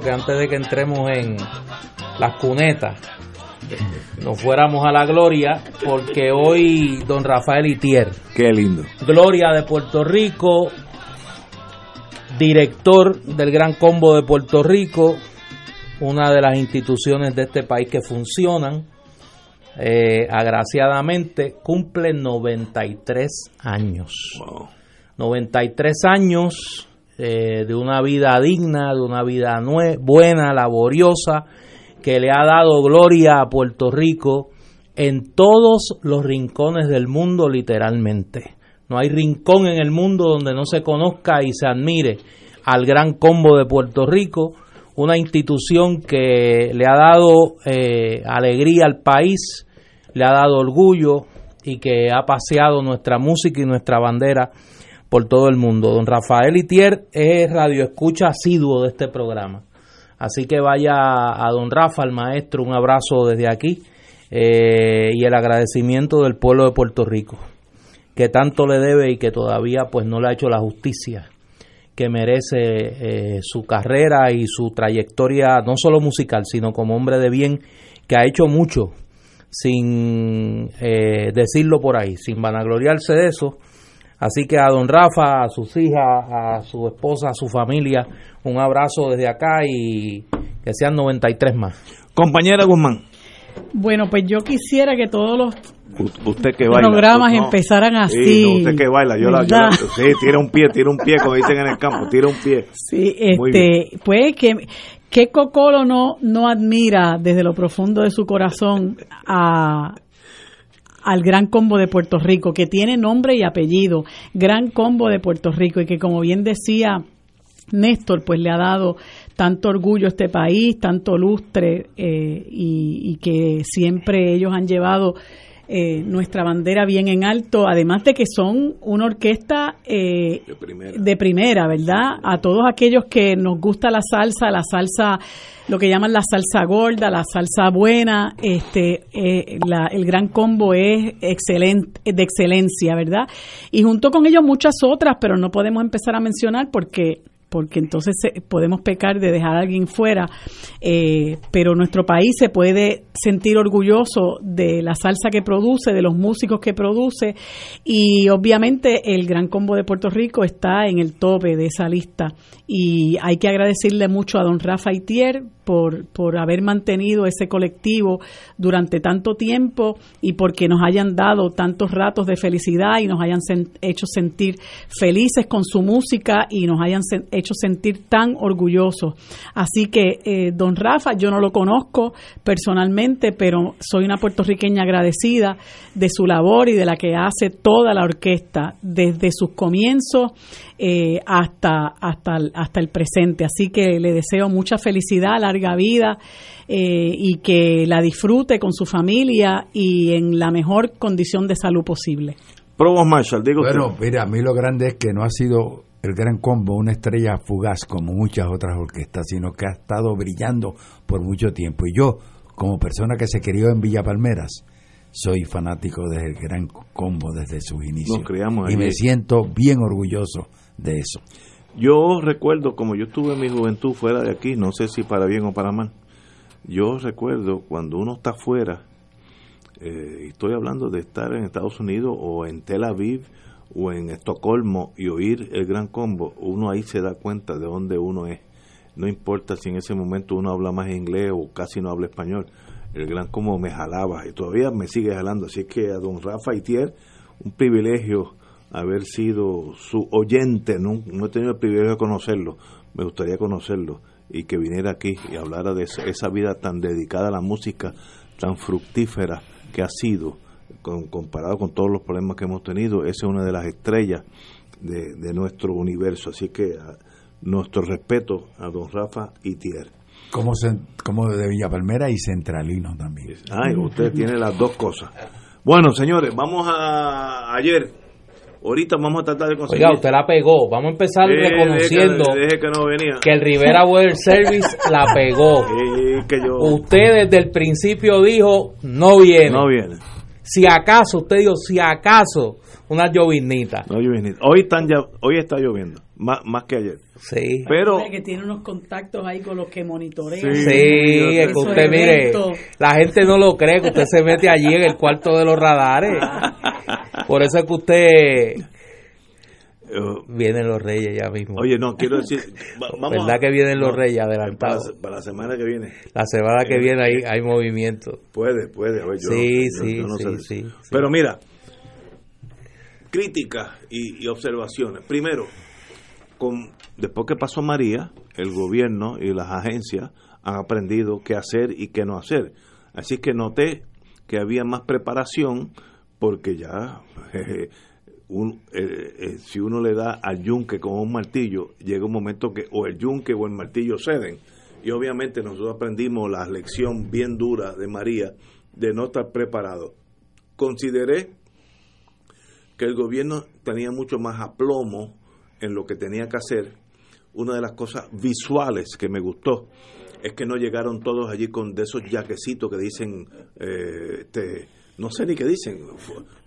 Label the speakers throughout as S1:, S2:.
S1: Que antes de que entremos en las cunetas, nos fuéramos a la gloria, porque hoy don Rafael Itier.
S2: Qué lindo.
S1: Gloria de Puerto Rico, director del Gran Combo de Puerto Rico, una de las instituciones de este país que funcionan. Eh, agraciadamente cumple 93 años. 93 años eh, de una vida digna, de una vida buena, laboriosa, que le ha dado gloria a Puerto Rico en todos los rincones del mundo literalmente. No hay rincón en el mundo donde no se conozca y se admire al gran combo de Puerto Rico, una institución que le ha dado eh, alegría al país, le ha dado orgullo y que ha paseado nuestra música y nuestra bandera por todo el mundo. Don Rafael Itier es radioescucha asiduo de este programa. Así que vaya a don Rafa, el maestro, un abrazo desde aquí eh, y el agradecimiento del pueblo de Puerto Rico, que tanto le debe y que todavía pues no le ha hecho la justicia que merece eh, su carrera y su trayectoria, no solo musical, sino como hombre de bien, que ha hecho mucho sin eh, decirlo por ahí, sin vanagloriarse de eso, Así que a don Rafa, a sus hijas, a su esposa, a su familia, un abrazo desde acá y que sean 93 más.
S2: Compañera Guzmán.
S3: Bueno, pues yo quisiera que todos los
S2: usted que baila,
S3: programas empezaran así.
S2: Sí, usted que baila, yo la, sí, tira un pie, tira un pie, como dicen en el campo, tira un pie.
S3: Sí, este, pues que ¿Qué Cocolo no, no admira desde lo profundo de su corazón a, al Gran Combo de Puerto Rico, que tiene nombre y apellido, Gran Combo de Puerto Rico, y que como bien decía Néstor, pues le ha dado tanto orgullo a este país, tanto lustre, eh, y, que siempre ellos han llevado eh, nuestra bandera bien en alto, además de que son una orquesta eh, de, primera. ¿verdad? A todos aquellos que nos gusta la salsa, la salsa, lo que llaman la salsa gorda, la salsa buena, este, eh, el gran combo es excelente, de excelencia, ¿verdad? Y junto con ellos muchas otras, pero no podemos empezar a mencionar porque porque entonces podemos pecar de dejar a alguien fuera, eh, pero nuestro país se puede sentir orgulloso de la salsa que produce, de los músicos que produce y obviamente el Gran Combo de Puerto Rico está en el tope de esa lista. Y hay que agradecerle mucho a don Rafa Itier por, por haber mantenido ese colectivo durante tanto tiempo y porque nos hayan dado tantos ratos de felicidad y nos hayan hecho sentir felices con su música y nos hayan hecho sentir tan orgullosos. Así que, eh, don Rafa, yo no lo conozco personalmente, pero soy una puertorriqueña agradecida de su labor y de la que hace toda la orquesta desde sus comienzos eh, hasta, hasta, hasta el presente. Así que le deseo mucha felicidad, larga vida eh, y que la disfrute con su familia y en la mejor condición de salud posible.
S2: Probos Marshall, digo
S4: Bueno, mira, a mí lo grande es que no ha sido el Gran Combo una estrella fugaz como muchas otras orquestas, sino que ha estado brillando por mucho tiempo. Y yo, como persona que se crió en Villa Palmeras, soy fanático del Gran Combo desde sus inicios. y me siento bien orgulloso de eso.
S2: Yo recuerdo, como yo estuve en mi juventud fuera de aquí, no sé si para bien o para mal, yo recuerdo cuando uno está fuera eh, estoy hablando de estar en Estados Unidos o en Tel Aviv o en Estocolmo y oír el gran combo, uno ahí se da cuenta de dónde uno es. No importa si en ese momento uno habla más inglés o casi no habla español. El gran combo me jalaba y todavía me sigue jalando. Así que a don Rafa Itier, un privilegio haber sido su oyente. No, no he tenido el privilegio de conocerlo. Me gustaría conocerlo y que viniera aquí y hablara de esa vida tan dedicada a la música, tan fructífera que ha sido, comparado con todos los problemas que hemos tenido, esa es una de las estrellas de, nuestro universo. Así que nuestro respeto a don Rafa Itier.
S4: Como, como de Villa Palmera y centralino también.
S2: Ay, usted tiene las dos cosas. Bueno, señores, vamos a ayer. Ahorita vamos a tratar de conseguir.
S1: Oiga, usted la pegó. Vamos a empezar reconociendo que, el Rivera Weather Service la pegó. que Usted desde el principio dijo, no viene.
S2: No viene.
S1: Si acaso, usted dijo, si acaso, una llovinita.
S2: No llovinita. Hoy, están ya, hoy está lloviendo, más, más que ayer.
S1: Sí.
S3: Pero. Que tiene unos contactos ahí con los que monitorean.
S1: Sí, es que usted, mire, la gente no lo cree, que usted se mete allí en el cuarto de los radares. Por eso es que usted vienen los reyes ya mismo.
S2: Oye, no, quiero decir.
S1: ¿Verdad que vienen los reyes adelantados?
S2: Para, la semana que viene.
S1: La semana que viene hay, hay movimiento.
S2: Puede, puede.
S1: sí, sí, sí,
S2: Pero mira, críticas y, observaciones. Primero, después que pasó María, el gobierno y las agencias han aprendido qué hacer y qué no hacer. Así que noté que había más preparación porque ya eh, eh, si uno le da al yunque con un martillo, llega un momento que o el yunque o el martillo ceden. Y obviamente nosotros aprendimos la lección bien dura de María de no estar preparado. Consideré que el gobierno tenía mucho más aplomo en lo que tenía que hacer. Una de las cosas visuales que me gustó es que no llegaron todos allí con de esos yaquecitos que dicen eh, este, no sé ni qué dicen,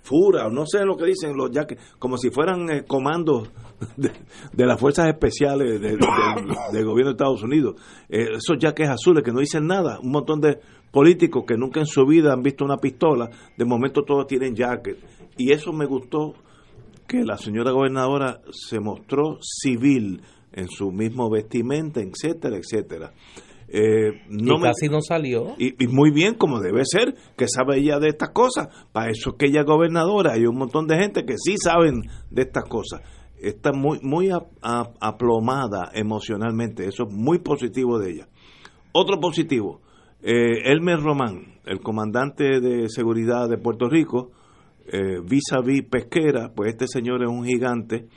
S2: fura, no sé lo que dicen los yaques, como si fueran eh, comandos de, las fuerzas especiales del gobierno de Estados Unidos. Eh, esos yaques azules que no dicen nada, un montón de políticos que nunca en su vida han visto una pistola, de momento todos tienen jaques. Y eso me gustó, que la señora gobernadora se mostró civil en su mismo vestimenta, etcétera, etcétera.
S1: Eh, no y casi no salió.
S2: Y, muy bien, como debe ser, que sabe ella de estas cosas. Para eso es que ella es gobernadora. Hay un montón de gente que sí saben de estas cosas. Está muy, muy aplomada emocionalmente. Eso es muy positivo de ella. Otro positivo, eh, Elmer Román, el comandante de seguridad de Puerto Rico, vis a vis pesquera, pues este señor es un gigante,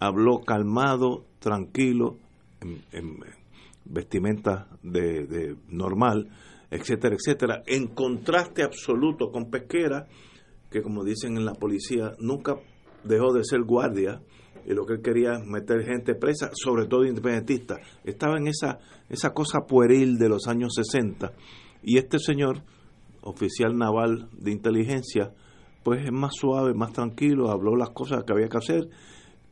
S2: habló calmado, tranquilo, en, vestimenta de, normal, etcétera, etcétera, en contraste absoluto con Pesquera, que como dicen en la policía, nunca dejó de ser guardia y lo que él quería meter gente presa, sobre todo independentista. Estaba en esa, esa cosa pueril de los años 60 y este señor, oficial naval de inteligencia, pues es más suave, más tranquilo, habló las cosas que había que hacer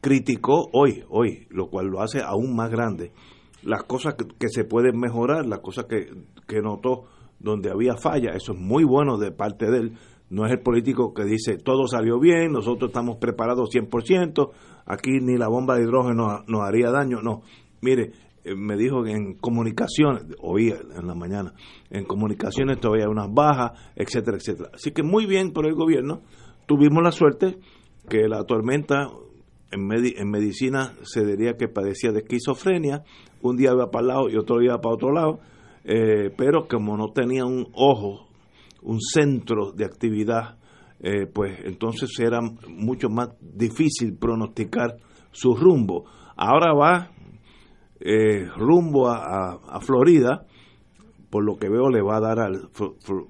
S2: criticó hoy, hoy, lo cual lo hace aún más grande, las cosas que, se pueden mejorar, las cosas que, que notó donde había falla, eso es muy bueno de parte de él, no es el político que dice todo salió bien, nosotros estamos preparados 100%, aquí ni la bomba de hidrógeno nos haría daño, no, mire, me dijo que en comunicaciones, oí en la mañana, en comunicaciones todavía hay unas bajas, etcétera, etcétera. Así que muy bien por el gobierno, tuvimos la suerte que la tormenta en, en medicina se diría que padecía de esquizofrenia, un día iba para el lado y otro día para otro lado, eh, pero como no tenía un ojo, un centro de actividad, eh, pues entonces era mucho más difícil pronosticar su rumbo. Ahora va eh, rumbo a, Florida, por lo que veo le va a dar al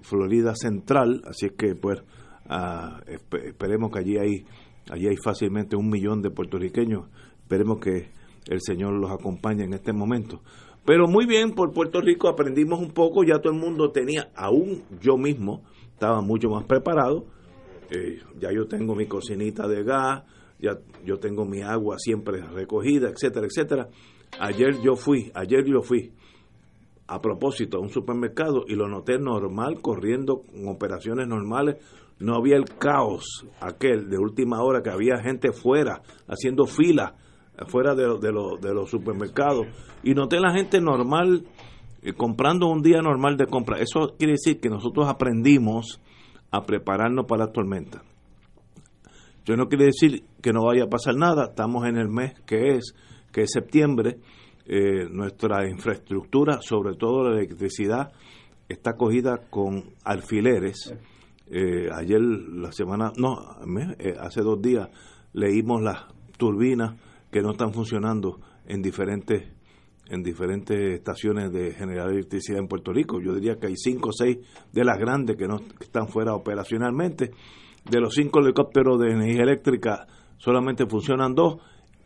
S2: Florida Central, así que pues esperemos que allí hay, allí hay fácilmente un millón de puertorriqueños, esperemos que el Señor los acompañe en este momento. Pero muy bien, por Puerto Rico aprendimos un poco, ya todo el mundo tenía, aún yo mismo, estaba mucho más preparado, eh, ya yo tengo mi cocinita de gas, ya yo tengo mi agua siempre recogida, etcétera, etcétera. Ayer yo fui, ayer yo fui a propósito a un supermercado y lo noté normal, corriendo con operaciones normales. No había el caos aquel de última hora que había gente fuera haciendo fila fuera de, de, los supermercados y noté la gente normal eh, comprando un día normal de compra. Eso quiere decir que nosotros aprendimos a prepararnos para la tormenta. Yo no quiere decir que no vaya a pasar nada, estamos en el mes que es que es septiembre, eh, nuestra infraestructura, sobre todo la electricidad, está cogida con alfileres. Eh, ayer, la semana, no, eh, hace dos días leímos las turbinas que no están funcionando en diferentes en diferentes estaciones de generar electricidad en Puerto Rico. Yo diría que hay cinco o seis de las grandes que no están fuera operacionalmente. De los cinco helicópteros de energía eléctrica solamente funcionan dos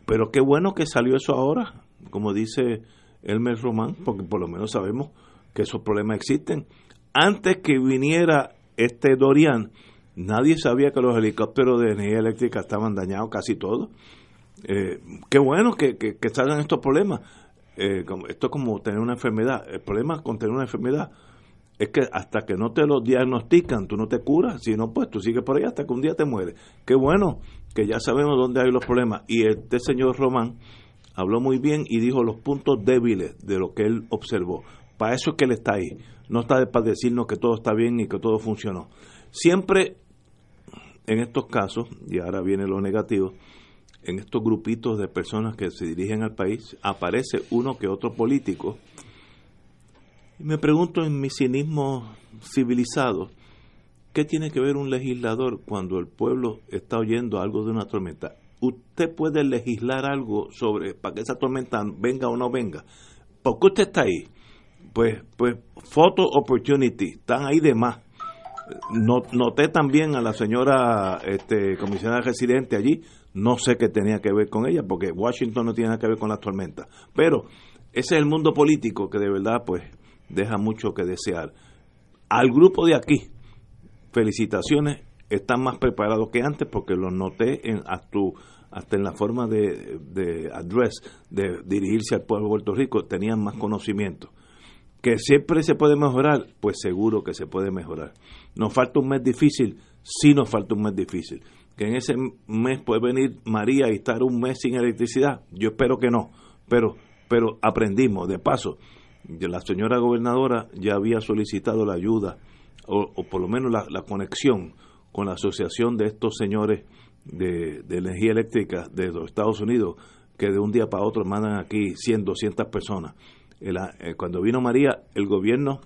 S2: pero qué bueno que salió eso ahora, como dice Elmer Román, porque por lo menos sabemos que esos problemas existen. Antes que viniera este Dorian, nadie sabía que los helicópteros de energía eléctrica estaban dañados casi todos. Eh, qué bueno que, que, salgan estos problemas. Eh, esto es como tener una enfermedad. El problema con tener una enfermedad es que hasta que no te lo diagnostican, tú no te curas, si no, pues tú sigues por ahí hasta que un día te mueres. Qué bueno que ya sabemos dónde hay los problemas. Y este señor Román habló muy bien y dijo los puntos débiles de lo que él observó. Para eso es que él está ahí. No está para decirnos que todo está bien y que todo funcionó. Siempre en estos casos, y ahora viene lo negativo, en estos grupitos de personas que se dirigen al país, aparece uno que otro político y me pregunto en mi cinismo civilizado, ¿qué tiene que ver un legislador cuando el pueblo está oyendo algo de una tormenta? Usted puede legislar algo sobre para que esa tormenta venga o no venga. ¿Por qué usted está ahí? Pues, pues, photo opportunity, están ahí de más. noté también a la señora este, comisionada residente allí, no sé qué tenía que ver con ella, porque Washington no tiene nada que ver con las tormentas. Pero ese es el mundo político que de verdad, pues, deja mucho que desear. Al grupo de aquí, felicitaciones, están más preparados que antes porque los noté en, hasta, en la forma de, de address, de dirigirse al pueblo de Puerto Rico, tenían más conocimiento. Que siempre se puede mejorar, pues seguro que se puede mejorar. Nos falta un mes difícil, sí nos falta un mes difícil. Que en ese mes puede venir María y estar un mes sin electricidad, yo espero que no, pero, pero aprendimos, de paso, la señora gobernadora ya había solicitado la ayuda o, por lo menos la, conexión con la asociación de estos señores de, energía eléctrica de los Estados Unidos que de un día para otro mandan aquí 100, 200 personas. Eh, cuando vino María, el gobierno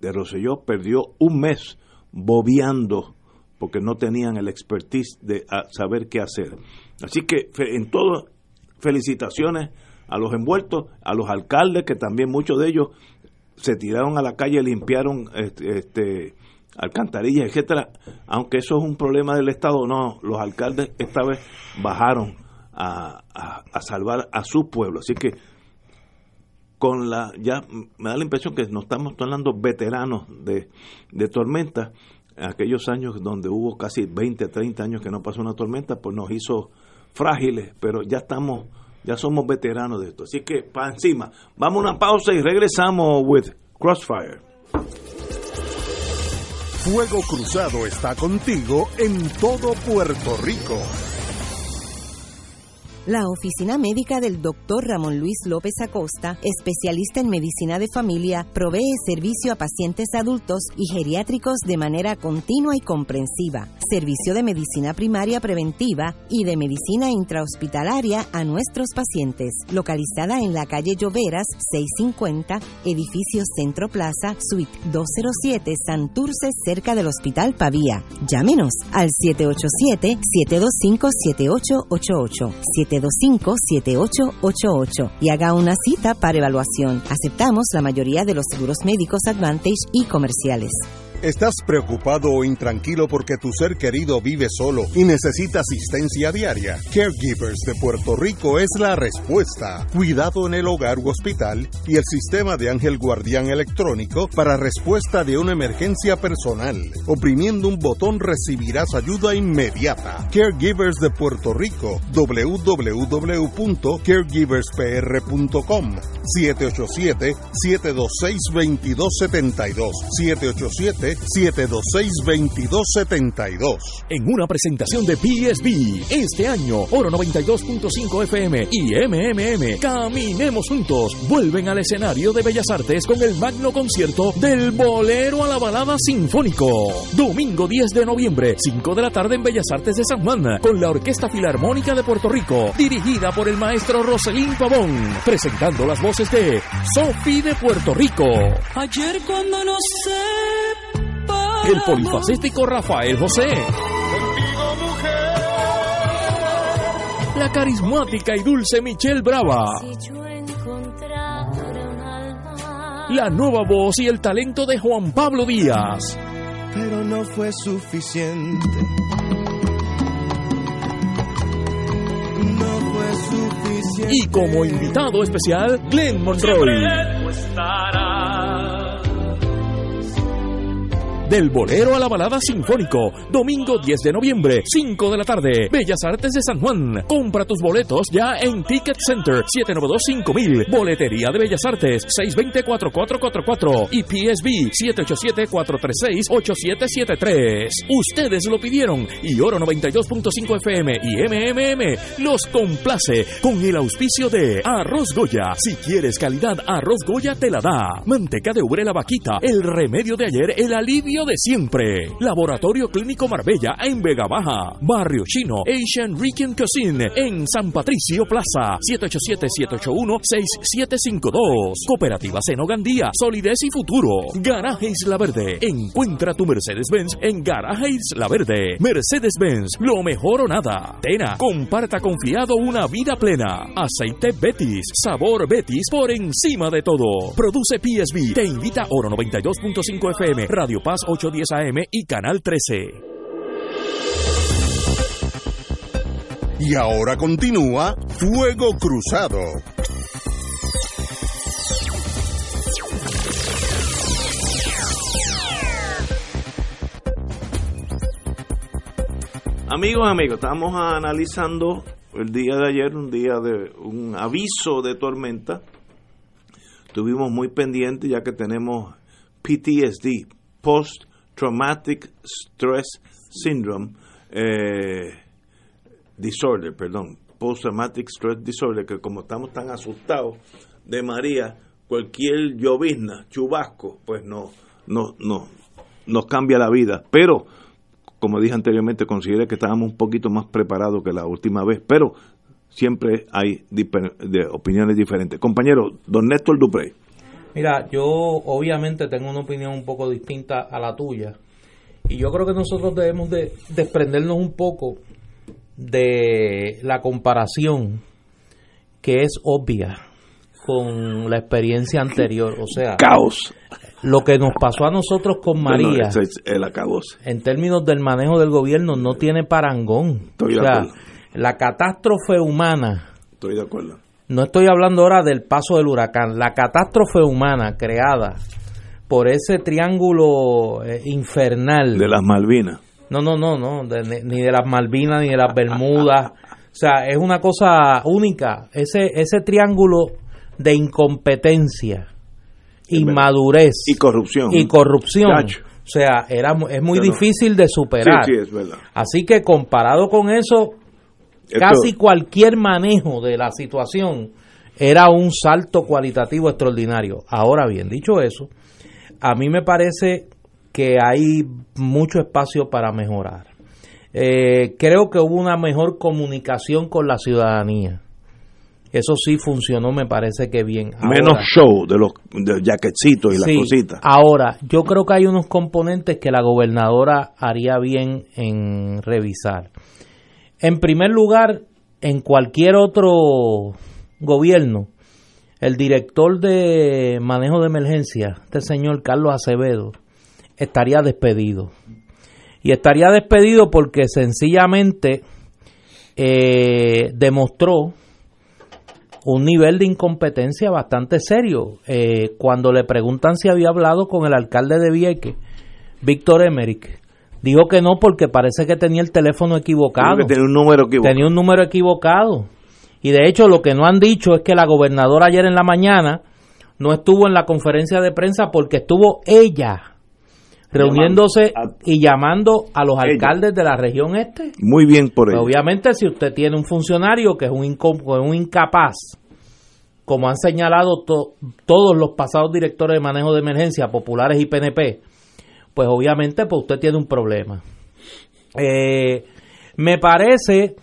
S2: de Roselló perdió un mes bobeando porque no tenían el expertise de saber qué hacer. Así que en todo, felicitaciones a los envueltos, a los alcaldes, que también muchos de ellos se tiraron a la calle, limpiaron este, este, alcantarillas, etcétera. Aunque eso es un problema del Estado, no, los alcaldes esta vez bajaron a, salvar a su pueblo. Así que con la ya me da la impresión que nos estamos hablando veteranos de, de tormenta. Aquellos años donde hubo casi 20, 30 años que no pasó una tormenta, pues nos hizo frágiles, pero ya estamos, ya somos veteranos de esto. Así que para encima, vamos a una pausa y regresamos with Crossfire.
S5: Fuego Cruzado está contigo en todo Puerto Rico.
S6: La oficina médica del Dr. Ramón Luis López Acosta, especialista en medicina de familia, provee servicio a pacientes adultos y geriátricos de manera continua y comprensiva, servicio de medicina primaria preventiva y de medicina intrahospitalaria a nuestros pacientes, localizada en la calle Lloveras 650, edificio Centro Plaza, suite 207, Santurce, cerca del Hospital Pavía. Llámenos al 787 725 7888 725-7888 y haga una cita para evaluación. Aceptamos la mayoría de los seguros médicos Advantage y comerciales.
S5: ¿Estás preocupado o intranquilo porque tu ser querido vive solo y necesita asistencia diaria? Caregivers de Puerto Rico es la respuesta. Cuidado en el hogar u hospital y el sistema de ángel guardián electrónico para respuesta de una emergencia personal. Oprimiendo un botón recibirás ayuda inmediata. Caregivers de Puerto Rico. www.caregiverspr.com 787-726-2272. 787-726-2272.
S7: En una presentación de PSB, este año, Oro 92.5 FM y MMM, Caminemos Juntos, vuelven al escenario de Bellas Artes con el magno concierto del Bolero a la Balada Sinfónico. Domingo 10 de noviembre, 5 de la tarde en Bellas Artes de San Juan, con la Orquesta Filarmónica de Puerto Rico, dirigida por el maestro Roselín Pavón, presentando las voces de Sofi de Puerto Rico.
S8: Ayer cuando no sé
S7: el polifacético Rafael José. La carismática y dulce Michelle Brava. La nueva voz y el talento de Juan Pablo Díaz.
S9: Pero no fue suficiente. No fue suficiente.
S7: Y como invitado especial, Glenn Monroy. Del bolero a la balada sinfónico. Domingo 10 de noviembre, 5 de la tarde. Bellas Artes de San Juan. Compra tus boletos ya en Ticket Center 792-5000. Boletería de Bellas Artes 620-4444 y PSB 787-436-8773. Ustedes lo pidieron y Oro 92.5 FM y MMM los complace con el auspicio de Arroz Goya. Si quieres calidad, Arroz Goya te la da. Manteca de ubre la vaquita, el remedio de ayer, el alivio de siempre. Laboratorio Clínico Marbella en Vega Baja. Barrio Chino Asian Rican Cuisine en San Patricio Plaza. 787-781-6752. Cooperativa Seno Gandía. Solidez y futuro. Garaje Isla Verde. Encuentra tu Mercedes-Benz en Garaje Isla Verde. Mercedes-Benz. Lo mejor o nada. Tena. Comparta confiado una vida plena. Aceite Betis. Sabor Betis por encima de todo. Produce PSB. Te invita Oro 92.5 FM. Radio Paz 810 AM y Canal 13.
S5: Y ahora continúa Fuego Cruzado.
S2: Amigos, amigos, estamos analizando el día de ayer, un día de un aviso de tormenta. Estuvimos muy pendientes ya que tenemos PTSD, Post Traumatic Stress Syndrome eh, Disorder, perdón, Post Traumatic Stress Disorder, que como estamos tan asustados de María, cualquier llovizna, chubasco, pues no, no, no, nos cambia la vida. Pero, como dije anteriormente, consideré que estábamos un poquito más preparados que la última vez, pero siempre hay de opiniones diferentes. Compañero, don Néstor Duprey.
S1: Mira, yo obviamente tengo una opinión un poco distinta a la tuya y yo creo que nosotros debemos de desprendernos un poco de la comparación que es obvia con la experiencia anterior, o sea,
S2: caos.
S1: Lo que nos pasó a nosotros con María,
S2: no, es el acabos.
S1: en términos del manejo del gobierno, no tiene parangón.
S2: Estoy
S1: o
S2: de
S1: sea,
S2: acuerdo.
S1: la catástrofe humana
S2: Estoy de acuerdo.
S1: No estoy hablando ahora del paso del huracán, la catástrofe humana creada por ese triángulo eh, infernal.
S2: De las Malvinas.
S1: No, no, no, no, de- ni- de las Malvinas, ni de las Bermudas, O sea, es una cosa única. Ese, ese triángulo de incompetencia, inmadurez
S2: y corrupción.
S1: y corrupción. O sea, era, es muy
S2: Pero-
S1: difícil de superar.
S2: Sí, sí, es verdad.
S1: Así que comparado con eso,
S2: Esto-
S1: casi cualquier manejo de la situación era un salto cualitativo extraordinario. Ahora bien, dicho eso, a mí me parece que hay mucho espacio para mejorar. Eh, creo que hubo una mejor comunicación con la ciudadanía. Eso sí funcionó, me parece que bien.
S2: menos
S1: Ahora-
S2: show de los de jaquecitos y las cositas.
S1: Ahora, yo creo que hay unos componentes que la gobernadora haría bien en revisar. En primer lugar, en cualquier otro gobierno, el director de manejo de emergencia, este señor Carlos Acevedo, estaría despedido. Y estaría despedido porque sencillamente eh, demostró un nivel de incompetencia bastante serio. Eh, cuando le preguntan si había hablado con el alcalde de Vieques, Víctor Emerick, dijo que no porque parece que tenía el teléfono equivocado.
S2: Que tiene un número equivocado.
S1: Tenía un número equivocado. Y de hecho lo que no han dicho es que la gobernadora ayer en la mañana no estuvo en la conferencia de prensa porque estuvo ella reuniéndose
S2: Llamando
S1: y llamando a los
S2: Ella.
S1: alcaldes de la región este.
S2: Muy bien por ello.
S1: obviamente, si usted tiene un funcionario que es un, un incapaz, como han señalado to- todos los pasados directores de manejo de emergencia, populares y PNP, pues obviamente pues usted tiene un problema. Eh, me parece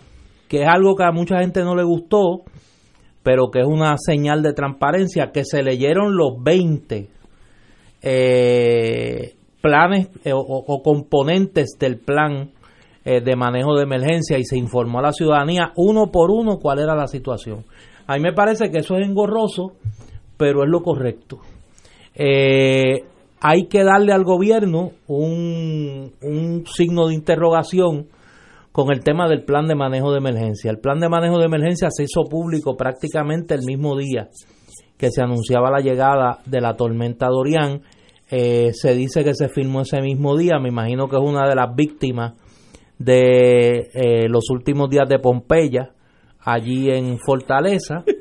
S1: que es algo que a mucha gente no le gustó, pero que es una señal de transparencia, que se leyeron los 20 eh, planes eh, o, componentes del plan de manejo de emergencia y se informó a la ciudadanía uno por uno cuál era la situación. A mí me parece que eso es engorroso, pero es lo correcto. Hay que darle al gobierno un, un signo de interrogación con el tema del plan de manejo de emergencia. El plan de manejo de emergencia se hizo público prácticamente el mismo día que se anunciaba la llegada de la tormenta Dorian. Eh, se dice que se filmó ese mismo día, me imagino que es una de las víctimas de eh, los últimos días de Pompeya, allí en Fortaleza.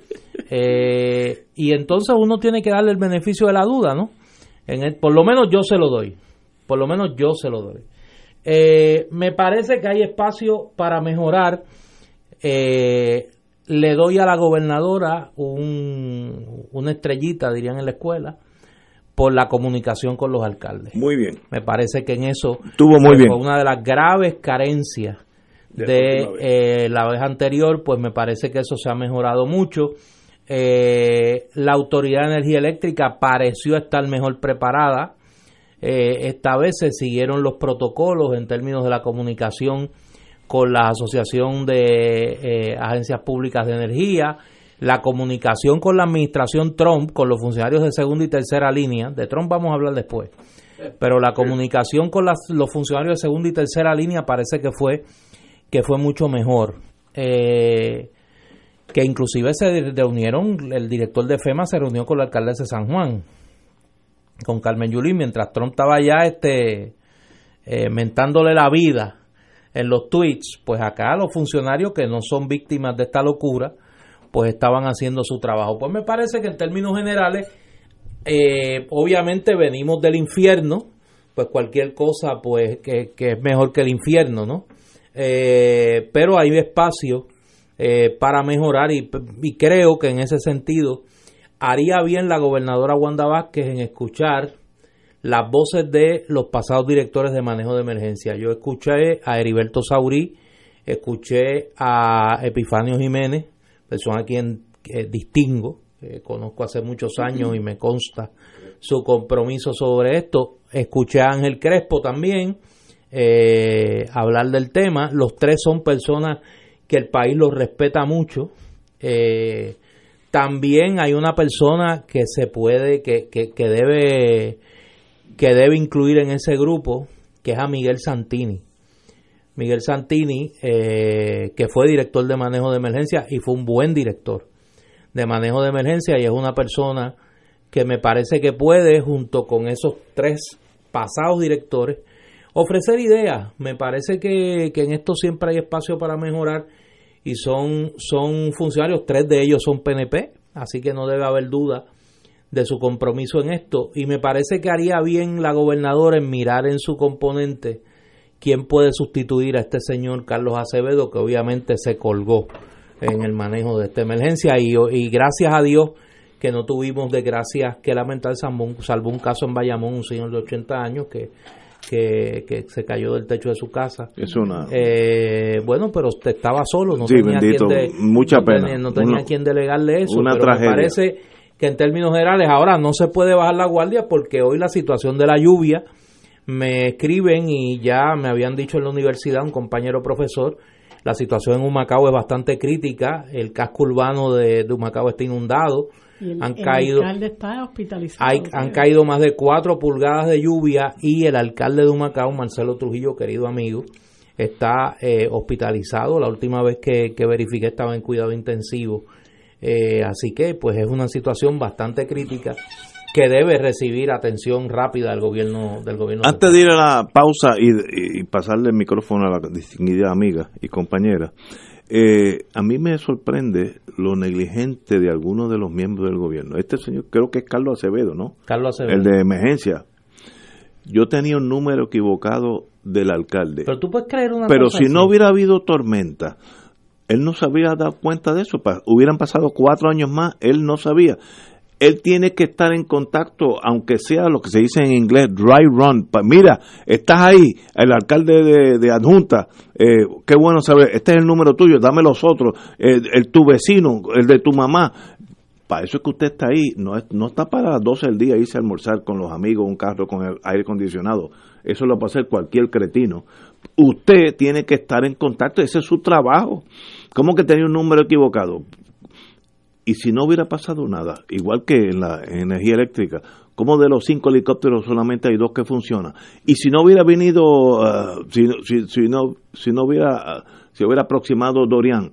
S1: Eh, y entonces uno tiene que darle el beneficio de la duda, ¿no? En el- por lo menos yo se lo doy. Por lo menos yo se lo doy. Eh, me parece que hay espacio para mejorar. Eh, le doy a la gobernadora un, una estrellita, dirían en la escuela, por la comunicación con los alcaldes.
S2: Muy bien.
S1: Me parece que en eso
S2: Estuvo muy bien.
S1: una de las graves carencias
S2: De
S1: de,
S2: la vez.
S1: eh, la vez anterior, pues me parece que eso se ha mejorado mucho. Eh, la Autoridad de Energía Eléctrica pareció estar mejor preparada. Eh, esta vez se siguieron los protocolos en términos de la comunicación con la Asociación de eh, Agencias Públicas de Energía, la comunicación con la administración Trump, con los funcionarios de segunda y tercera línea. De Trump vamos a hablar después. Pero la comunicación con las- los funcionarios de segunda y tercera línea parece que fue que fue mucho mejor. Eh, que inclusive se reunieron, el director de FEMA se reunió con la alcaldesa de San Juan, con Carmen Yulín, mientras Trump estaba allá este, eh, mentándole la vida en los tweets, pues acá los funcionarios que no son víctimas de esta locura, pues estaban haciendo su trabajo. Pues me parece que en términos generales, eh, obviamente venimos del infierno, pues cualquier cosa pues que, que es mejor que el infierno, ¿no? Eh, pero hay espacio eh, para mejorar y, y creo que en ese sentido haría bien la gobernadora Wanda Vázquez en escuchar las voces de los pasados directores de manejo de emergencia. Yo escuché a Heriberto Saurí, escuché a Epifanio Jiménez, persona a quien eh, distingo, que conozco hace muchos años y me consta su compromiso sobre esto. Escuché a Ángel Crespo también eh, hablar del tema. Los tres son personas que el país los respeta mucho. Eh, también hay una persona que se puede, que, que, que debe que debe incluir en ese grupo, que es a Miguel Santini. Miguel Santini, eh, que fue director de manejo de emergencia y fue un buen director de manejo de emergencia y es una persona que me parece que puede, junto con esos tres pasados directores, ofrecer ideas. Me parece que, que en esto siempre hay espacio para mejorar y son, son funcionarios, tres de ellos son PNP, así que no debe haber duda de su compromiso en esto. Y me parece que haría bien la gobernadora en mirar en su componente quién puede sustituir a este señor Carlos Acevedo, que obviamente se colgó en el manejo de esta emergencia. Y, y gracias a Dios que no tuvimos desgracias que lamentar, salvo un caso en Bayamón, un señor de 80 años que que, se cayó del techo de su casa.
S2: Es una...
S1: Eh, bueno, pero usted estaba solo, no
S2: tenía quien mucha pena.
S1: no tenía quien delegarle eso. Una pero me parece que en términos generales ahora no se puede bajar la guardia porque hoy la situación de la lluvia me escriben y ya me habían dicho en la universidad un compañero profesor la situación en Humacao es bastante crítica, el casco urbano de, de Humacao está inundado, han caído han caído más de cuatro pulgadas de lluvia y el alcalde de Humacao, Marcelo Trujillo, querido amigo, está eh, hospitalizado. La última vez que, verifiqué estaba en cuidado intensivo. Eh, así que pues es una situación bastante crítica que debe recibir atención rápida del gobierno del gobierno
S2: antes de ir a la pausa y, y pasarle el micrófono a la distinguida amiga y compañera eh, a mí me sorprende lo negligente de algunos de los miembros del gobierno. Este señor, creo que es Carlos Acevedo, ¿no?
S1: Carlos Acevedo.
S2: El de emergencia. Yo tenía un número equivocado del alcalde.
S1: Pero tú puedes creer una
S2: Pero si no hubiera habido tormenta, él no se había dado cuenta de eso. Hubieran pasado cuatro años más, él no sabía él tiene que estar en contacto, aunque sea lo que se dice en inglés, dry run. Mira, estás ahí, el alcalde de, adjunta, eh, qué bueno saber, este es el número tuyo, dame los otros, el, tu vecino, el de tu mamá. Para eso es que usted está ahí, no, no está para las 12 del día irse a almorzar con los amigos, un carro con el aire acondicionado. Eso lo puede hacer cualquier cretino. Usted tiene que estar en contacto, ese es su trabajo. ¿Cómo que tenía un número equivocado? Y si no hubiera pasado nada, igual que en la energía eléctrica, como de los cinco helicópteros solamente hay dos que funcionan. Y si no hubiera venido, uh, si, si, no, si no hubiera, uh, si hubiera aproximado Dorian,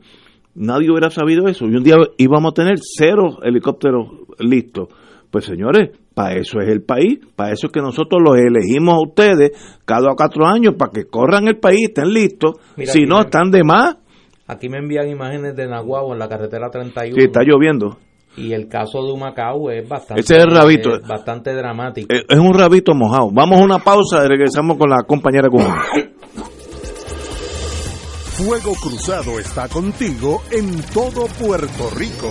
S2: nadie hubiera sabido eso. Y un día íbamos a tener cero helicópteros listos. Pues señores, para eso es el país, para eso es que nosotros los elegimos a ustedes cada cuatro años para que corran el país, estén listos. si no, están de más.
S1: Aquí me envían imágenes de Nahuatl en la carretera 31.
S2: Sí, está lloviendo.
S1: Y el caso de Humacao es bastante,
S2: Ese es rabito.
S1: bastante dramático.
S2: Es, un rabito mojado. Vamos a una pausa y regresamos con la compañera cubana.
S5: Fuego Cruzado está contigo en todo Puerto Rico.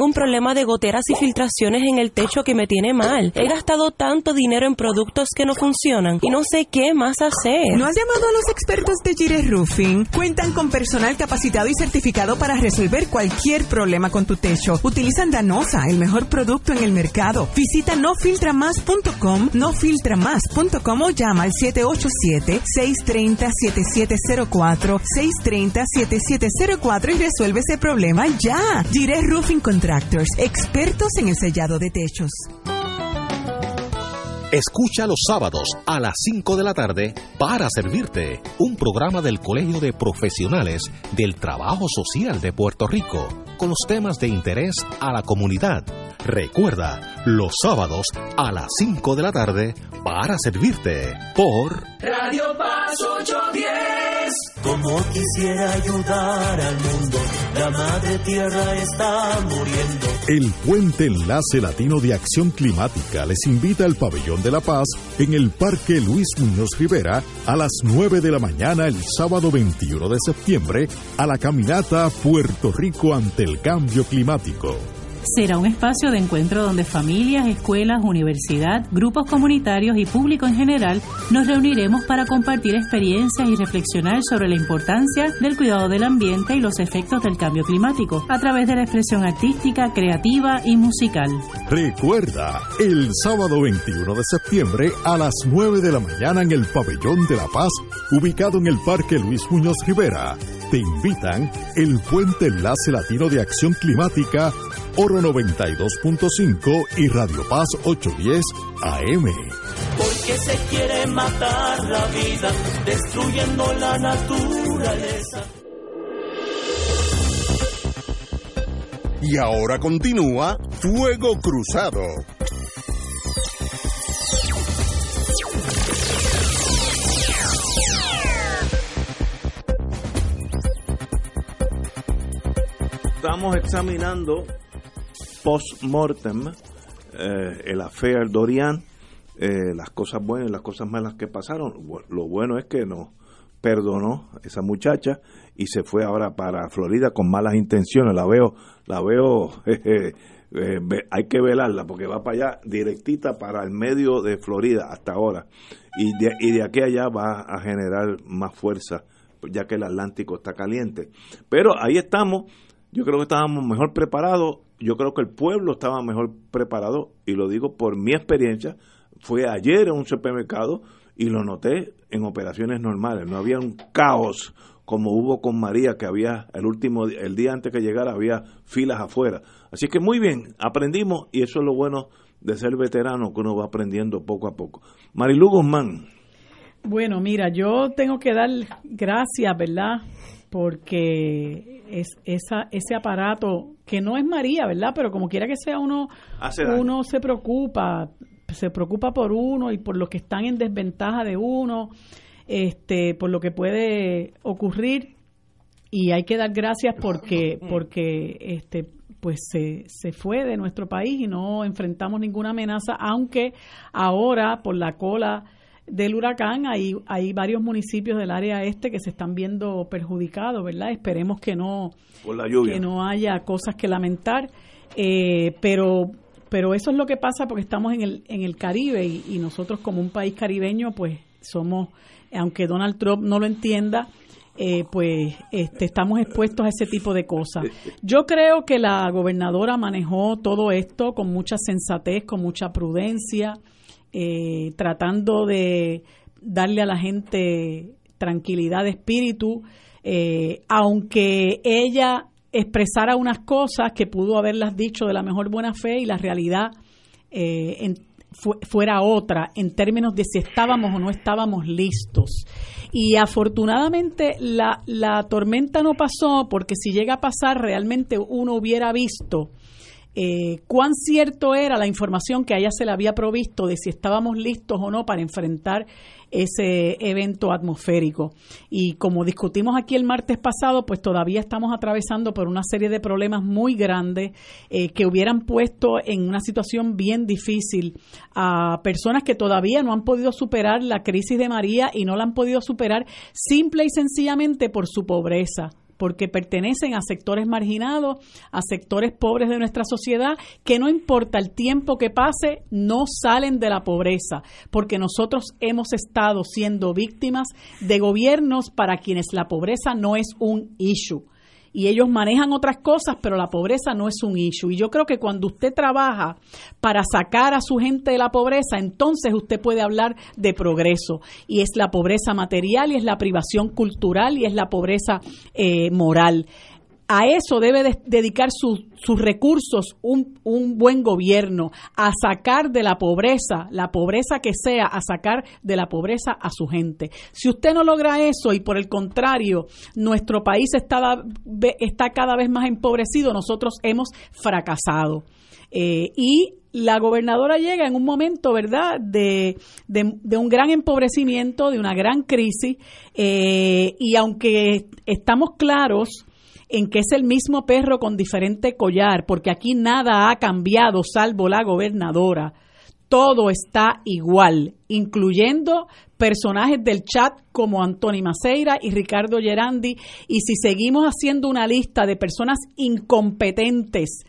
S10: un problema de goteras y filtraciones en el techo que me tiene mal. He gastado tanto dinero en productos que no funcionan y no sé qué más hacer.
S11: ¿No has llamado a los expertos de Gire Roofing? Cuentan con personal capacitado y certificado para resolver cualquier problema con tu techo. Utilizan Danosa, el mejor producto en el mercado. Visita nofiltramas.com, nofiltramas.com o llama al 787-630-7704, 630-7704 y resuelve ese problema ya. Gire Roofing contra expertos en el sellado de techos.
S12: Escucha los sábados a las 5 de la tarde para servirte un programa del Colegio de Profesionales del Trabajo Social de Puerto Rico con los temas de interés a la comunidad. Recuerda, los sábados a las 5 de la tarde para servirte por
S13: Radio Paz 810.
S9: Como quisiera ayudar al mundo, la madre tierra está muriendo.
S5: El Puente Enlace Latino de Acción Climática les invita al Pabellón de la Paz en el Parque Luis Muñoz Rivera a las 9 de la mañana el sábado 21 de septiembre a la caminata Puerto Rico ante el cambio climático
S14: Será un espacio de encuentro donde familias, escuelas, universidad, grupos comunitarios y público en general nos reuniremos para compartir experiencias y reflexionar sobre la importancia del cuidado del ambiente y los efectos del cambio climático a través de la expresión artística, creativa y musical.
S15: Recuerda, el sábado 21 de septiembre a las 9 de la mañana en el Pabellón de la Paz, ubicado en el Parque Luis Muñoz Rivera. Te invitan el Puente Enlace Latino de Acción Climática Oro 92.5 y Radio Paz 810 AM.
S9: Porque se quiere matar la vida, destruyendo la naturaleza.
S5: Y ahora continúa Fuego Cruzado.
S2: Estamos examinando post-mortem, eh, el affair Dorian, eh, las cosas buenas y las cosas malas que pasaron. Lo bueno es que nos perdonó esa muchacha y se fue ahora para Florida con malas intenciones. La veo, la veo, eh, hay que velarla porque va para allá directita para el medio de Florida hasta ahora. Y de, y de aquí allá va a generar más fuerza ya que el Atlántico está caliente. Pero ahí estamos, yo creo que estábamos mejor preparados yo creo que el pueblo estaba mejor preparado, y lo digo por mi experiencia, fue ayer en un supermercado y lo noté en operaciones normales, no había un caos como hubo con María, que había el último, el día antes que llegara había filas afuera. Así que muy bien, aprendimos y eso es lo bueno de ser veterano, que uno va aprendiendo poco a poco. Marilu Guzmán.
S3: Bueno, mira, yo tengo que dar gracias, ¿verdad? Porque es esa, ese aparato que no es María, ¿verdad? Pero como quiera que sea, uno, uno se preocupa, se preocupa por uno y por los que están en desventaja de uno, este, por lo que puede ocurrir y hay que dar gracias porque porque este pues se, se fue de nuestro país y no enfrentamos ninguna amenaza, aunque ahora por la cola del huracán hay, hay varios municipios del área este que se están viendo perjudicados, ¿verdad? Esperemos que no que no haya cosas que lamentar, eh, pero pero eso es lo que pasa porque estamos en el, en el Caribe y, nosotros como un país caribeño, pues somos, aunque Donald Trump no lo entienda, eh, pues este, estamos expuestos a ese tipo de cosas. Yo creo que la gobernadora manejó todo esto con mucha sensatez, con mucha prudencia, eh, tratando de darle a la gente tranquilidad de espíritu, eh, aunque ella expresara unas cosas que pudo haberlas dicho de la mejor buena fe y la realidad eh, fuera otra en términos de si estábamos o no estábamos listos. Y afortunadamente la, la tormenta no pasó porque si llega a pasar realmente uno hubiera visto eh, cuán cierto era la información que a ella se le había provisto de si estábamos listos o no para enfrentar ese evento atmosférico. Y como discutimos aquí el martes pasado, pues todavía estamos atravesando por una serie de problemas muy grandes eh, que hubieran puesto en una situación bien difícil a personas que todavía no han podido superar la crisis de María y no la han podido superar simple y sencillamente por su pobreza porque pertenecen a sectores marginados, a sectores pobres de nuestra sociedad, que no importa el tiempo que pase, no salen de la pobreza, porque nosotros hemos estado siendo víctimas de gobiernos para quienes la pobreza no es un issue y ellos manejan otras cosas, pero la pobreza no es un issue. Y yo creo que cuando usted trabaja para sacar a su gente de la pobreza, entonces usted puede hablar de progreso. Y es la pobreza material, y es la privación cultural, y es la pobreza eh, moral a eso debe dedicar sus recursos un, buen gobierno, a sacar de la pobreza, la pobreza que sea, a sacar de la pobreza a su gente. Si usted no logra eso y por el contrario, nuestro país está, cada vez más empobrecido, nosotros hemos fracasado. Eh, y la gobernadora llega en un momento, ¿verdad?, de, de, un gran empobrecimiento, de una gran crisis, eh, y aunque estamos claros en que es el mismo perro con diferente collar, porque aquí nada ha cambiado salvo la gobernadora. Todo está igual, incluyendo personajes del chat como Antoni Maceira y Ricardo Gerandi. Y si seguimos haciendo una lista de personas incompetentes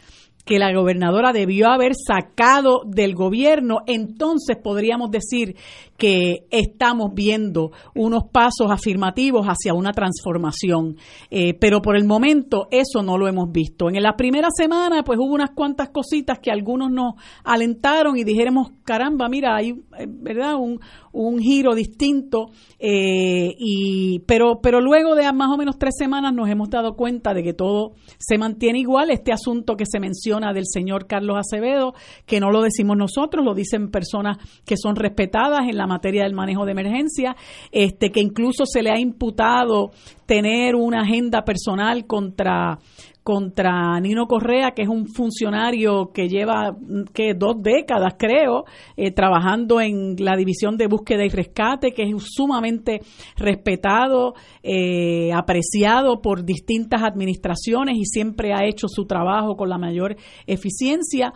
S3: que la gobernadora debió haber sacado del gobierno, entonces podríamos decir que estamos viendo unos pasos afirmativos hacia una transformación. Eh, pero por el momento eso no lo hemos visto. En la primera semana pues hubo unas cuantas cositas que algunos nos alentaron y dijéramos, caramba, mira, hay eh, verdad un, un giro distinto, eh, y, pero, pero luego de más o menos tres semanas nos hemos dado cuenta de que todo se mantiene igual. Este asunto que se menciona del señor Carlos Acevedo, que no lo decimos nosotros, lo dicen personas que son respetadas en la materia del manejo de emergencia, este, que incluso se le ha imputado tener una agenda personal contra contra Nino Correa, que es un funcionario que lleva que dos décadas, creo, eh, trabajando en la división de búsqueda y rescate, que es sumamente respetado, eh, apreciado por distintas administraciones y siempre ha hecho su trabajo con la mayor eficiencia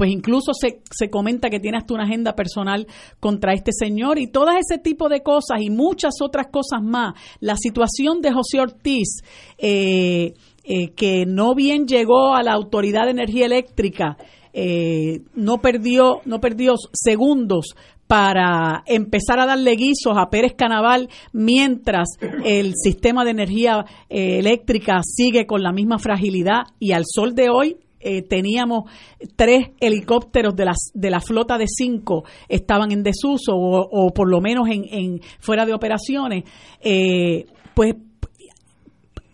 S3: pues incluso se, se, comenta que tiene hasta una agenda personal contra este señor y todo ese tipo de cosas y muchas otras cosas más. La situación de José Ortiz, eh, eh, que no bien llegó a la Autoridad de Energía Eléctrica, eh, no perdió no perdió segundos para empezar a darle guisos a Pérez Canaval mientras el sistema de energía eh, eléctrica sigue con la misma fragilidad y al sol de hoy teníamos tres helicópteros de, las, de la flota de cinco estaban en desuso o, por lo menos en, en fuera de operaciones, pues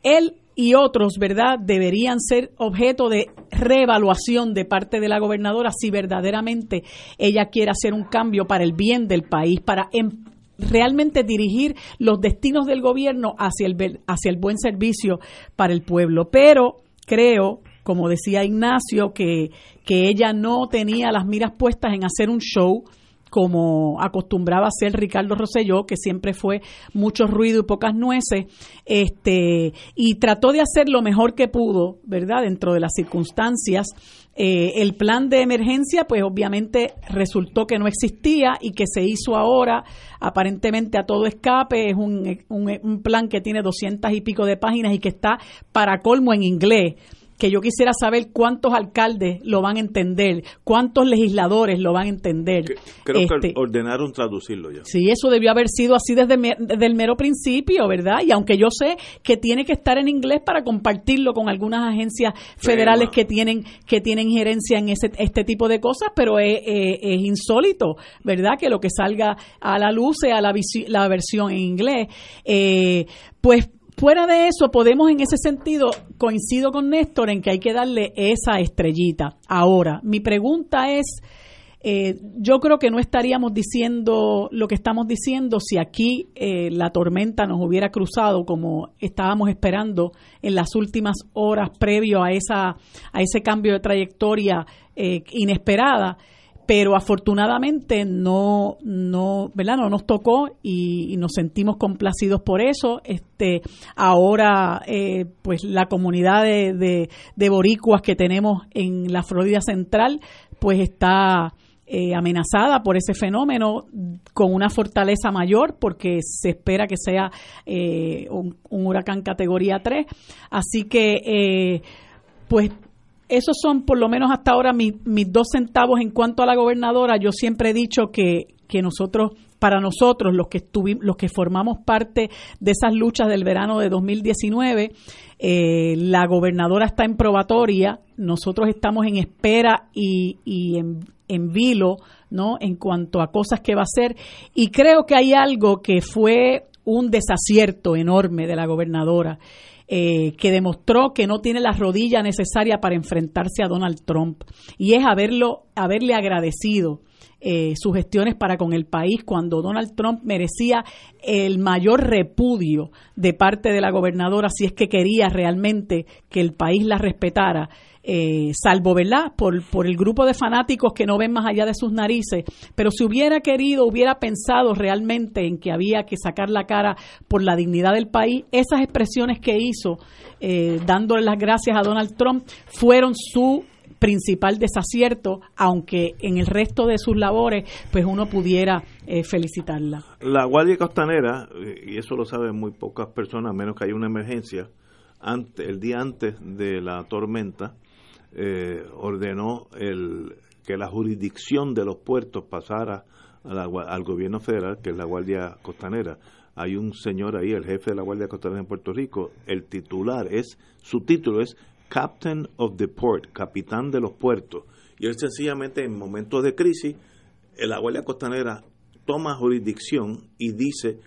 S3: él y otros, ¿verdad?, deberían ser objeto de reevaluación de parte de la gobernadora si verdaderamente ella quiere hacer un cambio para el bien del país, para em, realmente dirigir los destinos del gobierno hacia el, hacia el buen servicio para el pueblo. Pero creo, como decía Ignacio, que, que ella no tenía las miras puestas en hacer un show, como acostumbraba ser Ricardo Rosselló, que siempre fue mucho ruido y pocas nueces, este, y trató de hacer lo mejor que pudo, ¿verdad? Dentro de las circunstancias. Eh, el plan de emergencia, pues obviamente resultó que no existía y que se hizo ahora, aparentemente a todo escape, es un, un, un plan que tiene doscientas y pico de páginas y que está para colmo en inglés que yo quisiera saber cuántos alcaldes lo van a entender, cuántos legisladores lo van a entender.
S2: Creo que este, ordenaron traducirlo ya.
S3: Sí, eso debió haber sido así desde, el mero principio, ¿verdad? Y aunque yo sé que tiene que estar en inglés para compartirlo con algunas agencias federales que tienen que tienen gerencia en ese, este tipo de cosas, pero es, es, insólito, ¿verdad? Que lo que salga a la luz sea la, la versión en inglés. Eh, pues Fuera de eso, podemos en ese sentido, coincido con Néstor en que hay que darle esa estrellita. Ahora, mi pregunta es, eh, yo creo que no estaríamos diciendo lo que estamos diciendo si aquí eh, la tormenta nos hubiera cruzado como estábamos esperando en las últimas horas previo a, esa, a ese cambio de trayectoria eh, inesperada pero afortunadamente no no verdad no nos tocó y, nos sentimos complacidos por eso. Este ahora eh, pues la comunidad de, de, boricuas que tenemos en la Florida Central pues está eh, amenazada por ese fenómeno con una fortaleza mayor porque se espera que sea eh, un, un, huracán categoría 3 así que pues esos son por lo menos hasta ahora mis, dos centavos en cuanto a la gobernadora. Yo siempre he dicho que, que nosotros, para nosotros, los que, estuvimos, los que formamos parte de esas luchas del verano de 2019, eh, la gobernadora está en probatoria, nosotros estamos en espera y, y en, en vilo, ¿no? En cuanto a cosas que va a hacer. Y creo que hay algo que fue un desacierto enorme de la gobernadora eh, que demostró que no tiene la rodilla necesaria para enfrentarse a Donald Trump. Y es haberlo, haberle agradecido eh, gestiones para con el país cuando Donald Trump merecía el mayor repudio de parte de la gobernadora si es que quería realmente que el país la respetara eh, salvo, ¿verdad?, por, por el grupo de fanáticos que no ven más allá de sus narices, pero si hubiera querido, hubiera pensado realmente en que había que sacar la cara por la dignidad del país, esas expresiones que hizo, eh, dándole las gracias a Donald Trump, fueron su principal desacierto, aunque en el resto de sus labores, pues uno pudiera eh, felicitarla.
S2: La Guardia Costanera, y eso lo saben muy pocas personas, a menos que haya una emergencia, antes, el día antes de la tormenta, eh, ordenó el, que la jurisdicción de los puertos pasara al gobierno federal, que es la Guardia Costanera. Hay un señor ahí, el jefe de la Guardia Costanera en Puerto Rico, el titular es, su título es Captain of the Port, capitán de los puertos. Y él sencillamente en momentos de crisis, la Guardia Costanera toma jurisdicción y dice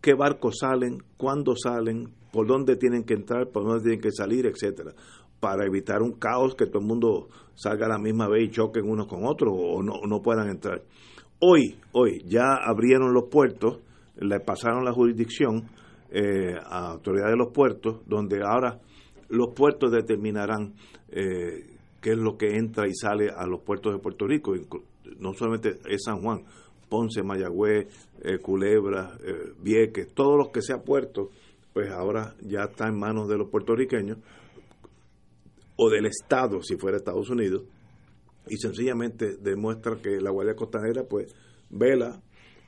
S2: qué barcos salen, cuándo salen, por dónde tienen que entrar, por dónde tienen que salir, etcétera, para evitar un caos que todo el mundo salga a la misma vez y choquen unos con otros o no, no puedan entrar. Hoy, hoy ya abrieron los puertos, le pasaron la jurisdicción eh, a autoridades de los puertos, donde ahora los puertos determinarán eh, qué es lo que entra y sale a los puertos de Puerto Rico, no solamente es San Juan, Ponce, Mayagüez, eh, Culebra, eh, Vieques, todos los que sea puerto, pues ahora ya está en manos de los puertorriqueños o del Estado, si fuera Estados Unidos, y sencillamente demuestra que la Guardia Costanera pues vela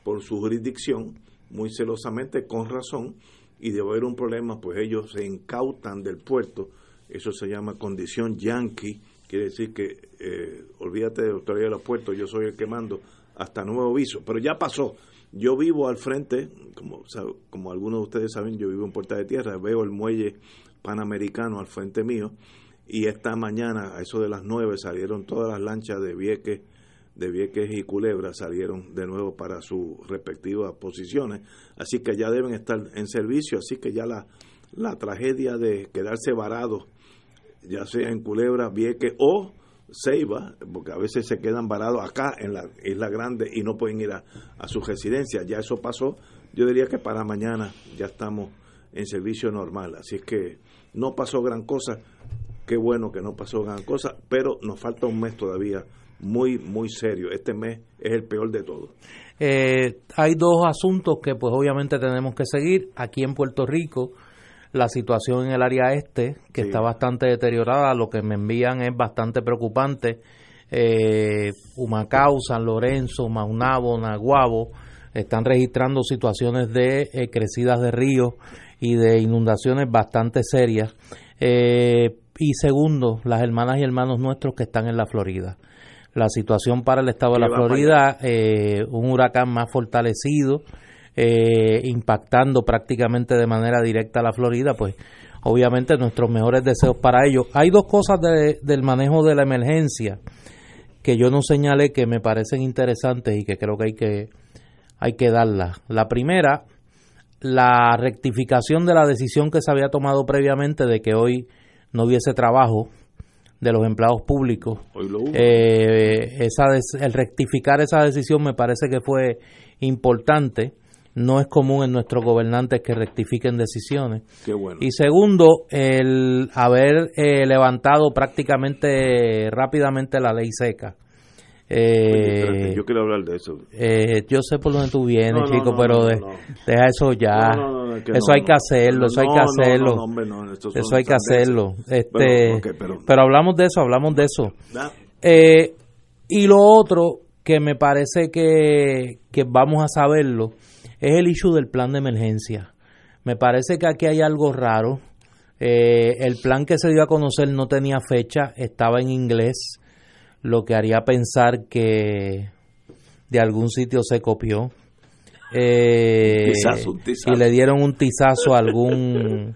S2: por su jurisdicción muy celosamente, con razón, y de haber un problema, pues ellos se incautan del puerto, eso se llama condición yankee, quiere decir que eh, olvídate de la autoridad de los puertos, yo soy el que mando hasta nuevo aviso, pero ya pasó. Yo vivo al frente, como, como algunos de ustedes saben, yo vivo en Puerta de Tierra, veo el muelle panamericano al frente mío y esta mañana a eso de las nueve salieron todas las lanchas de Vieques, de Vieques y Culebra salieron de nuevo para sus respectivas posiciones, así que ya deben estar en servicio, así que ya la, la tragedia de quedarse varados ya sea en Culebra, Vieques o Ceiba, porque a veces se quedan varados acá en la Isla Grande y no pueden ir a, su residencia. Ya eso pasó. Yo diría que para mañana ya estamos en servicio normal. Así que no pasó gran cosa. Qué bueno que no pasó gran cosa, pero nos falta un mes todavía muy, muy serio. Este mes es el peor de todos.
S1: Eh, hay dos asuntos que pues obviamente tenemos que seguir. Aquí en Puerto Rico la situación en el área este, que está bastante deteriorada, lo que me envían es bastante preocupante. Eh, Humacao, San Lorenzo, Maunabo, Naguabo están registrando situaciones de eh, crecidas de ríos y de inundaciones bastante serias. Eh, y segundo, las hermanas y hermanos nuestros que están en la Florida. La situación para el estado de la Florida, eh, un huracán más fortalecido, eh, impactando prácticamente de manera directa a la Florida, pues obviamente nuestros mejores deseos para ellos. Hay dos cosas del manejo de la emergencia que yo no señalé que me parecen interesantes y que creo que hay que, hay que darlas. La primera, la rectificación de la decisión que se había tomado previamente de que hoy no hubiese trabajo de los empleados públicos. Eh, esa el rectificar esa decisión me parece que fue importante no es común en nuestros gobernantes que rectifiquen decisiones. Y segundo, el haber eh, levantado prácticamente rápidamente la ley seca.
S2: Eh, yo quiero hablar de eso.
S1: Eh, yo sé por dónde tú vienes, chico, pero deja eso ya. eso hay que hacerlo, eso hay que hacerlo. eso hay que hacerlo. Este, pero, hablamos de eso, hablamos de eso. y lo otro que me parece que, que vamos a saberlo es el issue del plan de emergencia. Me parece que aquí hay algo raro. Eh, el plan que se dio a conocer no tenía fecha, estaba en inglés, lo que haría pensar que de algún sitio se copió. Eh, y le dieron un tizazo a algún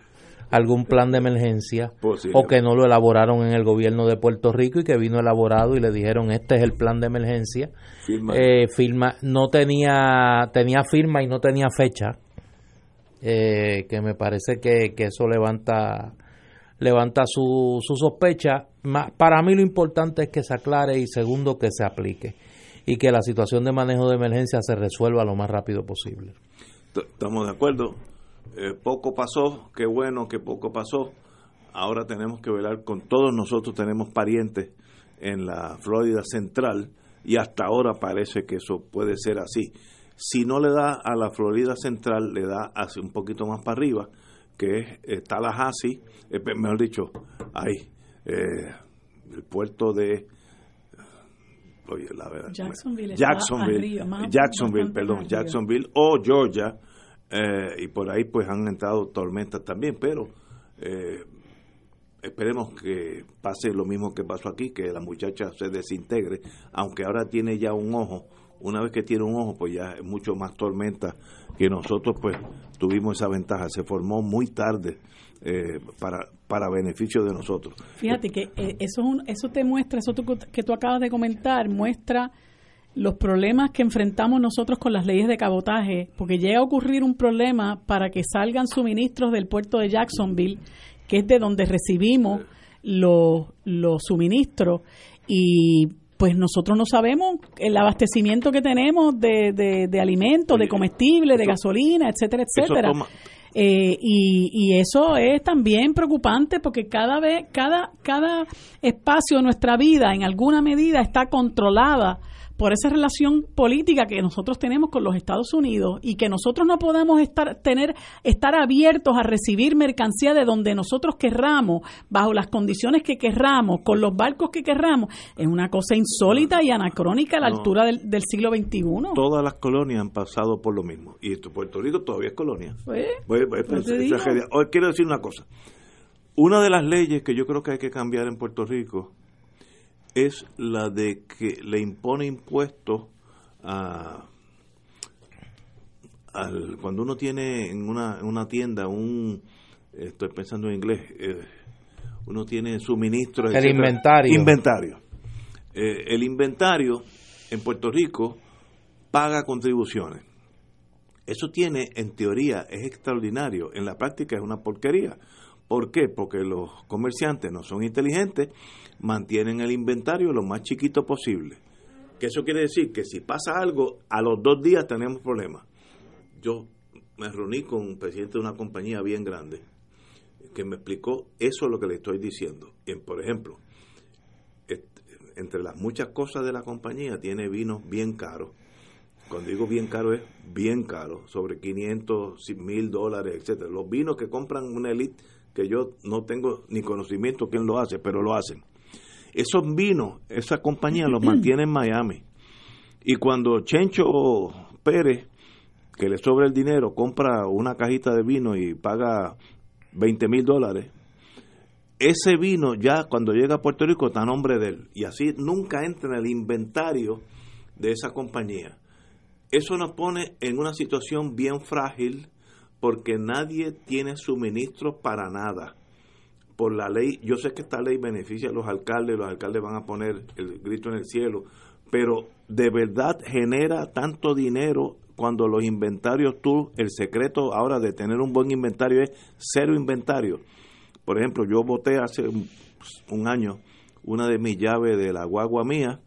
S1: algún plan de emergencia o que no lo elaboraron en el gobierno de Puerto Rico y que vino elaborado y le dijeron este es el plan de emergencia firma, eh, firma no tenía tenía firma y no tenía fecha. Eh, que me parece que, eso levanta levanta su, su sospecha para mí lo importante es que se aclare y segundo que se aplique y que la situación de manejo de emergencia se resuelva lo más rápido posible
S2: estamos de acuerdo eh, poco pasó, qué bueno que poco pasó. Ahora tenemos que velar con todos nosotros, tenemos parientes en la Florida Central y hasta ahora parece que eso puede ser así. Si no le da a la Florida Central, le da hacia un poquito más para arriba, que es eh, Tallahassee, eh, mejor dicho, ahí, el puerto de oye, la verdad,
S3: Jacksonville,
S2: Jacksonville, Jacksonville perdón, Jacksonville o Georgia, eh, y por ahí pues han entrado tormentas también, pero eh, esperemos que pase lo mismo que pasó aquí, que la muchacha se desintegre, aunque ahora tiene ya un ojo. Una vez que tiene un ojo, pues ya es mucho más tormenta que nosotros, pues tuvimos esa ventaja. Se formó muy tarde eh, para, para beneficio de nosotros.
S3: Fíjate que eh, eso, es un, eso te muestra, eso que tú acabas de comentar, muestra los problemas que enfrentamos nosotros con las leyes de cabotaje, porque llega a ocurrir un problema para que salgan suministros del puerto de Jacksonville, que es de donde recibimos los, los suministros, y pues nosotros no sabemos el abastecimiento que tenemos de, de, alimentos, de comestibles, de gasolina, etcétera, etcétera. Eh, y, y, eso es también preocupante porque cada vez, cada, cada espacio de nuestra vida en alguna medida está controlada por esa relación política que nosotros tenemos con los Estados Unidos y que nosotros no podamos estar tener estar abiertos a recibir mercancía de donde nosotros querramos, bajo las condiciones que querramos, con los barcos que querramos, es una cosa insólita y anacrónica a la altura del, siglo XXI.
S2: Todas las colonias han pasado por lo mismo y Puerto Rico todavía es colonia.
S3: Pues,
S2: pues, pues, Hoy quiero decir una cosa. Una de las leyes que yo creo que hay que cambiar en Puerto Rico es la de que le impone impuestos a, al, cuando uno tiene en una, en una tienda un estoy pensando en inglés eh, uno tiene suministros
S1: el inventario.
S2: Inventario. Eh, el inventario en Puerto Rico paga contribuciones. Eso tiene en teoría es extraordinario. En la práctica es una porquería ¿Por qué? Porque los comerciantes no son inteligentes, mantienen el inventario lo más chiquito posible. Que eso quiere decir que si pasa algo, a los dos días tenemos problemas. Yo me reuní con un presidente de una compañía bien grande que me explicó eso es lo que le estoy diciendo. Por ejemplo, entre las muchas cosas de la compañía tiene vinos bien caros. Cuando digo bien caro es bien caro, sobre 500, mil dólares, etcétera. Los vinos que compran una elite que yo no tengo ni conocimiento quién lo hace, pero lo hacen. Esos vinos, esa compañía los mantiene en Miami. Y cuando Chencho Pérez, que le sobra el dinero, compra una cajita de vino y paga 20 mil dólares, ese vino ya cuando llega a Puerto Rico está a nombre de él. Y así nunca entra en el inventario de esa compañía. Eso nos pone en una situación bien frágil porque nadie tiene suministro para nada. Por la ley, yo sé que esta ley beneficia a los alcaldes, los alcaldes van a poner el grito en el cielo, pero de verdad genera tanto dinero cuando los inventarios tú, el secreto ahora de tener un buen inventario es cero inventario. Por ejemplo, yo voté hace un, año una de mis llaves de la guagua mía,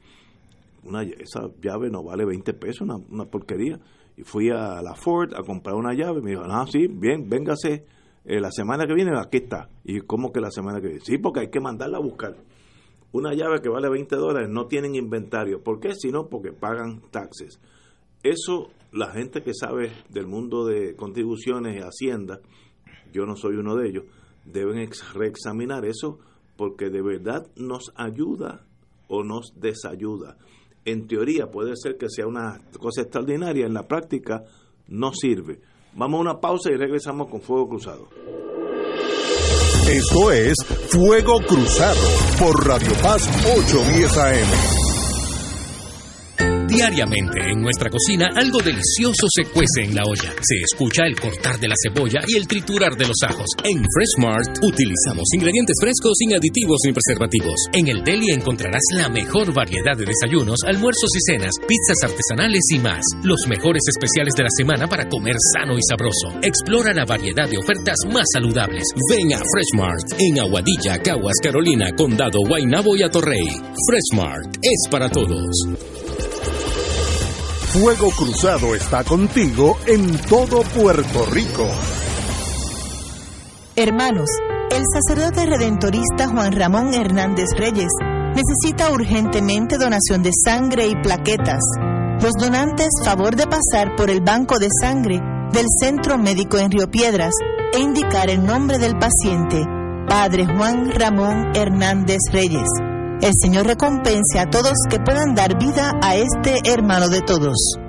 S2: una, esa llave no vale 20 pesos, una porquería y fui a la Ford a comprar una llave. Me dijo, ah, sí, bien, véngase eh, la semana que viene, aquí está. ¿Y cómo que la semana que viene? Sí, porque hay que mandarla a buscar. Una llave que vale 20 dólares no tienen inventario. ¿Por qué? Sino porque pagan taxes. Eso, la gente que sabe del mundo de contribuciones y hacienda, yo no soy uno de ellos, deben reexaminar eso porque de verdad nos ayuda o nos desayuda en teoría puede ser que sea una cosa extraordinaria, en la práctica no sirve. Vamos a una pausa y regresamos con Fuego Cruzado.
S5: Esto es Fuego Cruzado por Radio Paz 810 AM.
S16: Diariamente en nuestra cocina algo delicioso se cuece en la olla. Se escucha el cortar de la cebolla y el triturar de los ajos. En Freshmart utilizamos ingredientes frescos sin aditivos ni preservativos. En el deli encontrarás la mejor variedad de desayunos, almuerzos y cenas, pizzas artesanales y más. Los mejores especiales de la semana para comer sano y sabroso. Explora la variedad de ofertas más saludables. Ven a Freshmart en Aguadilla, Caguas, Carolina, Condado, Guaynabo y Atorrey. Freshmart es para todos.
S5: Fuego Cruzado está contigo en todo Puerto Rico.
S17: Hermanos, el sacerdote redentorista Juan Ramón Hernández Reyes necesita urgentemente donación de sangre y plaquetas. Los donantes favor de pasar por el banco de sangre del Centro Médico en Río Piedras e indicar el nombre del paciente, Padre Juan Ramón Hernández Reyes. El Señor recompense a todos que puedan dar vida a este hermano de todos.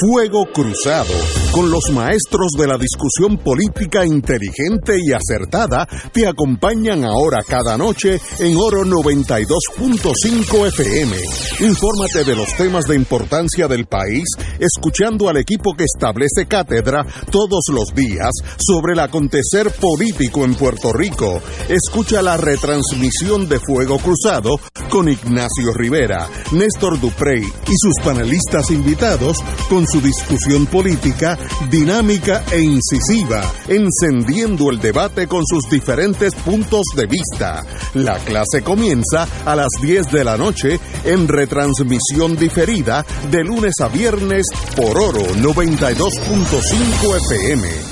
S5: Fuego Cruzado, con los maestros de la discusión política inteligente y acertada, te acompañan ahora cada noche en Oro 92.5 FM. Infórmate de los temas de importancia del país, escuchando al equipo que establece cátedra todos los días sobre el acontecer político en Puerto Rico. Escucha la retransmisión de Fuego Cruzado con Ignacio Rivera, Néstor Duprey y sus panelistas invitados con su discusión política dinámica e incisiva, encendiendo el debate con sus diferentes puntos de vista. La clase comienza a las 10 de la noche en retransmisión diferida de lunes a viernes por Oro 92.5 FM.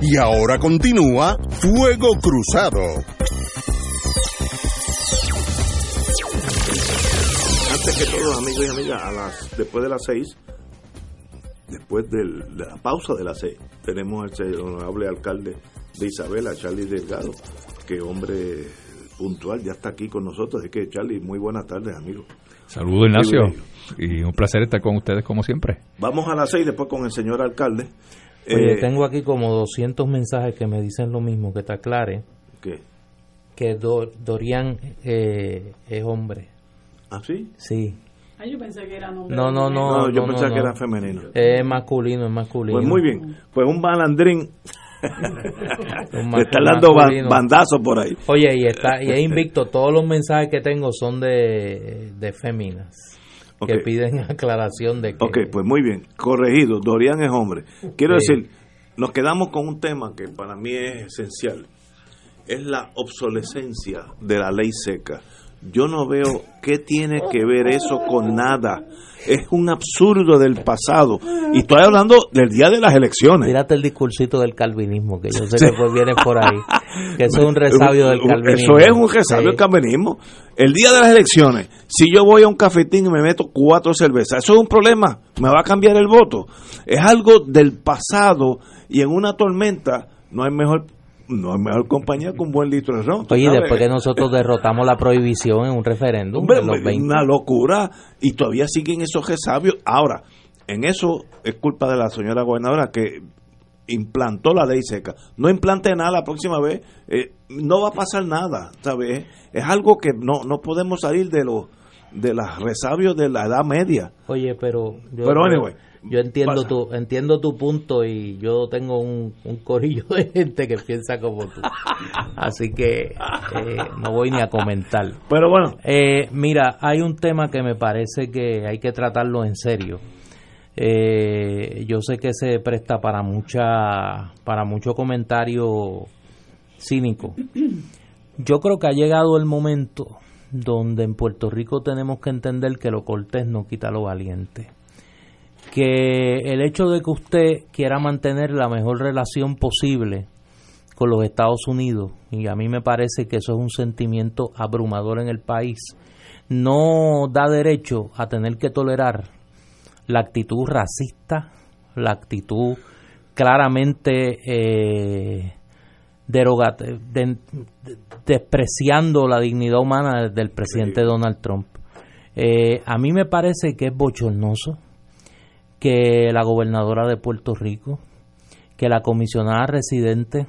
S5: Y ahora continúa Fuego Cruzado.
S2: Antes que todo, amigos y amigas, a las, después de las seis, después del- de la pausa de las seis, tenemos al honorable alcalde de Isabela, Charlie Delgado, que hombre puntual, ya está aquí con nosotros. Así que, Charlie, muy buenas tardes, amigo.
S18: Saludos, Ignacio. Y un placer estar con ustedes como siempre.
S2: Vamos a las seis después con el señor alcalde.
S1: Oye,
S2: Eh,
S1: tengo aquí como 200 mensajes que me dicen lo mismo, que te aclare
S2: ¿Qué?
S1: que Do- Dorian eh, es hombre.
S2: ¿Ah, sí?
S1: Sí.
S3: Ah, yo pensé que era nombre.
S1: No, no, no.
S2: No, yo
S1: no,
S2: pensaba
S1: no,
S2: que era femenino.
S1: Es masculino, es masculino.
S2: Pues muy bien. Pues un balandrín. Le están dando bandazos por ahí.
S1: Oye, y está y es invicto. Todos los mensajes que tengo son de, de féminas que
S2: Ok.
S1: piden aclaración de que
S2: Ok, pues muy bien, corregido, Dorian es hombre. Quiero
S1: Sí.
S2: decir, nos quedamos con un tema que para mí es esencial, es la obsolescencia de la ley seca. Yo no veo qué tiene que ver eso con nada. Es un absurdo del pasado. Y estoy hablando del día de las elecciones.
S1: Tírate el discursito del calvinismo, que yo sé que pues viene por ahí. Que eso es un resabio del calvinismo.
S2: Eso es un resabio
S1: Sí.
S2: del calvinismo. El día de las elecciones, si yo voy a un cafetín y me meto cuatro cervezas, eso es un problema. Me va a cambiar el voto. Es algo del pasado y en una tormenta no hay mejor no hay mejor compañía que un buen litro de ron. ¿tú
S1: Oye,
S2: sabes?
S1: después que nosotros derrotamos la prohibición en un referéndum
S2: Hombre,
S1: en los 20.
S2: una locura y todavía siguen esos resabios. Ahora, en eso es culpa de la señora gobernadora que implantó la ley seca. No implante nada la próxima vez, eh, no va a pasar nada, ¿sabes? Es algo que no no podemos salir de los de los resabios de la Edad Media.
S1: Oye, pero yo,
S2: Pero anyway,
S1: yo entiendo
S2: pasa.
S1: tu entiendo tu punto y yo tengo un, un corillo de gente que piensa como tú. Así que eh, no voy ni a comentar.
S2: Pero bueno.
S1: Eh, mira, hay un tema que me parece que hay que tratarlo en serio. Eh, yo sé que se presta para mucha para mucho comentario cínico. Yo creo que ha llegado el momento donde en Puerto Rico tenemos que entender que lo cortés no quita lo valiente. Que el hecho de que usted quiera mantener la mejor relación posible con los Estados Unidos, y a mí me parece que eso es un sentimiento abrumador en el país, no da derecho a tener que tolerar la actitud racista, la actitud claramente eh, derogate- de- de- despreciando la dignidad humana del presidente Donald Trump. Eh, a mí me parece que es bochornoso que la gobernadora de Puerto Rico, que la comisionada residente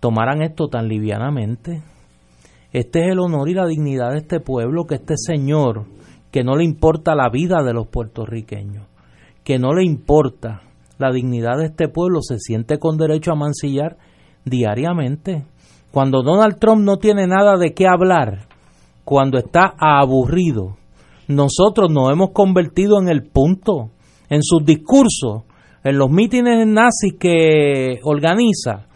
S1: tomaran esto tan livianamente. Este es el honor y la dignidad de este pueblo, que este señor, que no le importa la vida de los puertorriqueños, que no le importa la dignidad de este pueblo, se siente con derecho a mancillar diariamente. Cuando Donald Trump no tiene nada de qué hablar, cuando está aburrido, nosotros nos hemos convertido en el punto, en sus discursos, en los mítines nazis que organiza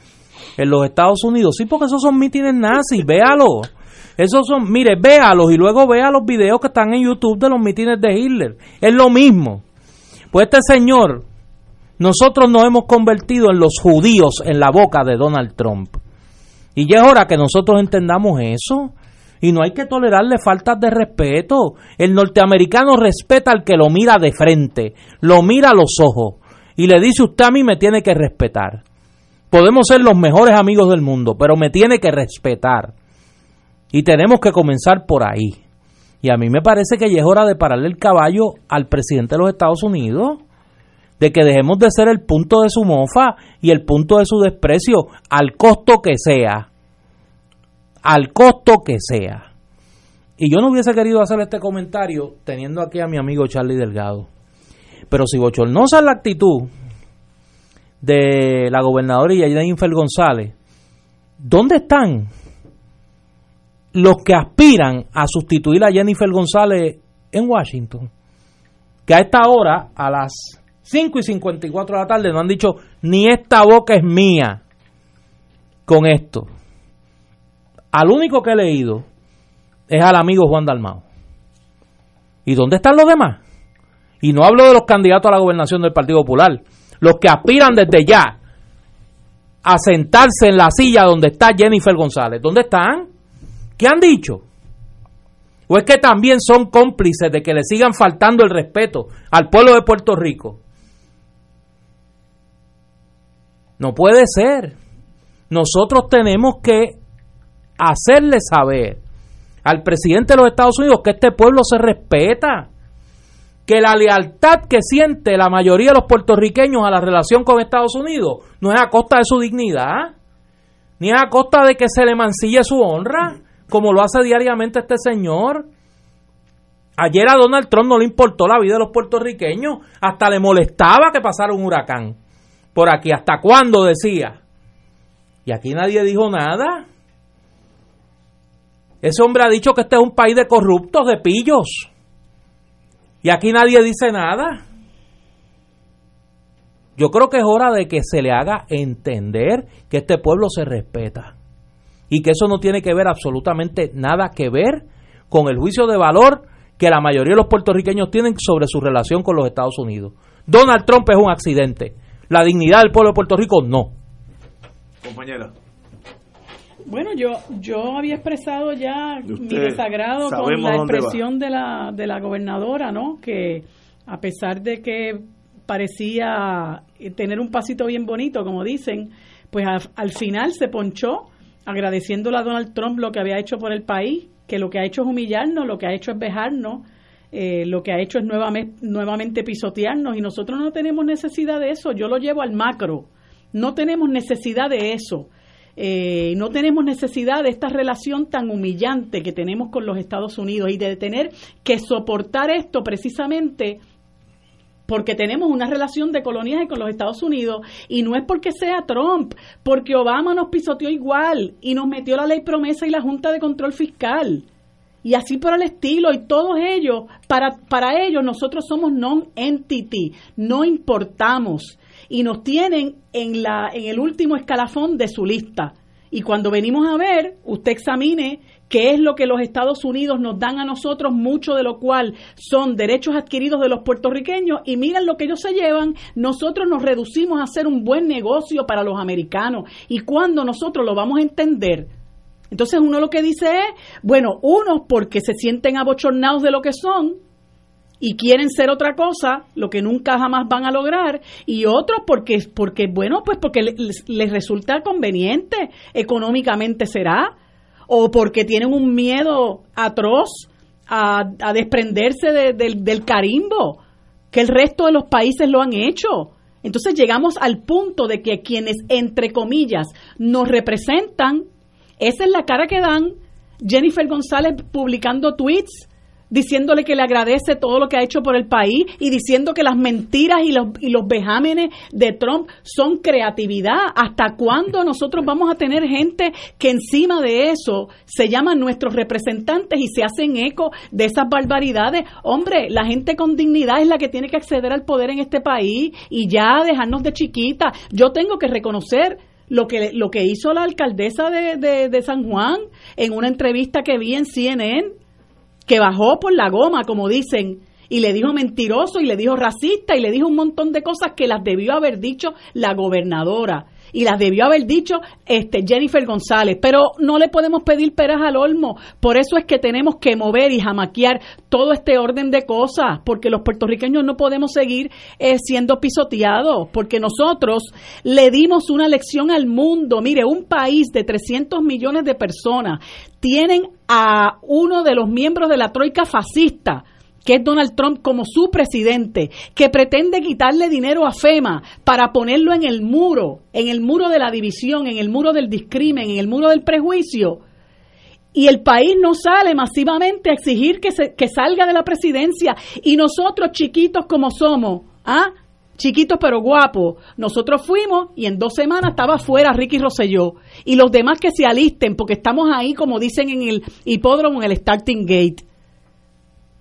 S1: en los Estados Unidos. Sí, porque esos son mítines nazis, véalo. Esos son, mire, véalos y luego vea los videos que están en YouTube de los mítines de Hitler. Es lo mismo. Pues este señor nosotros nos hemos convertido en los judíos en la boca de Donald Trump. Y ya es hora que nosotros entendamos eso. Y no hay que tolerarle faltas de respeto. El norteamericano respeta al que lo mira de frente, lo mira a los ojos y le dice usted a mí me tiene que respetar. Podemos ser los mejores amigos del mundo, pero me tiene que respetar. Y tenemos que comenzar por ahí. Y a mí me parece que ya es hora de pararle el caballo al presidente de los Estados Unidos, de que dejemos de ser el punto de su mofa y el punto de su desprecio, al costo que sea. Al costo que sea. Y yo no hubiese querido hacer este comentario teniendo aquí a mi amigo Charlie Delgado. Pero si bochornosa es la actitud de la gobernadora Jennifer González, ¿dónde están los que aspiran a sustituir a Jennifer González en Washington? Que a esta hora, a las 5 y 54 de la tarde, no han dicho ni esta boca es mía con esto. Al único que he leído es al amigo Juan Dalmao. ¿Y dónde están los demás? Y no hablo de los candidatos a la gobernación del Partido Popular, los que aspiran desde ya a sentarse en la silla donde está Jennifer González. ¿Dónde están? ¿Qué han dicho? ¿O es que también son cómplices de que le sigan faltando el respeto al pueblo de Puerto Rico? No puede ser. Nosotros tenemos que hacerle saber al presidente de los Estados Unidos que este pueblo se respeta que la lealtad que siente la mayoría de los puertorriqueños a la relación con Estados Unidos no es a costa de su dignidad, ni es a costa de que se le mancille su honra, como lo hace diariamente este señor. Ayer a Donald Trump no le importó la vida de los puertorriqueños, hasta le molestaba que pasara un huracán por aquí. ¿Hasta cuándo decía? Y aquí nadie dijo nada. Ese hombre ha dicho que este es un país de corruptos, de pillos. Y aquí nadie dice nada. Yo creo que es hora de que se le haga entender que este pueblo se respeta y que eso no tiene que ver absolutamente nada que ver con el juicio de valor que la mayoría de los puertorriqueños tienen sobre su relación con los Estados Unidos. Donald Trump es un accidente. La dignidad del pueblo de Puerto Rico no.
S2: Compañera.
S3: Bueno, yo yo había expresado ya mi desagrado con la expresión de la, de la gobernadora, ¿no? Que a pesar de que parecía tener un pasito bien bonito, como dicen, pues al final se ponchó agradeciéndole a Donald Trump lo que había hecho por el país, que lo que ha hecho es humillarnos, lo que ha hecho es vejarnos, eh, lo que ha hecho es nuevamente, nuevamente pisotearnos y nosotros no tenemos necesidad de eso, yo lo llevo al macro, no tenemos necesidad de eso. Eh, no tenemos necesidad de esta relación tan humillante que tenemos con los Estados Unidos y de tener que soportar esto precisamente porque tenemos una relación de coloniaje con los Estados Unidos y no es porque sea Trump, porque Obama nos pisoteó igual y nos metió la ley promesa y la Junta de Control Fiscal. Y así por el estilo, y todos ellos, para, para ellos nosotros somos non-entity, no importamos y nos tienen en, la, en el último escalafón de su lista. Y cuando venimos a ver, usted examine qué es lo que los Estados Unidos nos dan a nosotros, mucho de lo cual son derechos adquiridos de los puertorriqueños, y miren lo que ellos se llevan, nosotros nos reducimos a hacer un buen negocio para los americanos. Y cuando nosotros lo vamos a entender, entonces uno lo que dice es, bueno, unos porque se sienten abochornados de lo que son, y quieren ser otra cosa, lo que nunca jamás van a lograr, y otros porque, porque bueno, pues porque les, resulta conveniente, económicamente será, o porque tienen un miedo atroz a, desprenderse del, del carimbo, que el resto de los países lo han hecho. Entonces llegamos al punto de que quienes, entre comillas, nos representan, esa es la cara que dan Jennifer González publicando tweets diciéndole que le agradece todo lo que ha hecho por el país y diciendo que las mentiras y los, y los vejámenes de Trump son creatividad. ¿Hasta cuándo nosotros vamos a tener gente que encima de eso se llaman nuestros representantes y se hacen eco de esas barbaridades? Hombre, la gente con dignidad es la que tiene que acceder al poder en este país y ya dejarnos de chiquita. Yo tengo que reconocer lo que, lo que hizo la alcaldesa de, de, de San Juan en una entrevista que vi en CNN que bajó por la goma, como dicen, y le dijo mentiroso y le dijo racista y le dijo un montón de cosas que las debió haber dicho la gobernadora y las debió haber dicho este Jennifer González, pero no le podemos pedir peras al olmo, por eso es que tenemos que mover y jamaquear todo este orden de cosas, porque los puertorriqueños no podemos seguir eh, siendo pisoteados, porque nosotros le dimos una lección al mundo, mire, un país de 300 millones de personas tienen a uno de los miembros de la troika fascista, que es Donald Trump como su presidente, que pretende quitarle dinero a FEMA para ponerlo en el muro, en el muro de la división, en el muro del discrimen, en el muro del prejuicio. Y el país no sale masivamente a exigir que, se, que salga de la presidencia. Y nosotros, chiquitos como somos, ¿ah? chiquitos pero guapos, nosotros fuimos y en dos semanas estaba fuera Ricky Rosselló. Y los demás que se alisten, porque estamos ahí, como dicen en el hipódromo, en el starting gate.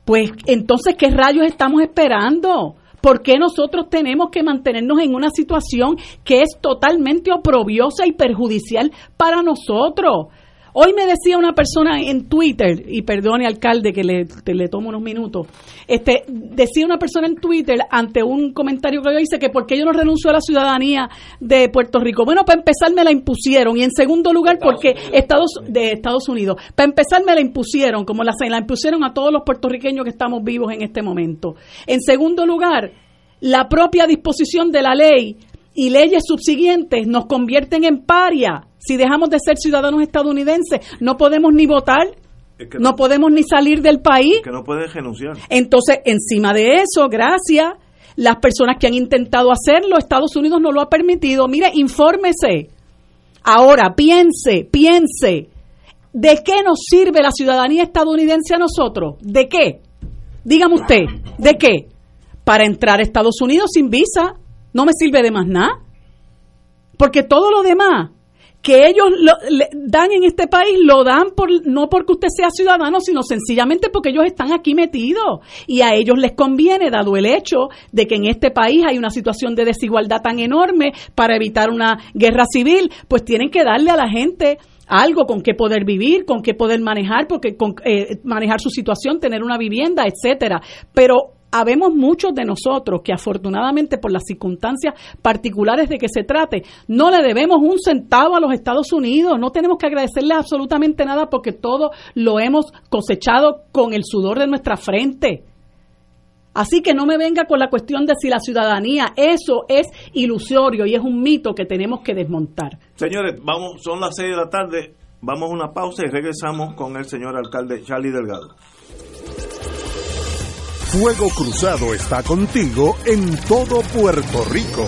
S3: Pues entonces, ¿qué rayos estamos esperando? ¿Por qué nosotros tenemos que mantenernos en una situación que es totalmente oprobiosa y perjudicial para nosotros? Hoy me decía una persona en Twitter, y perdone alcalde que le, le tomo unos minutos, este, decía una persona en Twitter ante un comentario que yo hice que por qué yo no renuncio a la ciudadanía de Puerto Rico. Bueno, para empezar me la impusieron y en segundo lugar porque Estados de Estados Unidos. Para empezar me la impusieron, como la, la impusieron a todos los puertorriqueños que estamos vivos en este momento. En segundo lugar, la propia disposición de la ley y leyes subsiguientes nos convierten en paria si dejamos de ser ciudadanos estadounidenses, no podemos ni votar, no, podemos ni salir del país.
S2: que no puede renunciar.
S3: Entonces, encima de eso, gracias, las personas que han intentado hacerlo, Estados Unidos no lo ha permitido. Mire, infórmese. Ahora, piense, piense. ¿De qué nos sirve la ciudadanía estadounidense a nosotros? ¿De qué? Dígame usted, ¿de qué? Para entrar a Estados Unidos sin visa. No me sirve de más nada. Porque todo lo demás que ellos lo, dan en este país lo dan por, no porque usted sea ciudadano, sino sencillamente porque ellos están aquí metidos. Y a ellos les conviene, dado el hecho de que en este país hay una situación de desigualdad tan enorme para evitar una guerra civil, pues tienen que darle a la gente algo con qué poder vivir, con qué poder manejar, porque con, eh, manejar su situación, tener una vivienda, etcétera. Pero habemos muchos de nosotros que afortunadamente por las circunstancias particulares de que se trate, no le debemos un centavo a los Estados Unidos, no tenemos que agradecerle absolutamente nada porque todo lo hemos cosechado con el sudor de nuestra frente. Así que no me venga con la cuestión de si la ciudadanía, eso es ilusorio y es un mito que tenemos que desmontar.
S2: Señores, vamos, son las seis de la tarde, vamos a una pausa y regresamos con el señor alcalde Charlie Delgado.
S5: Fuego Cruzado está contigo en todo Puerto Rico.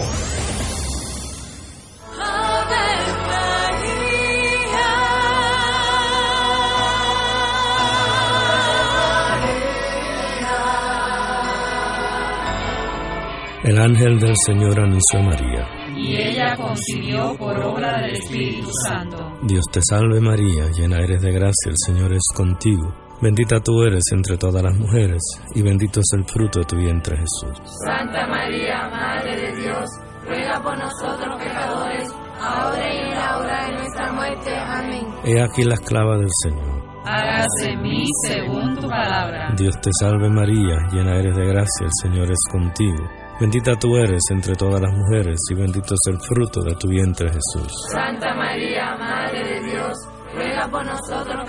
S19: El ángel del Señor anunció a María.
S8: Y ella concibió por obra del Espíritu Santo.
S19: Dios te salve María, llena eres de gracia, el Señor es contigo. Bendita tú eres entre todas las mujeres, y bendito es el fruto de tu vientre Jesús.
S8: Santa María, Madre de Dios, ruega por nosotros pecadores, ahora y en la hora de nuestra muerte. Amén.
S19: He aquí la esclava del Señor.
S8: Hágase en mí según tu palabra.
S19: Dios te salve María, llena eres de gracia, el Señor es contigo. Bendita tú eres entre todas las mujeres, y bendito es el fruto de tu vientre Jesús.
S8: Santa María, Madre de Dios, ruega por nosotros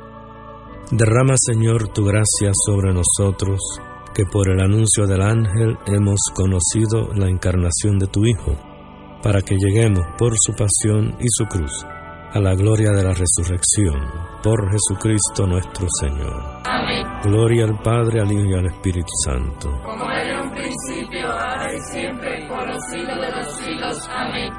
S19: Derrama, Señor, tu gracia sobre nosotros, que por el anuncio del ángel hemos conocido la encarnación de tu Hijo, para que lleguemos por su pasión y su cruz a la gloria de la resurrección, por Jesucristo nuestro Señor.
S8: Amén.
S19: Gloria al Padre, al Hijo y al Espíritu Santo.
S8: Como era un principio, ahora y siempre, por los siglos de los siglos. Amén.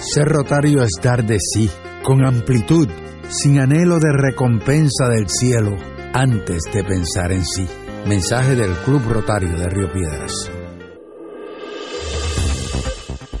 S4: Ser rotario es dar de sí, con amplitud, sin anhelo de recompensa del cielo, antes de pensar en sí. Mensaje del Club Rotario de Río Piedras.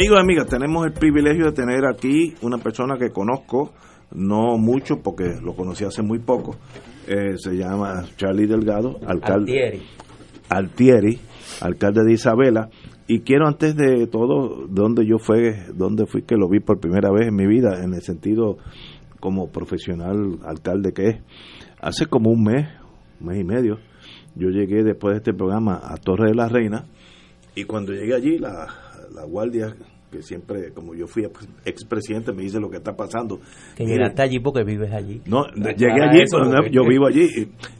S2: Amigos y amigas, tenemos el privilegio de tener aquí una persona que conozco, no mucho porque lo conocí hace muy poco. Eh, se llama Charlie Delgado, alcalde.
S1: Altieri.
S2: Altieri, alcalde de Isabela. Y quiero antes de todo, donde yo fue, donde fui que lo vi por primera vez en mi vida, en el sentido como profesional alcalde que es. Hace como un mes, un mes y medio, yo llegué después de este programa a Torre de la Reina y cuando llegué allí, la, la guardia, que siempre, como yo fui expresidente, me dice lo que está pasando.
S1: Que llegaste allí porque vives allí.
S2: no, llegué allí,
S1: eso,
S2: pero no,
S1: porque-
S2: yo vivo allí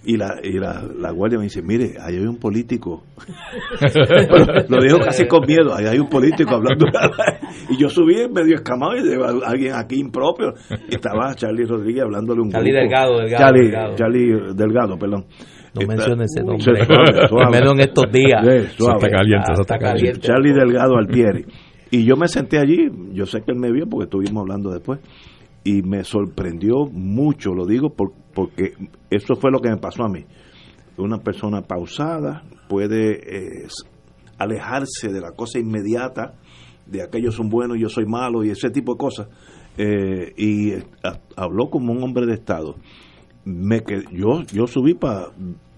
S2: y, y la, y la, la guardia me dice, mire, ahí hay un político. Pero lo dijo casi con miedo, ahí hay un político hablando. y yo subí medio escamado y alguien aquí impropio. Y estaba Charlie Rodríguez hablándole un
S1: Charlie
S2: grupo.
S1: Delgado, Delgado,
S2: Charlie,
S1: Delgado.
S2: Charlie Delgado, perdón.
S1: No
S2: Está-
S1: mencione ese nombre.
S2: suave, suave.
S1: Menos en estos días.
S2: Sí,
S1: Eso
S2: suave.
S1: está caliente, eso está caliente.
S2: Charlie Delgado Altieri. Y yo me senté allí, yo sé que él me vio porque estuvimos hablando después, y me sorprendió mucho, lo digo por- porque eso fue lo que me pasó a mí. Una persona pausada puede eh, alejarse de la cosa inmediata, de aquellos son buenos, yo soy malo, y ese tipo de cosas, eh, y eh, ha- habló como un hombre de Estado. Me que yo yo subí para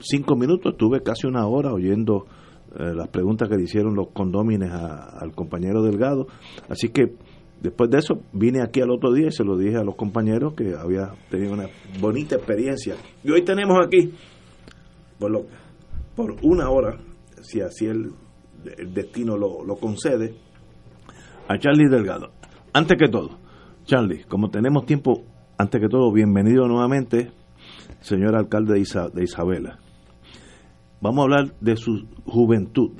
S2: cinco minutos, estuve casi una hora oyendo eh, las preguntas que le hicieron los condómines a- al compañero Delgado. Así que después de eso vine aquí al otro día y se lo dije a los compañeros que había tenido una bonita experiencia. Y hoy tenemos aquí, por, lo- por una hora, si así el, el destino lo, lo concede, a Charlie Delgado. Antes que todo, Charlie, como tenemos tiempo, antes que todo, bienvenido nuevamente, señor alcalde de, Isa- de Isabela. Vamos a hablar de su juventud.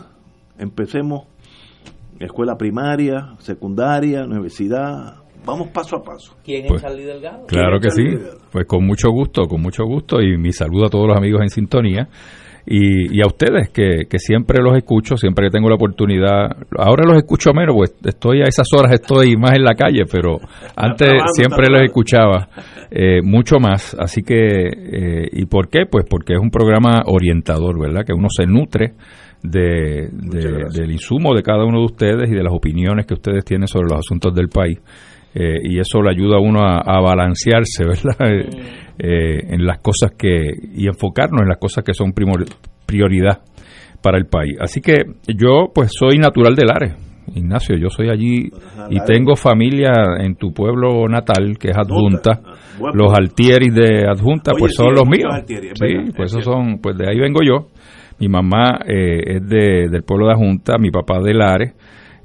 S2: Empecemos escuela primaria, secundaria, universidad. Vamos paso a paso.
S1: ¿Quién
S18: Pues,
S1: es Charlie Delgado?
S18: Claro que sí, pues con mucho gusto, con mucho gusto y mi saludo a todos los amigos en sintonía y, y a ustedes que, que siempre los escucho, siempre que tengo la oportunidad, ahora los escucho menos, pues estoy a esas horas, estoy más en la calle, pero antes siempre los escuchaba eh, mucho más, así que, eh, ¿y por qué? Pues porque es un programa orientador, ¿verdad? Que uno se nutre de, de- del insumo de cada uno de ustedes y de las opiniones que ustedes tienen sobre los asuntos del país. Eh, y eso le ayuda a uno a, a balancearse, ¿verdad? Eh, eh, en las cosas que, y enfocarnos en las cosas que son primor- prioridad para el país. Así que yo, pues, soy natural de Lares, Ignacio, yo soy allí y tengo familia en tu pueblo natal, que es adjunta.
S2: Buen
S18: Los. Altieris de adjunta,
S2: Oye,
S18: pues son los míos.
S2: Altieri,
S18: Sí,
S2: verdad,
S18: pues
S2: es
S18: esos son, pues de ahí vengo yo. Mi mamá eh, es de, del pueblo de Adjunta, mi papá de Lares.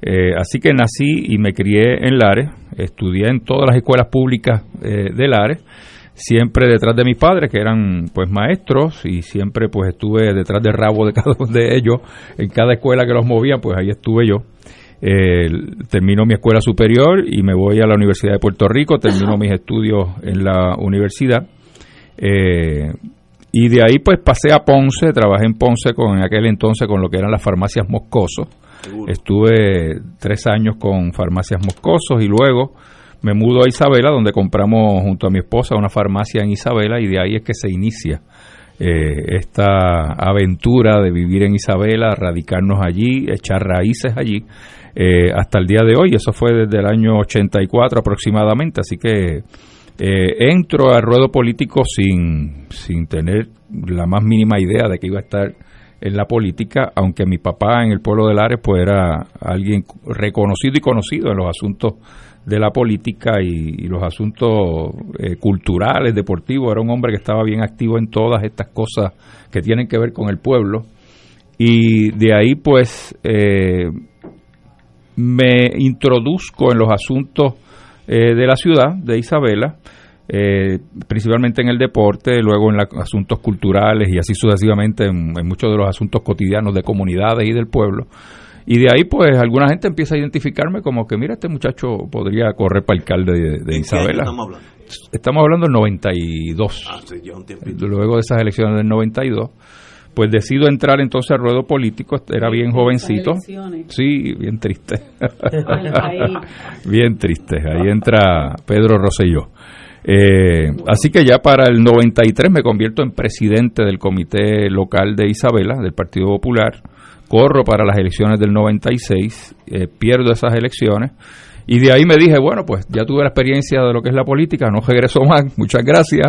S18: Eh, así que nací y me crié en Lares, estudié en todas las escuelas públicas eh, de Lares, siempre detrás de mis padres, que eran pues maestros, y siempre pues estuve detrás del rabo de cada uno de ellos, en cada escuela que los movía, pues ahí estuve yo. Eh, termino mi escuela superior y me voy a la Universidad de Puerto Rico, termino mis estudios en la universidad. Eh, y de ahí pues pasé a Ponce, trabajé en Ponce con en aquel entonces con lo que eran las farmacias Moscoso. Estuve tres años con farmacias Moscosos y luego me mudo a Isabela donde compramos junto a mi esposa una farmacia en Isabela y de ahí es que se inicia eh, esta aventura de vivir en Isabela, radicarnos allí, echar raíces allí eh, hasta el día de hoy. Eso fue desde el año 84 aproximadamente, así que eh, entro al ruedo político sin, sin tener la más mínima idea de que iba a estar en la política, aunque mi papá en el pueblo de Lares pues era alguien reconocido y conocido en los asuntos de la política y, y los asuntos eh, culturales, deportivos, era un hombre que estaba bien activo en todas estas cosas que tienen que ver con el pueblo. Y de ahí pues eh, me introduzco en los asuntos eh, de la ciudad, de Isabela, eh, principalmente en el deporte, luego en los asuntos culturales y así sucesivamente en, muchos de los asuntos cotidianos de comunidades y del pueblo. Y de ahí, pues, alguna gente empieza a identificarme como que, mira, este muchacho podría correr para alcalde de, Isabela. estamos hablando? Estamos hablando del 92. Ah, luego de esas elecciones del 92 pues decido entrar entonces al ruedo político, era bien jovencito. Sí, bien triste. bien triste. Ahí entra Pedro Rosselló. Eh, así que ya para el 93 me convierto en presidente del comité local de Isabela, del Partido Popular. Corro para las elecciones del 96, eh, pierdo esas elecciones. Y de ahí me dije, bueno, pues ya tuve la experiencia de lo que es la política, no regreso más, muchas gracias,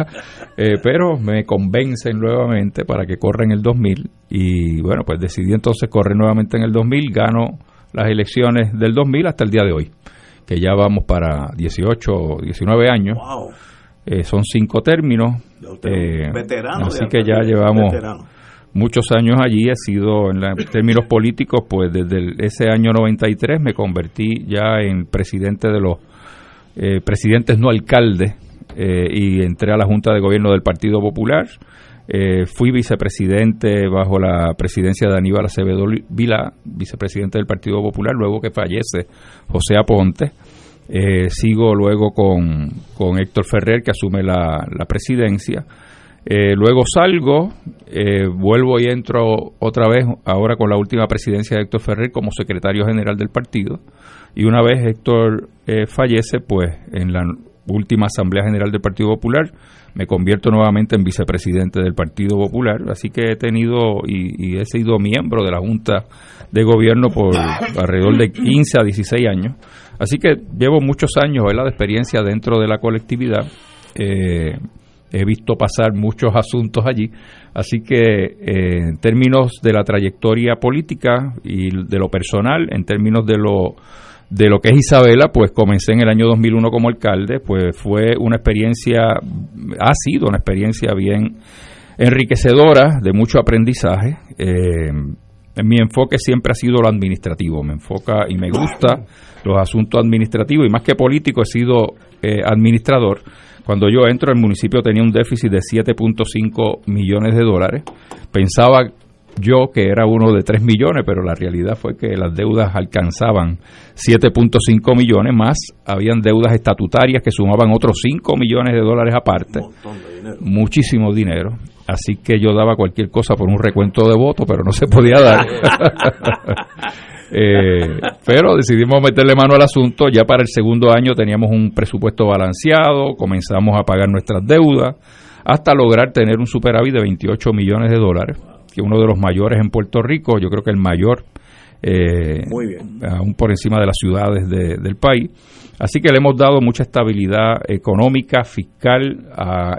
S18: eh, pero me convencen nuevamente para que corra en el 2000 y bueno, pues decidí entonces correr nuevamente en el 2000, gano las elecciones del 2000 hasta el día de hoy, que ya vamos para 18 o 19 años. Eh, son cinco términos. Eh, así que ya llevamos muchos años allí, he sido en, términos políticos, pues desde ese año 93 me convertí ya en presidente de los eh, presidentes no alcaldes eh, y entré a la Junta de Gobierno del Partido Popular. Eh, fui vicepresidente bajo la presidencia de Aníbal Acevedo Vila, vicepresidente del Partido Popular, luego que fallece José Aponte. sigo luego con, con Héctor Ferrer, que asume la, la presidencia eh, luego salgo, eh, vuelvo y entro otra vez, ahora con la última presidencia de Héctor Ferrer como secretario general del partido. Y una vez Héctor eh, fallece, pues en la última Asamblea General del Partido Popular me convierto nuevamente en vicepresidente del Partido Popular. Así que he tenido y, he sido miembro de la Junta de Gobierno por alrededor de 15 a 16 años. Así que llevo muchos años de experiencia dentro de la colectividad. Eh, he visto pasar muchos asuntos allí, así que eh, en términos de la trayectoria política y de lo personal, en términos de lo de lo que es Isabela, pues comencé en el año 2001 como alcalde, pues fue una experiencia, ha sido una experiencia bien enriquecedora, de mucho aprendizaje. Eh, mi enfoque siempre ha sido lo administrativo, me enfoca y me gusta los asuntos administrativos y más que político he sido eh, administrador cuando yo entro, el municipio tenía un déficit de 7.5 millones de dólares. Pensaba yo que era uno de 3 millones, pero la realidad fue que las deudas alcanzaban 7.5 millones más, habían deudas estatutarias que sumaban otros 5 millones de dólares aparte, muchísimo dinero, así que yo daba cualquier cosa por un recuento de votos, pero no se podía dar. Eh, pero decidimos meterle mano al asunto. Ya para el segundo año teníamos un presupuesto balanceado, comenzamos a pagar nuestras deudas, hasta lograr tener un superávit de 28 millones de dólares, que uno de los mayores en Puerto Rico, yo creo que el mayor, eh, aún por encima de las ciudades del país. Así que le hemos dado mucha estabilidad económica, fiscal,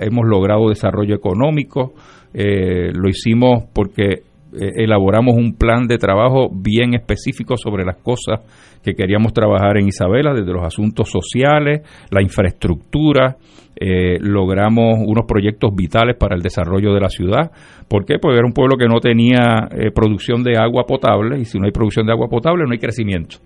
S18: hemos logrado desarrollo económico, eh, lo hicimos porque elaboramos un plan de trabajo bien específico sobre las cosas que queríamos trabajar en Isabela, desde los asuntos sociales, la infraestructura, eh, logramos unos proyectos vitales para el desarrollo de la ciudad. ¿Por qué? Porque era un pueblo que no tenía eh, producción de agua potable y si no hay producción de agua potable no hay crecimiento.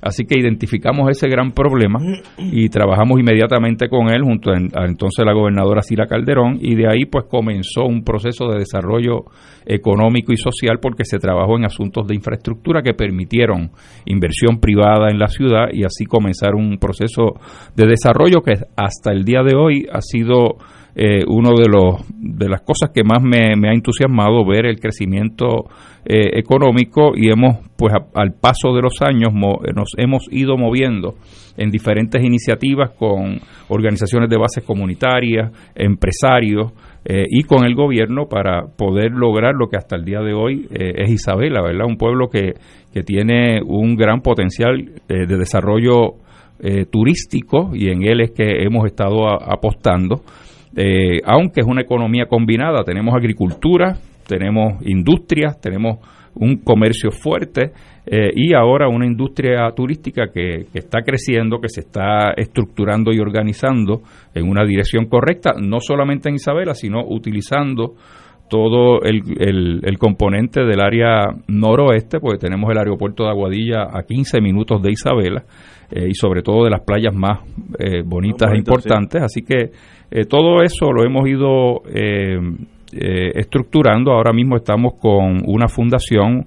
S18: Así que identificamos ese gran problema y trabajamos inmediatamente con él junto a, entonces la gobernadora Sila Calderón y de ahí pues comenzó un proceso de desarrollo económico y social porque se trabajó en asuntos de infraestructura que permitieron inversión privada en la ciudad y así comenzar un proceso de desarrollo que hasta el día de hoy ha sido eh, uno de los de las cosas que más me, ha entusiasmado ver el crecimiento eh, económico y hemos pues al paso de los años nos hemos ido moviendo en diferentes iniciativas con organizaciones de bases comunitarias, empresarios eh, y con el gobierno para poder lograr lo que hasta el día de hoy es Isabela, ¿verdad? Un pueblo que, que tiene un gran potencial de desarrollo turístico y en él es que hemos estado apostando eh, aunque es una economía combinada, tenemos agricultura, tenemos industrias, tenemos un comercio fuerte eh, y ahora una industria turística que, está creciendo, que se está estructurando y organizando en una dirección correcta, no solamente en Isabela, sino utilizando todo el, el, componente del área noroeste, porque tenemos el aeropuerto de Aguadilla a 15 minutos de Isabela y sobre todo de las playas más bonitas e importantes. Así que todo eso lo hemos ido estructurando. Ahora mismo estamos con una fundación,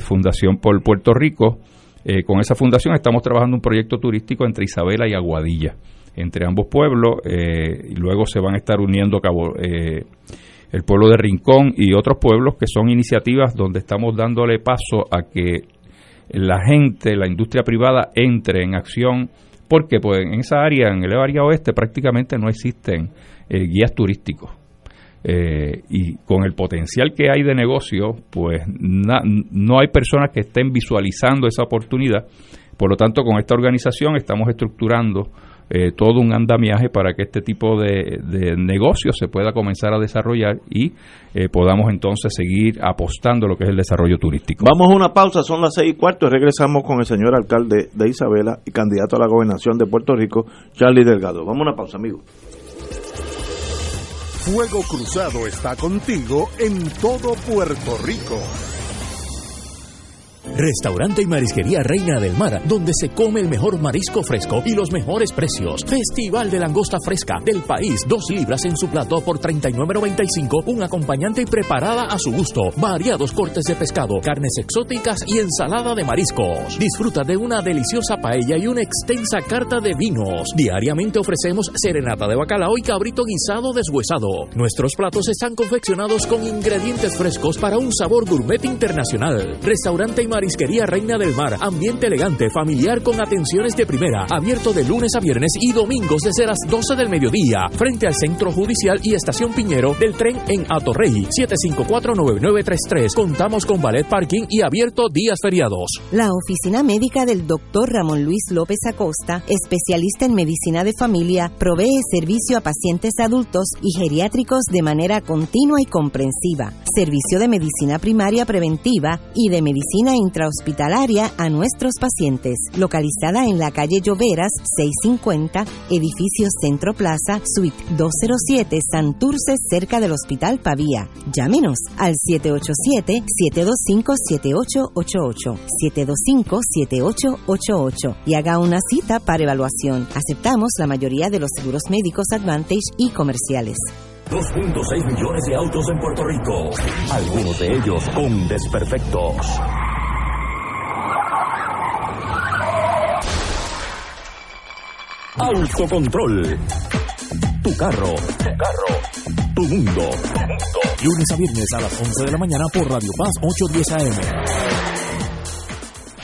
S18: Fundación por Puerto Rico, eh, con esa fundación estamos trabajando un proyecto turístico entre Isabela y Aguadilla, entre ambos pueblos, eh, y luego se van a estar uniendo Cabo, eh, el pueblo de Rincón y otros pueblos que son iniciativas donde estamos dándole paso a que la gente, la industria privada entre en acción, porque pues, en esa área, en el área oeste, prácticamente no existen guías turísticos. Eh, y con el potencial que hay de negocio, pues no hay personas que estén visualizando esa oportunidad. Por lo tanto, con esta organización estamos estructurando eh, todo un andamiaje para que este tipo de, de negocio se pueda comenzar a desarrollar y eh, podamos entonces seguir apostando lo que es el desarrollo turístico.
S2: Vamos a una pausa, son las seis y cuarto y regresamos con el señor alcalde de Isabela y candidato a la gobernación de Puerto Rico, Charlie Delgado. Vamos a una pausa, amigos.
S5: Fuego Cruzado está contigo en todo Puerto Rico.
S7: Restaurante y Marisquería Reina del Mar, donde se come el mejor marisco fresco y los mejores precios. Festival de langosta fresca del país, dos libras en su plato por 39.95, un acompañante preparada a su gusto, variados cortes de pescado, carnes exóticas y ensalada de mariscos. Disfruta de una deliciosa paella y una extensa carta de vinos. Diariamente ofrecemos serenata de bacalao y cabrito guisado deshuesado. Nuestros platos están confeccionados con ingredientes frescos para un sabor gourmet internacional. Restaurante y Marisquería Reina del Mar. Ambiente elegante, familiar con atenciones de primera. Abierto de lunes a viernes y domingos desde las 12 del mediodía. Frente al Centro Judicial y Estación Piñero del tren en Atorrey. 754-9933. Contamos con ballet parking y abierto días feriados.
S6: La oficina médica del doctor Ramón Luis López Acosta, especialista en medicina de familia, provee servicio a pacientes adultos y geriátricos de manera continua y comprensiva. Servicio de medicina primaria preventiva y de medicina intrahospitalaria a nuestros pacientes, localizada en la calle Lloveras 650, edificio Centro Plaza, suite 207, Santurce, cerca del Hospital Pavía. Llámenos al 787-725-7888, 725-7888 y haga una cita para evaluación. Aceptamos la mayoría de los seguros médicos Advantage y comerciales.
S7: 2.6 millones de autos en Puerto Rico, algunos de ellos con desperfectos. Autocontrol. Tu carro. Tu carro. Tu mundo. Lunes a viernes a las 11 de la mañana por Radio Paz 810 AM.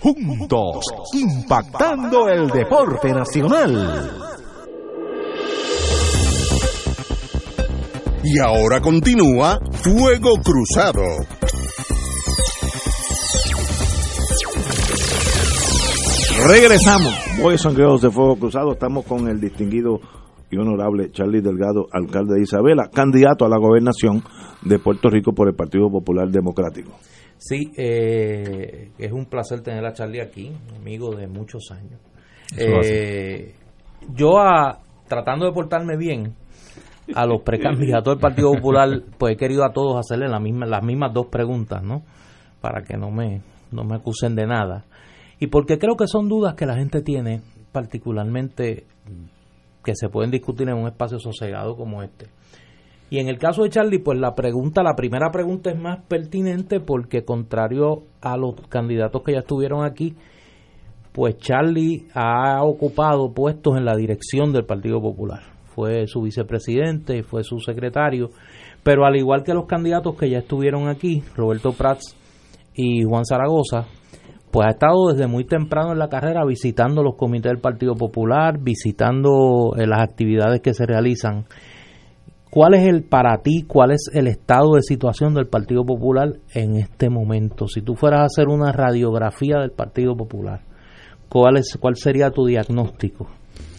S12: Juntos, impactando el deporte nacional.
S5: Y ahora continúa Fuego Cruzado.
S2: Regresamos. Voy Sangueos de Fuego Cruzado. Estamos con el distinguido y honorable Charlie Delgado, alcalde de Isabela, candidato a la gobernación de Puerto Rico por el Partido Popular Democrático.
S1: Sí, eh, es un placer tener a Charlie aquí, amigo de muchos años. Eh, yo, a, tratando de portarme bien, a los precandidatos del Partido Popular, pues he querido a todos hacerle la misma, las mismas dos preguntas, ¿no? Para que no me, no me acusen de nada. Y porque creo que son dudas que la gente tiene, particularmente que se pueden discutir en un espacio sosegado como este. Y en el caso de Charlie, pues la pregunta, la primera pregunta es más pertinente porque contrario a los candidatos que ya estuvieron aquí, pues Charlie ha ocupado puestos en la dirección del Partido Popular. Fue su vicepresidente, fue su secretario, pero al igual que los candidatos que ya estuvieron aquí, Roberto Prats y Juan Zaragoza, pues ha estado desde muy temprano en la carrera visitando los comités del Partido Popular, visitando eh, las actividades que se realizan ¿Cuál es el para ti, cuál es el estado de situación del Partido Popular en este momento? Si tú fueras a hacer una radiografía del Partido Popular, ¿cuál es cuál sería tu diagnóstico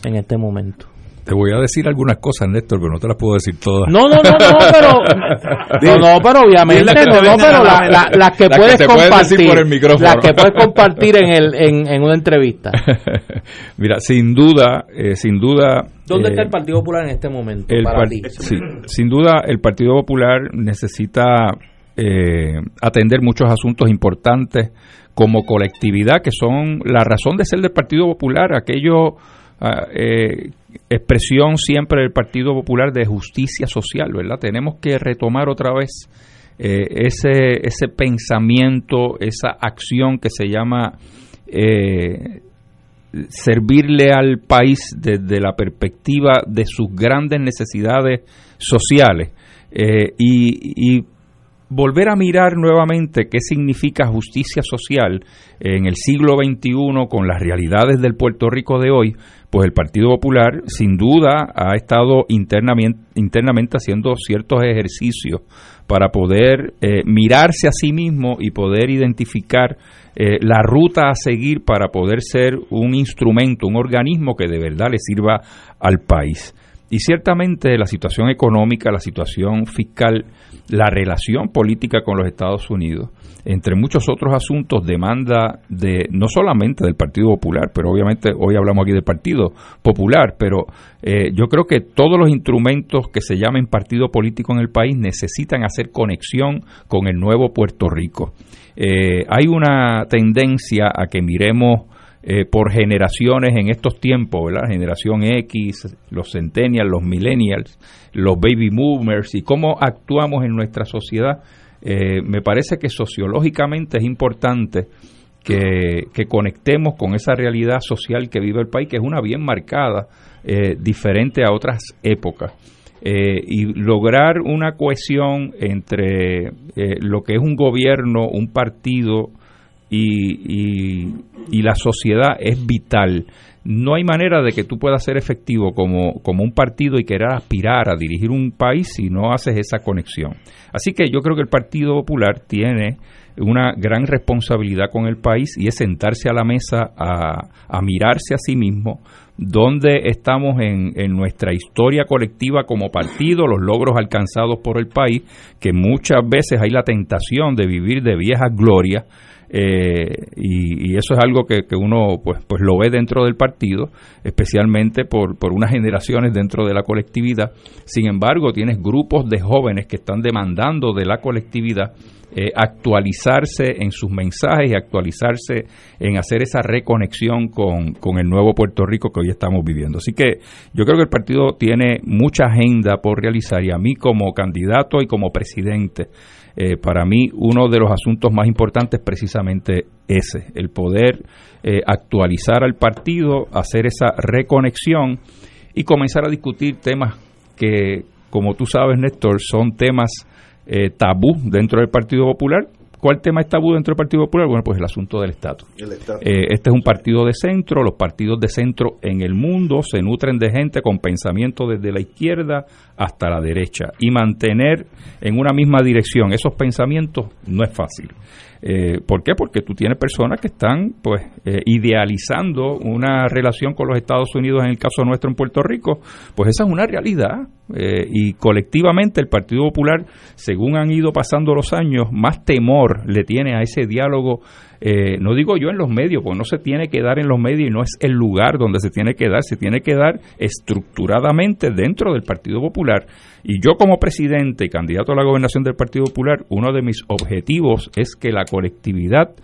S1: en este momento?
S18: Te voy a decir algunas cosas, Néstor, pero no te las puedo decir todas.
S1: No, no, no, no, pero no, no, pero obviamente no, no, pero la- la- las que
S18: Las
S1: puedes
S18: decir
S1: compartir,
S18: por el micrófono.
S1: las que puedes compartir en el en, en una entrevista.
S18: Mira, sin duda, eh, sin duda.
S1: ¿Dónde
S18: eh,
S1: está el Partido Popular en este momento
S18: el
S1: para
S18: par-
S1: ti?
S18: sí, sin duda, el Partido Popular necesita eh, atender muchos asuntos importantes como colectividad, que son la razón de ser del Partido Popular, aquello, ah, eh, expresión siempre del Partido Popular de justicia social, ¿verdad? Tenemos que retomar otra vez eh, ese, ese pensamiento, esa acción que se llama eh, servirle al país desde la perspectiva de sus grandes necesidades sociales eh, y, y volver a mirar nuevamente qué significa justicia social en el siglo XXI con las realidades del Puerto Rico de hoy, pues el Partido Popular sin duda ha estado internamente, internamente haciendo ciertos ejercicios para poder eh, mirarse a sí mismo y poder identificar eh, la ruta a seguir para poder ser un instrumento, un organismo que de verdad le sirva al país. Y ciertamente la situación económica, la situación fiscal, la relación política con los Estados Unidos, entre muchos otros asuntos, demanda de no solamente del Partido Popular, pero obviamente hoy hablamos aquí del Partido Popular, pero eh, yo creo que todos los instrumentos que se llamen partido político en el país necesitan hacer conexión con el nuevo Puerto Rico. Eh, hay una tendencia a que miremos eh, por generaciones en estos tiempos, ¿verdad? Generación X, los centennials, los millennials, los baby boomers y cómo actuamos en nuestra sociedad. Eh, me parece que sociológicamente es importante que, que conectemos con esa realidad social que vive el país, que es una bien marcada, eh, diferente a otras épocas. Eh, y lograr una cohesión entre eh, lo que es un gobierno, un partido y, y, la sociedad es vital. No hay manera de que tú puedas ser efectivo como, como un partido y querer aspirar a dirigir un país si no haces esa conexión. Así que yo creo que el Partido Popular tiene una gran responsabilidad con el país y es sentarse a la mesa a, a mirarse a sí mismo, dónde estamos en, en, nuestra historia colectiva como partido, los logros alcanzados por el país, que muchas veces hay la tentación de vivir de viejas glorias. Eh, y, eso es algo que, que, uno pues, pues lo ve dentro del partido, especialmente por, por unas generaciones dentro de la colectividad. Sin embargo, tienes grupos de jóvenes que están demandando de la colectividad eh, actualizarse en sus mensajes y actualizarse en hacer esa reconexión con, con, el nuevo Puerto Rico que hoy estamos viviendo. Así que yo creo que el partido tiene mucha agenda por realizar y a mí como candidato y como presidente, eh, para mí uno de los asuntos más importantes precisamente ese, el poder eh, actualizar al partido, hacer esa reconexión y comenzar a discutir temas que, como tú sabes, Néstor, son temas eh, tabú dentro del Partido Popular. ¿Cuál tema es tabú dentro del Partido Popular? Bueno, pues el asunto del estatus. Eh, este es un partido de centro, los partidos de centro en el mundo se nutren de gente con pensamiento desde la izquierda hasta la derecha y mantener en una misma dirección esos pensamientos no es fácil. Eh, ¿Por qué? Porque tú tienes personas que están pues eh, idealizando una relación con los Estados Unidos en el caso nuestro en Puerto Rico, pues esa es una realidad eh, y colectivamente el Partido Popular, según han ido pasando los años, más temor le tiene a ese diálogo eh, no digo yo en los medios, porque no se tiene que dar en los medios y no es el lugar donde se tiene que dar, se tiene que dar estructuradamente dentro del Partido Popular. Y yo como presidente y candidato a la gobernación del Partido Popular, uno de mis objetivos es que la colectividad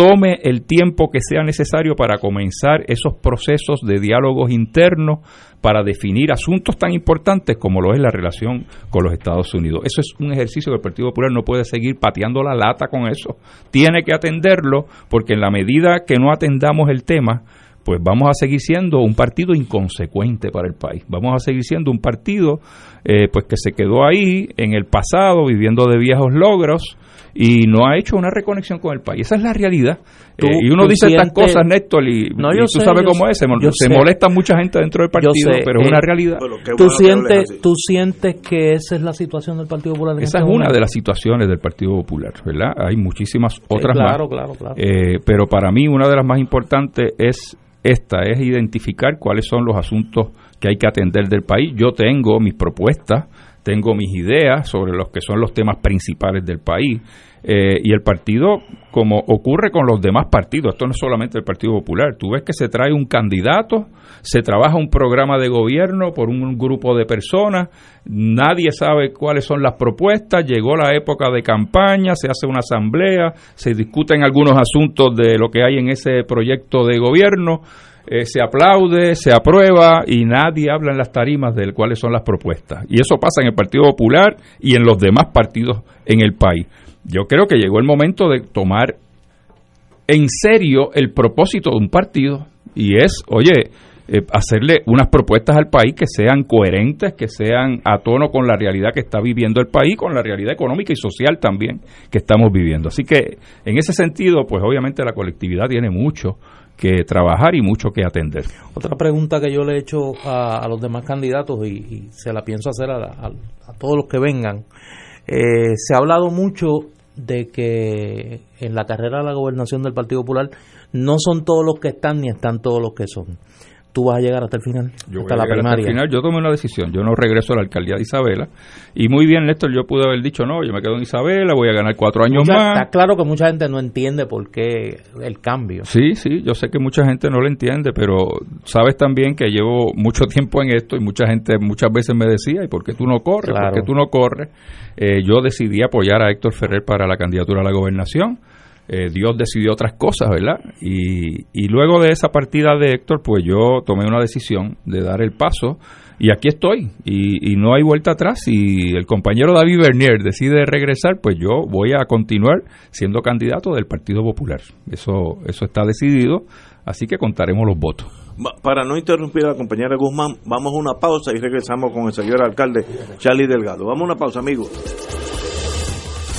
S18: tome el tiempo que sea necesario para comenzar esos procesos de diálogos internos para definir asuntos tan importantes como lo es la relación con los Estados Unidos. Eso es un ejercicio que el Partido Popular no puede seguir pateando la lata con eso. Tiene que atenderlo porque en la medida que no atendamos el tema, pues vamos a seguir siendo un partido inconsecuente para el país. Vamos a seguir siendo un partido eh, pues que se quedó ahí en el pasado viviendo de viejos logros y no ha hecho una reconexión con el país. Esa es la realidad.
S1: Tú-
S18: Eh, y uno dice estas cosas, Néstor, y,
S1: No,
S18: y tú
S1: sé,
S18: sabes cómo
S1: sé,
S18: es, se, se molesta mucha gente dentro del partido,
S1: sé,
S18: pero es
S1: eh,
S18: una realidad.
S1: ¿Tú sientes, ¿Tú sientes que esa es la situación del Partido Popular? en
S18: Esa
S1: este
S18: es una de las situaciones del Partido Popular, ¿verdad? Hay muchísimas otras
S1: claro,
S18: más.
S1: claro, claro.
S18: Eh, pero para mí una de las más importantes es esta, es identificar cuáles son los asuntos que hay que atender del país. Yo tengo mis propuestas, tengo mis ideas sobre los que son los temas principales del país. Eh, y el partido, como ocurre con los demás partidos, esto no es solamente el Partido Popular, tú ves que se trae un candidato, se trabaja un programa de gobierno por un grupo de personas, nadie sabe cuáles son las propuestas, llegó la época de campaña, se hace una asamblea, se discuten algunos asuntos de lo que hay en ese proyecto de gobierno, eh, se aplaude, se aprueba y nadie habla en las tarimas de cuáles son las propuestas. Y eso pasa en el Partido Popular y en los demás partidos en el país. Yo creo que llegó el momento de tomar en serio el propósito de un partido y es, oye, eh, hacerle unas propuestas al país que sean coherentes, que sean a tono con la realidad que está viviendo el país, con la realidad económica y social también que estamos viviendo. Así que en ese sentido, pues obviamente la colectividad tiene mucho que trabajar y mucho que atender.
S1: Otra pregunta que yo le he hecho a, los demás candidatos y, se la pienso hacer a- a todos los que vengan. Eh, se ha hablado mucho de que en la carrera de la gobernación del Partido Popular no son todos los que están ni están todos los que son. Tú vas a llegar hasta el final,
S18: Yo
S1: hasta la
S18: llegar hasta el
S1: primaria.
S18: final. Yo tomé una decisión. Yo no regreso a la alcaldía de Isabela. Y muy bien, Néstor, yo pude haber dicho, no, yo me quedo en Isabela, voy a ganar cuatro años
S1: Mucha-
S18: más.
S1: Está claro que mucha gente no entiende por qué el cambio.
S18: Sí, sí, yo sé que mucha gente no lo entiende, pero sabes también que llevo mucho tiempo en esto y mucha gente muchas veces me decía, ¿y por qué tú no corres?
S1: Claro.
S18: ¿Por qué tú no corres? Eh, yo decidí apoyar a Héctor Ferrer para la candidatura a la gobernación. Eh, Dios decidió otras cosas, ¿verdad? Y, luego de esa partida de Héctor, pues yo tomé una decisión de dar el paso y aquí estoy y, no hay vuelta atrás. Si el compañero David Bernier decide regresar, pues yo voy a continuar siendo candidato del Partido Popular. Eso, eso está decidido, así que contaremos los votos.
S2: Para no interrumpir a la compañera Guzmán, vamos a una pausa y regresamos con el señor alcalde Charlie Delgado. Vamos a una pausa, amigos.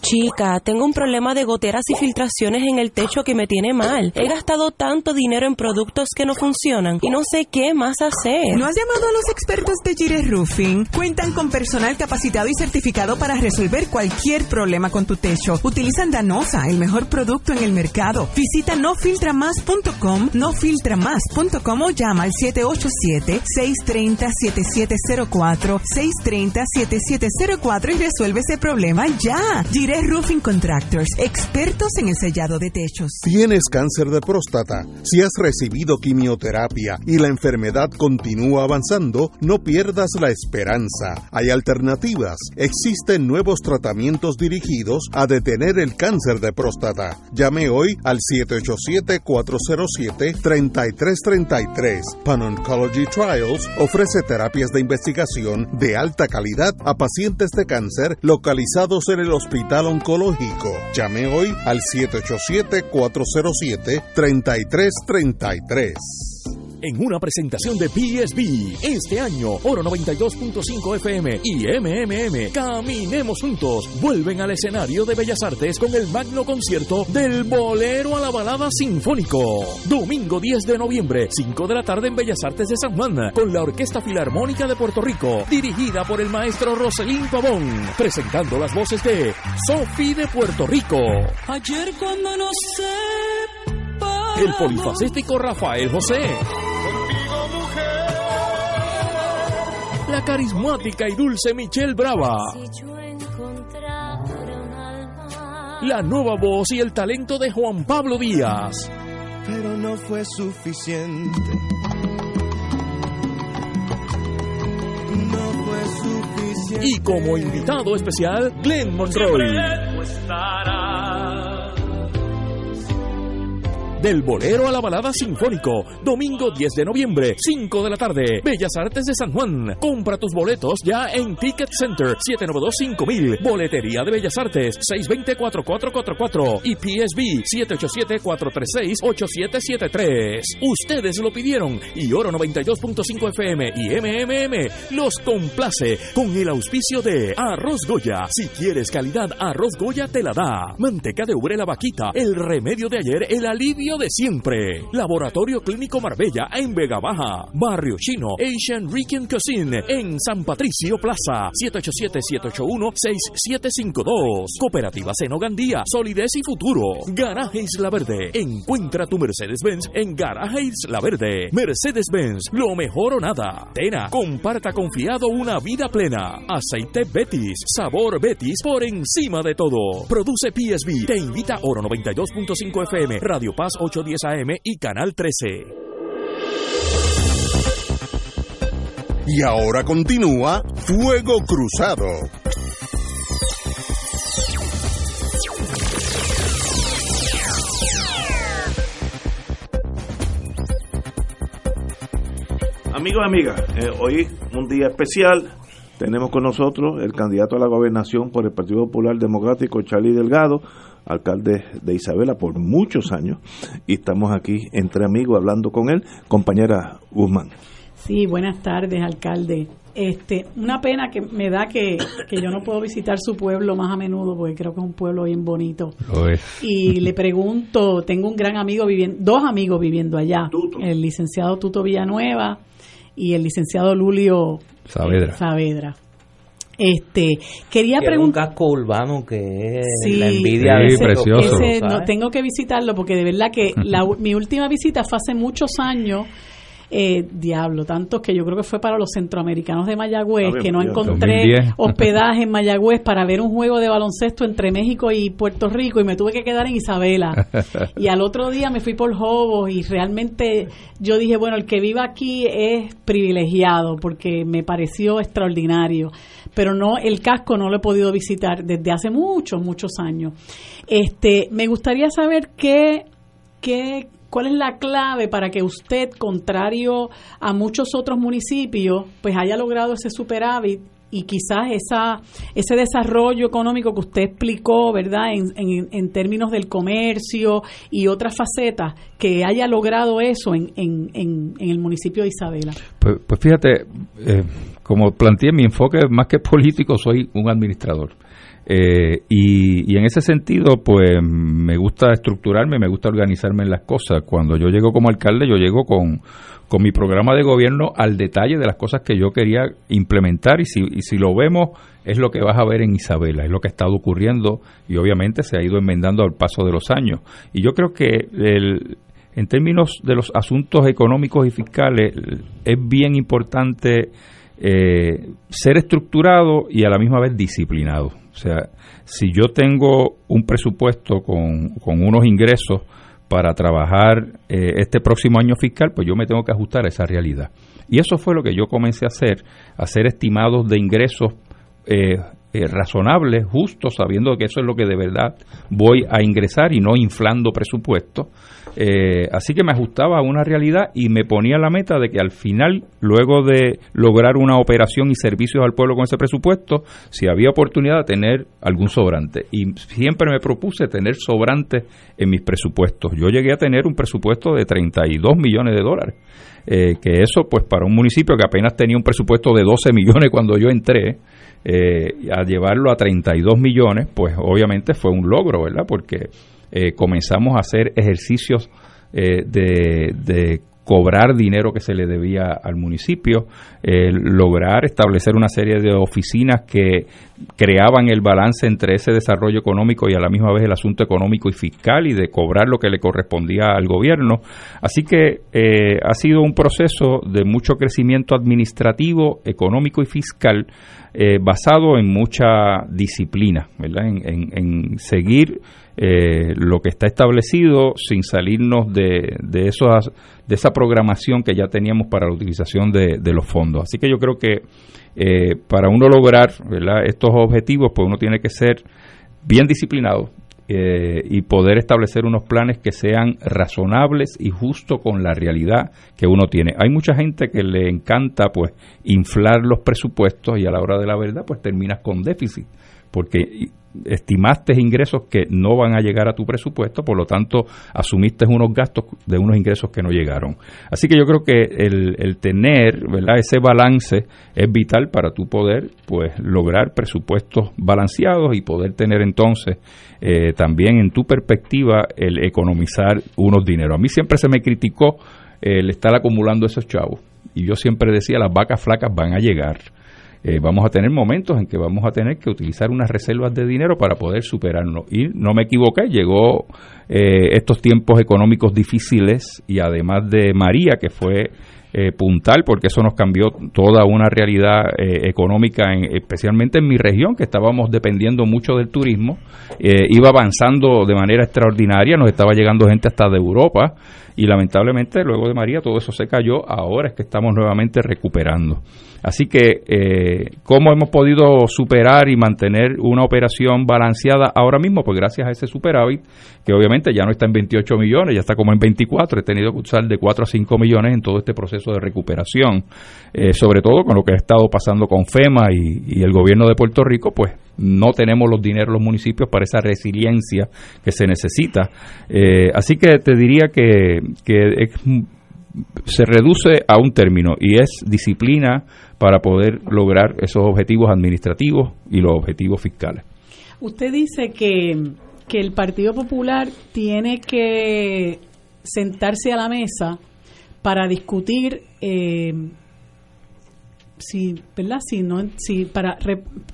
S10: Chica, tengo un problema de goteras y filtraciones en el techo que me tiene mal. He gastado tanto dinero en productos que no funcionan y no sé qué más hacer.
S11: ¿No has llamado a los expertos de Gire Roofing? Cuentan con personal capacitado y certificado para resolver cualquier problema con tu techo. Utilizan Danosa, el mejor producto en el mercado. Visita nofiltramas.com, nofiltramas.com o llama al 787-630-7704, 630-7704 y resuelve ese problema ya. Roofing Contractors, expertos en el sellado de techos.
S5: ¿Tienes cáncer de próstata? Si has recibido quimioterapia y la enfermedad continúa avanzando, no pierdas la esperanza. Hay alternativas. Existen nuevos tratamientos dirigidos a detener el cáncer de próstata. Llame hoy al 787-407-3333. Pan Oncology Trials ofrece terapias de investigación de alta calidad a pacientes de cáncer localizados en el Hospital Oncológico. Llame hoy al 787-407-3333.
S7: En una presentación de PSB, este año, Oro 92.5 FM y MMM, Caminemos Juntos, vuelven al escenario de Bellas Artes con el magno concierto del Bolero a la Balada Sinfónico. Domingo 10 de noviembre, 5 de la tarde en Bellas Artes de San Juan, con la Orquesta Filarmónica de Puerto Rico, dirigida por el maestro Roselín Pavón, presentando las voces de Sofi de Puerto Rico.
S13: Ayer cuando no sé
S7: El polifacético Rafael José. La carismática y dulce Michelle Brava. La nueva voz y el talento de Juan Pablo Díaz.
S9: Pero no fue suficiente. No fue suficiente.
S7: Y como invitado especial, Glenn Monroy. Del bolero a la balada sinfónico. Domingo 10 de noviembre, 5 de la tarde. Bellas Artes de San Juan. Compra tus boletos ya en Ticket Center 792-5000. Boletería de Bellas Artes 620-4444 y PSB 787-436-8773. Ustedes lo pidieron y Oro 92.5 FM y MMM los complace con el auspicio de Arroz Goya. Si quieres calidad, Arroz Goya te la da. Manteca de ubre la vaquita, el remedio de ayer, el alivio de siempre. Laboratorio Clínico Marbella en Vega Baja. Barrio Chino, Asian Rican Cuisine en San Patricio Plaza. 787-781-6752. Cooperativa Seno Gandía, Solidez y Futuro. Garaje Isla Verde. Encuentra tu Mercedes-Benz en Garaje Isla Verde. Mercedes-Benz, lo mejor o nada. Tena, comparta confiado una vida plena. Aceite Betis, sabor Betis por encima de todo. Produce PSB. Te invita Oro 92.5 FM, Radio Paz 810 AM y Canal 13.
S5: Y ahora continúa Fuego Cruzado.
S2: Amigos y amigas, eh, hoy un día especial. Tenemos con nosotros el candidato a la gobernación por el Partido Popular Democrático, Charlie Delgado, alcalde de Isabela por muchos años. Y estamos aquí entre amigos hablando con él. Compañera Guzmán.
S3: Sí, buenas tardes, alcalde. Este, una pena que me da que, que yo no puedo visitar su pueblo más a menudo porque creo que es un pueblo bien bonito. Y le pregunto, tengo un gran amigo viviendo, dos amigos viviendo allá, el licenciado Tuto Villanueva y el licenciado Lulio
S18: Saavedra.
S3: eh, Saavedra. Este, quería
S1: Tiene un
S3: preguntar
S1: casco urbano que es
S3: Sí,
S1: la envidia
S18: Sí,
S1: de ese
S18: precioso.
S3: Ese, no, tengo que visitarlo porque de verdad que la u- mi última visita fue hace muchos años. Eh, diablo, tantos que yo creo que fue para los centroamericanos de Mayagüez, que no encontré
S18: 2010.
S3: hospedaje en Mayagüez para ver un juego de baloncesto entre México y Puerto Rico y me tuve que quedar en Isabela. Y al otro día me fui por Jobos y realmente yo dije, bueno, el que viva aquí es privilegiado porque me pareció extraordinario. Pero no, el casco no lo he podido visitar desde hace muchos, muchos años. Este, me gustaría saber qué, qué, cuál es la clave para que usted, contrario a muchos otros municipios, pues haya logrado ese superávit y quizás esa, ese desarrollo económico que usted explicó, ¿verdad?, en, en, en términos del comercio y otras facetas, que haya logrado eso en, en, el municipio de Isabela.
S18: Pues, pues fíjate, eh, como planteé mi enfoque más que político, soy un administrador. Eh, y, y en ese sentido, pues me gusta estructurarme, me gusta organizarme en las cosas. Cuando yo llego como alcalde, yo llego con, con mi programa de gobierno al detalle de las cosas que yo quería implementar y si, y si lo vemos es lo que vas a ver en Isabela, es lo que ha estado ocurriendo y obviamente se ha ido enmendando al paso de los años. Y yo creo que el, en términos de los asuntos económicos y fiscales es bien importante eh, ser estructurado y a la misma vez disciplinado. O sea, si yo tengo un presupuesto con, con unos ingresos para trabajar eh, este próximo año fiscal, pues yo me tengo que ajustar a esa realidad. Y eso fue lo que yo comencé a hacer, hacer estimados de ingresos eh, eh, razonables, justos, sabiendo que eso es lo que de verdad voy a ingresar y no inflando presupuesto. Eh, así que me ajustaba a una realidad y me ponía la meta de que al final, luego de lograr una operación y servicios al pueblo con ese presupuesto, si había oportunidad de tener algún sobrante. Y siempre me propuse tener sobrantes en mis presupuestos. Yo llegué a tener un presupuesto de 32 millones de dólares. Eh, que eso, pues para un municipio que apenas tenía un presupuesto de 12 millones cuando yo entré, eh, a llevarlo a 32 millones, pues obviamente fue un logro, ¿verdad? Porque eh, comenzamos a hacer ejercicios eh, de, de cobrar dinero que se le debía al municipio, eh, lograr establecer una serie de oficinas que creaban el balance entre ese desarrollo económico y a la misma vez el asunto económico y fiscal y de cobrar lo que le correspondía al gobierno. Así que eh, ha sido un proceso de mucho crecimiento administrativo, económico y fiscal basado en mucha disciplina, ¿verdad? En, en- en seguir eh, lo que está establecido sin salirnos de, de, esos, de esa programación que ya teníamos para la utilización de, los fondos. Así que yo creo que eh, para uno lograr ¿verdad? estos objetivos, pues uno tiene que ser bien disciplinado eh, y poder establecer unos planes que sean razonables y justo con la realidad que uno tiene. Hay mucha gente que le encanta pues inflar los presupuestos y a la hora de la verdad pues terminas con déficit porque estimaste ingresos que no van a llegar a tu presupuesto, por lo tanto asumiste unos gastos de unos ingresos que no llegaron. Así que yo creo que el, tener ¿verdad? ese balance es vital para tu poder pues lograr presupuestos balanceados y poder tener entonces eh, también en tu perspectiva el economizar unos dineros. A mí siempre se me criticó el estar acumulando esos chavos y yo siempre decía las vacas flacas van a llegar eh, vamos a tener momentos en que vamos a tener que utilizar unas reservas de dinero para poder superarnos. Y no me equivoqué, llegó eh, estos tiempos económicos difíciles y además de María, que fue eh, puntal, porque eso nos cambió toda una realidad económica, especialmente en mi región, que estábamos dependiendo mucho del turismo, iba avanzando de manera extraordinaria, nos estaba llegando gente hasta de Europa y lamentablemente luego de María todo eso se cayó, ahora es que estamos nuevamente recuperando. Así que, eh, ¿cómo hemos podido superar y mantener una operación balanceada ahora mismo? Pues gracias a ese superávit, que obviamente ya no está en 28 millones, ya está como en 24. He tenido que usar de 4 a 5 millones en todo este proceso de recuperación. Eh, sobre todo con lo que ha estado pasando con FEMA y, el gobierno de Puerto Rico, pues no tenemos los dineros los municipios para esa resiliencia que se necesita. Eh, así que te diría que, que se reduce a un término y es disciplina para poder lograr esos objetivos administrativos y los objetivos fiscales.
S3: Usted dice que, el Partido Popular tiene que sentarse a la mesa para discutir eh, si, ¿verdad? Si no, si para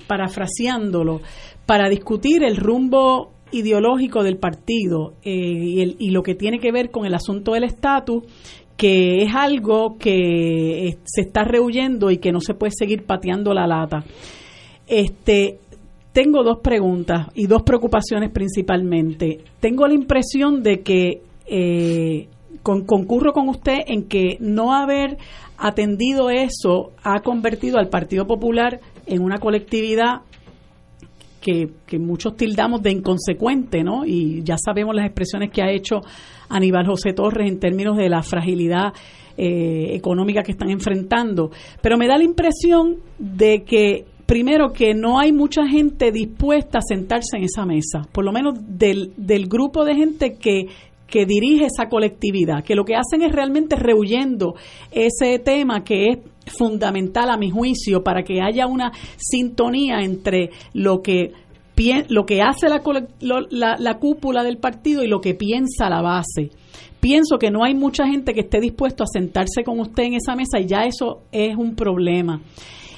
S3: parafraseándolo, para discutir el rumbo ideológico del partido eh, y, lo que tiene que ver con el asunto del estatus que es algo que se está rehuyendo y que no se puede seguir pateando la lata. Este, tengo dos preguntas y dos preocupaciones principalmente. Tengo la impresión de que eh, concurro con usted en que no haber atendido eso ha convertido al Partido Popular en una colectividad que, que, muchos tildamos de inconsecuente, ¿no? Y ya sabemos las expresiones que ha hecho Aníbal José Torres en términos de la fragilidad eh, económica que están enfrentando. Pero me da la impresión de que primero que no hay mucha gente dispuesta a sentarse en esa mesa, por lo menos del, del grupo de gente que, que dirige esa colectividad, que lo que hacen es realmente rehuyendo ese tema que es fundamental a mi juicio para que haya una sintonía entre lo que lo que hace la, la, cúpula del partido y lo que piensa la base. Pienso que no hay mucha gente que esté dispuesto a sentarse con usted en esa mesa y ya eso es un problema.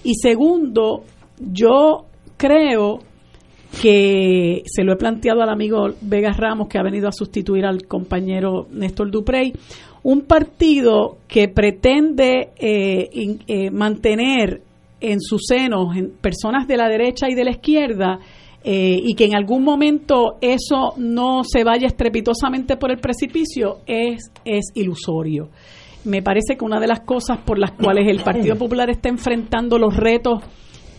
S3: Y segundo, yo creo que se lo he planteado al amigo Vegas Ramos que ha venido a sustituir al compañero Néstor Duprey, un partido que pretende eh, eh, mantener en su seno personas de la derecha y de la izquierda eh, y que en algún momento eso no se vaya estrepitosamente por el precipicio es, es ilusorio. Me parece que una de las cosas por las cuales el Partido Popular está enfrentando los retos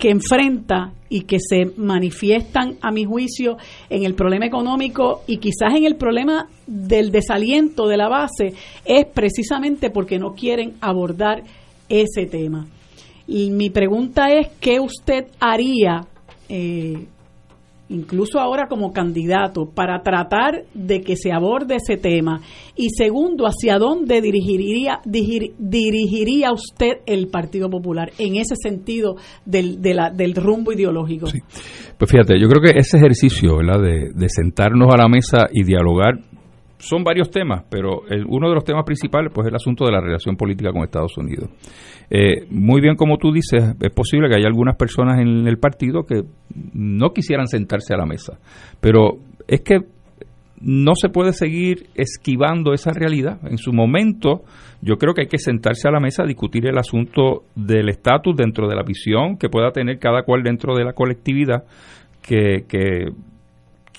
S3: que enfrenta y que se manifiestan, a mi juicio, en el problema económico y quizás en el problema del desaliento de la base, es precisamente porque no quieren abordar ese tema. Y mi pregunta es, ¿qué usted haría eh, incluso ahora como candidato, para tratar de que se aborde ese tema? Y segundo, ¿hacia dónde dirigiría, dirigiría usted el Partido Popular en ese sentido del, del rumbo ideológico?
S18: Pues fíjate, yo creo que ese ejercicio ¿verdad? De sentarnos a la mesa y dialogar son varios temas, pero uno de los temas principales pues es el asunto de la relación política con Estados Unidos. Eh, muy bien, como tú dices, es posible que haya algunas personas en el partido que no quisieran sentarse a la mesa, pero es que no se puede seguir esquivando esa realidad. En su momento, yo creo que hay que sentarse a la mesa a discutir el asunto del estatus dentro de la visión que pueda tener cada cual dentro de la colectividad que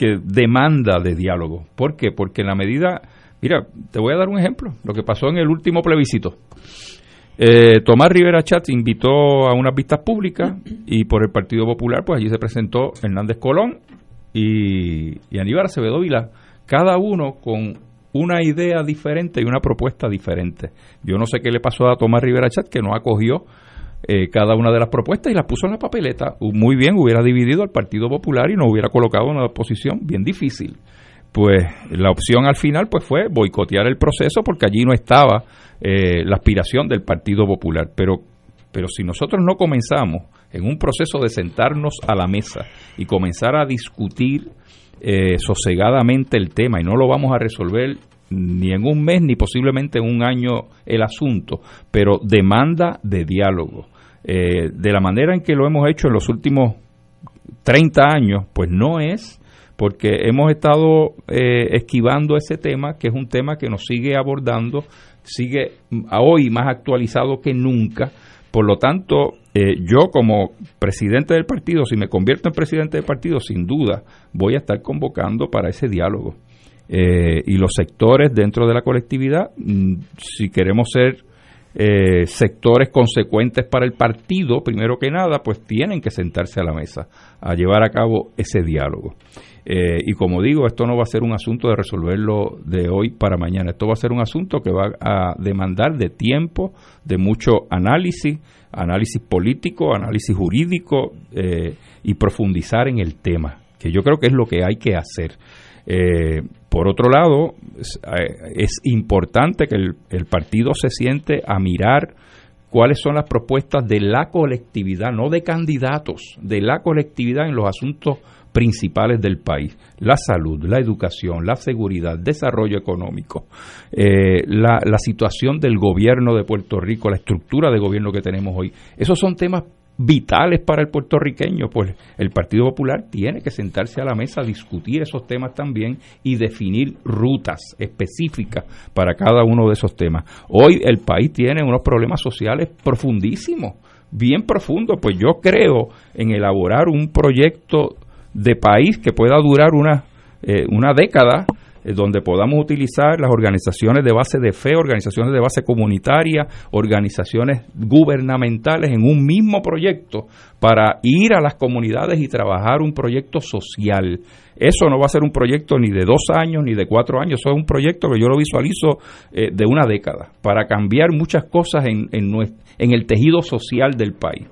S18: que demanda de diálogo. ¿Por qué? Porque en la medida, mira, te voy a dar un ejemplo, lo que pasó en el último plebiscito. Eh, Tomás Rivera Chatz invitó a unas vistas públicas y por el Partido Popular, pues allí se presentó Hernández Colón y, y Aníbal Acevedo Vila, cada uno con una idea diferente y una propuesta diferente. Yo no sé qué le pasó a Tomás Rivera Chat, que no acogió eh, cada una de las propuestas y las puso en la papeleta. Muy bien, hubiera dividido al Partido Popular y nos hubiera colocado en una posición bien difícil. Pues la opción al final pues fue boicotear el proceso porque allí no estaba eh, la aspiración del Partido Popular. Pero, pero si nosotros no comenzamos en un proceso de sentarnos a la mesa y comenzar a discutir eh, sosegadamente el tema y no lo vamos a resolver ni en un mes ni posiblemente en un año el asunto, pero demanda de diálogo. Eh, de la manera en que lo hemos hecho en los últimos 30 años, pues no es porque hemos estado eh, esquivando ese tema, que es un tema que nos sigue abordando, sigue hoy más actualizado que nunca. Por lo tanto, eh, yo como presidente del partido, si me convierto en presidente del partido, sin duda voy a estar convocando para ese diálogo. y los sectores dentro de la colectividad, mm, si queremos ser eh, sectores consecuentes para el partido, primero que nada, pues tienen que sentarse a la mesa a llevar a cabo ese diálogo. Eh, y como digo, esto no va a ser un asunto de resolverlo de hoy para mañana, esto va a ser un asunto que va a demandar de tiempo, de mucho análisis, análisis político, análisis jurídico eh, y profundizar en el tema, que yo creo que es lo que hay que hacer. Eh, por otro lado, es, eh, importante que el, partido se siente a mirar cuáles son las propuestas de la colectividad, no de candidatos, de la colectividad en los asuntos principales del país, la salud, la educación, la seguridad, desarrollo económico, eh, la, la situación del gobierno de Puerto Rico, la estructura de gobierno que tenemos hoy. Esos son temas vitales para el puertorriqueño, pues el Partido Popular tiene que sentarse a la mesa discutir esos temas también y definir rutas específicas para cada uno de esos temas. Hoy el país tiene unos problemas sociales profundísimos, bien profundos, pues yo creo en elaborar un proyecto de país que pueda durar una, eh, una década donde podamos utilizar las organizaciones de base de fe, organizaciones de base comunitaria, organizaciones gubernamentales en un mismo proyecto para ir a las comunidades y trabajar un proyecto social. Eso no va a ser un proyecto ni de dos años ni de cuatro años, eso es un proyecto que yo lo visualizo eh, de una década para cambiar muchas cosas en, en el tejido social del país.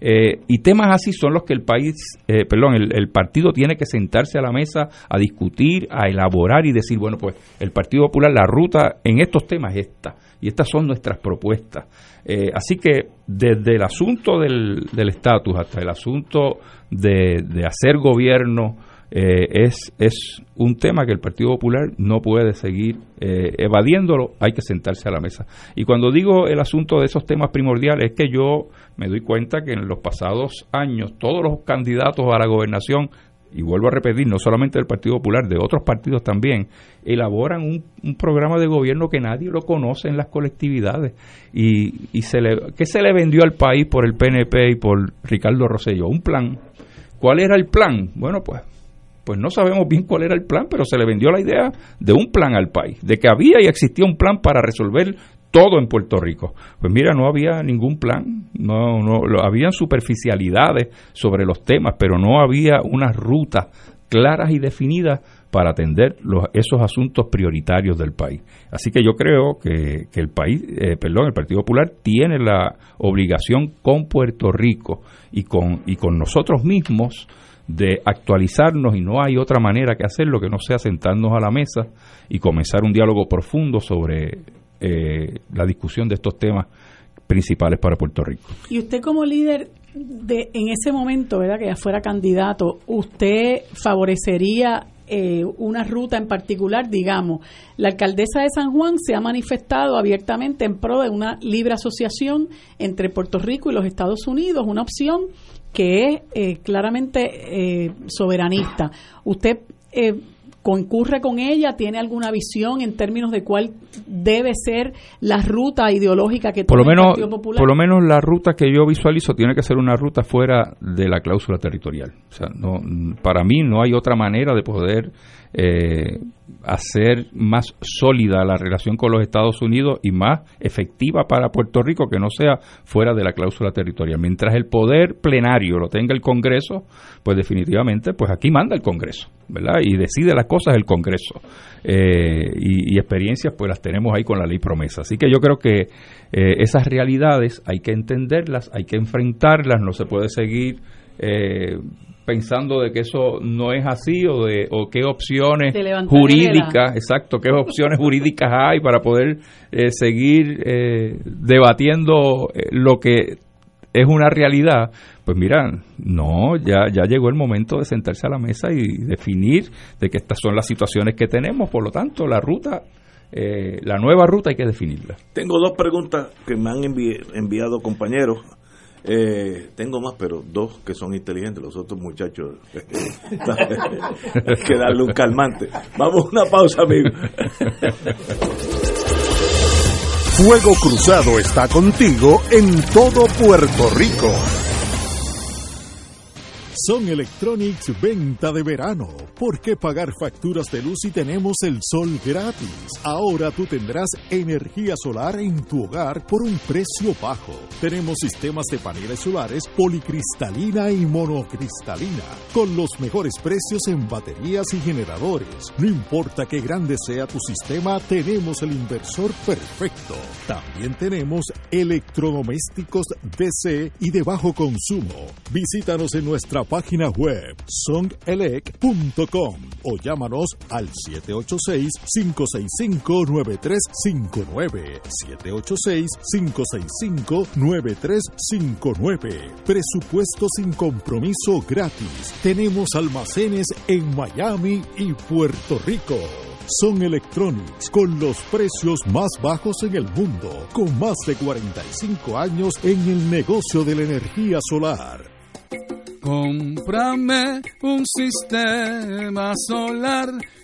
S18: Eh, y temas así son los que el país, eh, perdón, el, partido tiene que sentarse a la mesa a discutir, a elaborar y decir, bueno, pues el Partido Popular, la ruta en estos temas es esta, y estas son nuestras propuestas. Eh, así que desde el asunto del estatus hasta el asunto de, de hacer gobierno, eh, es, es un tema que el Partido Popular no puede seguir eh, evadiéndolo, hay que sentarse a la mesa. Y cuando digo el asunto de esos temas primordiales, es que yo me doy cuenta que en los pasados años todos los candidatos a la gobernación, y vuelvo a repetir, no solamente del Partido Popular, de otros partidos también, elaboran un, un programa de gobierno que nadie lo conoce en las colectividades. ¿Y, y se le, qué se le vendió al país por el PNP y por Ricardo Rosselló? Un plan. ¿Cuál era el plan? Bueno, pues pues no sabemos bien cuál era el plan, pero se le vendió la idea de un plan al país, de que había y existía un plan para resolver todo en Puerto Rico. Pues mira, no había ningún plan, no, no, habían superficialidades sobre los temas, pero no había unas rutas claras y definidas para atender los, esos asuntos prioritarios del país. Así que yo creo que, que el país, eh, perdón, el Partido Popular tiene la obligación con Puerto Rico y con, y con nosotros mismos de actualizarnos y no hay otra manera que hacerlo que no sea sentarnos a la mesa y comenzar un diálogo profundo sobre eh, la discusión de estos temas principales para Puerto Rico.
S3: Y usted como líder de en ese momento, ¿verdad? Que ya fuera candidato, ¿usted favorecería eh, una ruta en particular, digamos, la alcaldesa de San Juan se ha manifestado abiertamente en pro de una libre asociación entre Puerto Rico y los Estados Unidos, una opción que es eh, claramente eh, soberanista. ¿Usted eh, concurre con ella? ¿Tiene alguna visión en términos de cuál debe ser la ruta ideológica que
S18: por lo menos, el Partido Popular? Por lo menos la ruta que yo visualizo tiene que ser una ruta fuera de la cláusula territorial. O sea, no, para mí no hay otra manera de poder eh, hacer más sólida la relación con los Estados Unidos y más efectiva para Puerto Rico que no sea fuera de la cláusula territorial. Mientras el poder plenario lo tenga el Congreso, pues definitivamente, pues aquí manda el Congreso, ¿verdad? Y decide las cosas el Congreso. Eh, y, experiencias, pues las tenemos ahí con la ley promesa. Así que yo creo que eh, esas realidades hay que entenderlas, hay que enfrentarlas, no se puede seguir eh, pensando de que eso no es así o de o qué opciones jurídicas, exacto, qué opciones jurídicas hay para poder eh, seguir eh, debatiendo eh, lo que es una realidad, pues mira, no, ya, ya llegó el momento de sentarse a la mesa y definir de que estas son las situaciones que tenemos, por lo tanto, la ruta, la nueva ruta hay que definirla.
S2: Tengo dos preguntas que me han enviado compañeros eh, tengo más, pero dos que son inteligentes, los otros muchachos hay que darle un calmante. Vamos a una pausa, amigo.
S5: Fuego Cruzado está contigo en todo Puerto Rico.
S15: Son Electronics venta de verano. ¿Por qué pagar facturas de luz si tenemos el sol gratis? Ahora tú tendrás energía solar en tu hogar por un precio bajo. Tenemos sistemas de paneles solares policristalina y monocristalina con los mejores precios en baterías y generadores. No importa qué grande sea tu sistema, tenemos el inversor perfecto. También tenemos electrodomésticos DC y de bajo consumo. Visítanos en nuestra página web songelec.com o llámanos al 786-565-9359. 786-565-9359. Presupuesto sin compromiso gratis. Tenemos almacenes en Miami y Puerto Rico. Son Electronics con los precios más bajos en el mundo, con más de 45 años en el negocio de la energía solar.
S13: Cómprame un sistema solar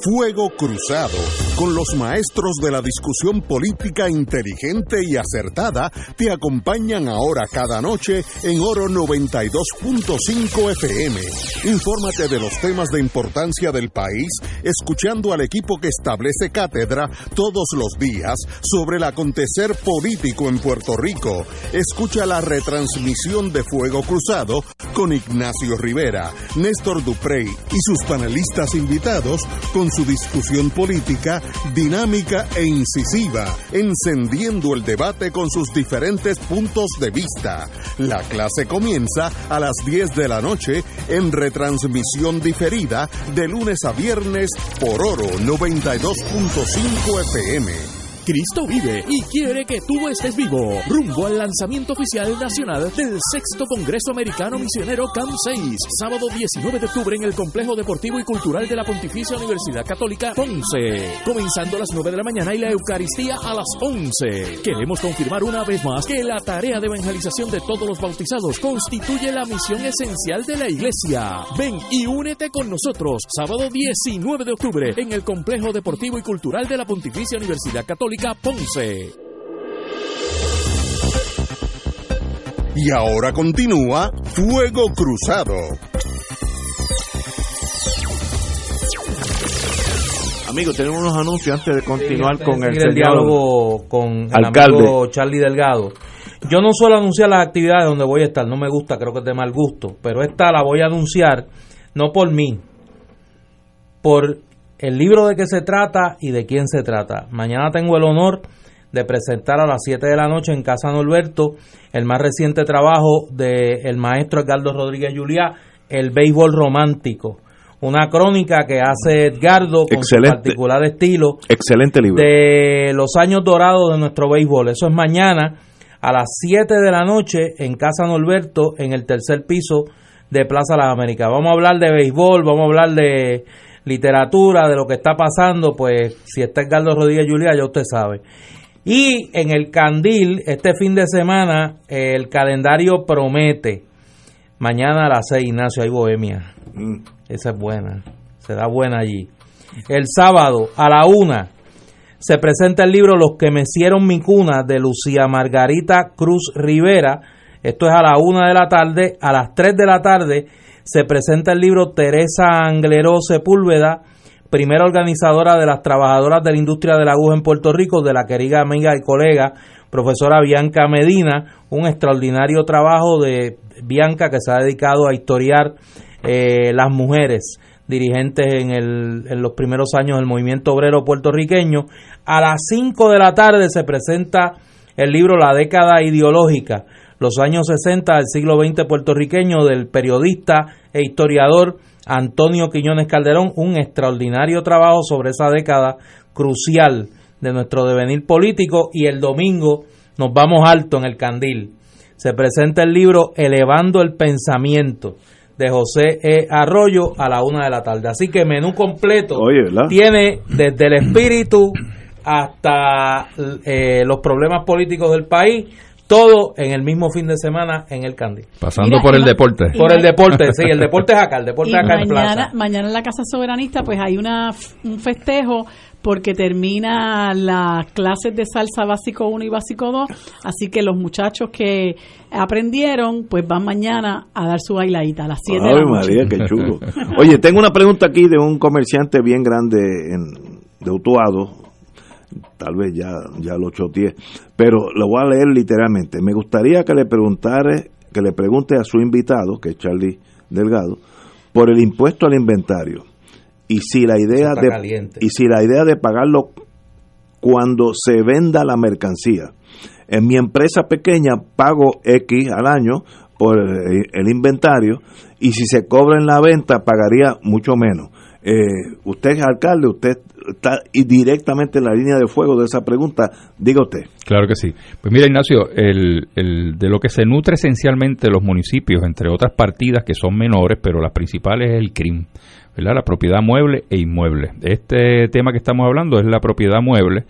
S5: Fuego Cruzado, con los maestros de la discusión política inteligente y acertada, te acompañan ahora cada noche en Oro 92.5 FM. Infórmate de los temas de importancia del país, escuchando al equipo que establece cátedra todos los días sobre el acontecer político en Puerto Rico. Escucha la retransmisión de Fuego Cruzado con Ignacio Rivera, Néstor Duprey y sus panelistas invitados con su discusión política dinámica e incisiva, encendiendo el debate con sus diferentes puntos de vista. La clase comienza a las 10 de la noche en retransmisión diferida de lunes a viernes por Oro 92.5 FM.
S7: Cristo vive y quiere que tú estés vivo. Rumbo al lanzamiento oficial nacional del sexto Congreso Americano Misionero CAM 6, sábado 19 de octubre en el Complejo Deportivo y Cultural de la Pontificia Universidad Católica Ponce. Comenzando a las 9 de la mañana y la Eucaristía a las 11. Queremos confirmar una vez más que la tarea de evangelización de todos los bautizados constituye la misión esencial de la Iglesia. Ven y únete con nosotros sábado 19 de octubre en el Complejo Deportivo y Cultural de la Pontificia Universidad Católica Ponce.
S5: Y ahora continúa Fuego Cruzado.
S2: Amigos, tenemos unos anuncios antes de continuar con el,
S1: el diálogo con el amigo Charlie Delgado. Yo no suelo anunciar las actividades donde voy a estar, no me gusta, creo que es de mal gusto, pero esta la voy a anunciar no por mí, por el libro de qué se trata y de quién se trata. Mañana tengo el honor de presentar a las 7 de la noche en Casa Norberto el más reciente trabajo del maestro Edgardo Rodríguez Juliá, El béisbol romántico. Una crónica que hace Edgardo con su particular estilo.
S2: Excelente libro.
S1: De los años dorados de nuestro béisbol. Eso es mañana a las 7 de la noche en Casa Norberto, en el tercer piso de Plaza Las Américas. Vamos a hablar de béisbol, vamos a hablar de literatura, de lo que está pasando, pues si está Edgardo Rodríguez Julia, ya usted sabe. Y en el Candil, este fin de semana, el calendario promete. Mañana a las 6, Ignacio, hay Bohemia.
S2: Mm.
S1: Esa es buena. Será buena allí. El sábado a la una se presenta el libro Los que mecieron mi cuna de Lucía Margarita Cruz Rivera. Esto es a la una de la tarde. A las 3 de la tarde se presenta el libro Teresa Angleró Sepúlveda, primera organizadora de las trabajadoras de la industria de la aguja en Puerto Rico, de la querida amiga y colega profesora Bianca Medina, un extraordinario trabajo de Bianca que se ha dedicado a historiar eh, las mujeres dirigentes en, el, en los primeros años del movimiento obrero puertorriqueño. A las 5 de la tarde se presenta el libro La década ideológica, los años 60 del siglo XX puertorriqueño del periodista e historiador Antonio Quiñones Calderón, un extraordinario trabajo sobre esa década crucial de nuestro devenir político y el domingo nos vamos alto en el candil. Se presenta el libro Elevando el Pensamiento de José E. Arroyo a la una de la tarde. Así que menú completo
S2: Oye,
S1: tiene desde el espíritu hasta eh, los problemas políticos del país, todo en el mismo fin de semana en el Candil.
S18: Pasando
S3: Mira,
S18: por el deporte.
S1: Por el deporte, sí, el deporte es acá, el deporte
S3: Y
S1: es acá en Plaza.
S3: mañana en la Casa Soberanista pues hay una un festejo porque termina las clases de salsa básico 1 y básico 2, así que los muchachos que aprendieron pues van mañana a dar su bailadita a las 7 de la noche.
S2: María, qué chulo. Oye, tengo una pregunta aquí de un comerciante bien grande en, de Utuado. Tal vez ya, ya lo choteé, pero lo voy a leer literalmente. Me gustaría que le preguntare, que le pregunte a su invitado, que es Charlie Delgado, por el impuesto al inventario. Y si la idea de
S1: caliente.
S2: y si la idea de pagarlo cuando se venda la mercancía. En mi empresa pequeña pago X al año por el, el inventario y si se cobra en la venta pagaría mucho menos. Eh, usted es alcalde, usted está directamente en la línea de fuego de esa pregunta. Diga usted.
S18: Claro que sí. Pues mira, Ignacio, el, el- de lo que se nutre esencialmente los municipios, entre otras partidas que son menores, pero las principales es el CRIM, ¿verdad? La propiedad mueble e inmueble. Este tema que estamos hablando es la propiedad mueble.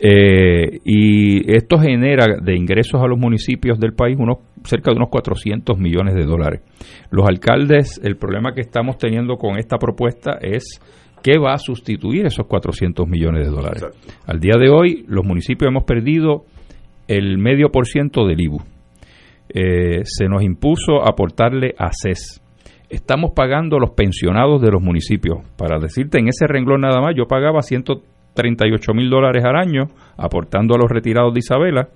S18: Eh, y esto genera de ingresos a los municipios del país unos cerca de unos 400 millones de dólares. Los alcaldes, el problema que estamos teniendo con esta propuesta es qué va a sustituir esos 400 millones de dólares. Al día de hoy, los municipios hemos perdido el medio por ciento del IBU. Eh, se nos impuso aportarle a CES. Estamos pagando los pensionados de los municipios. Para decirte, en ese renglón nada más, yo pagaba 138 mil dólares al año aportando a los retirados de Isabela.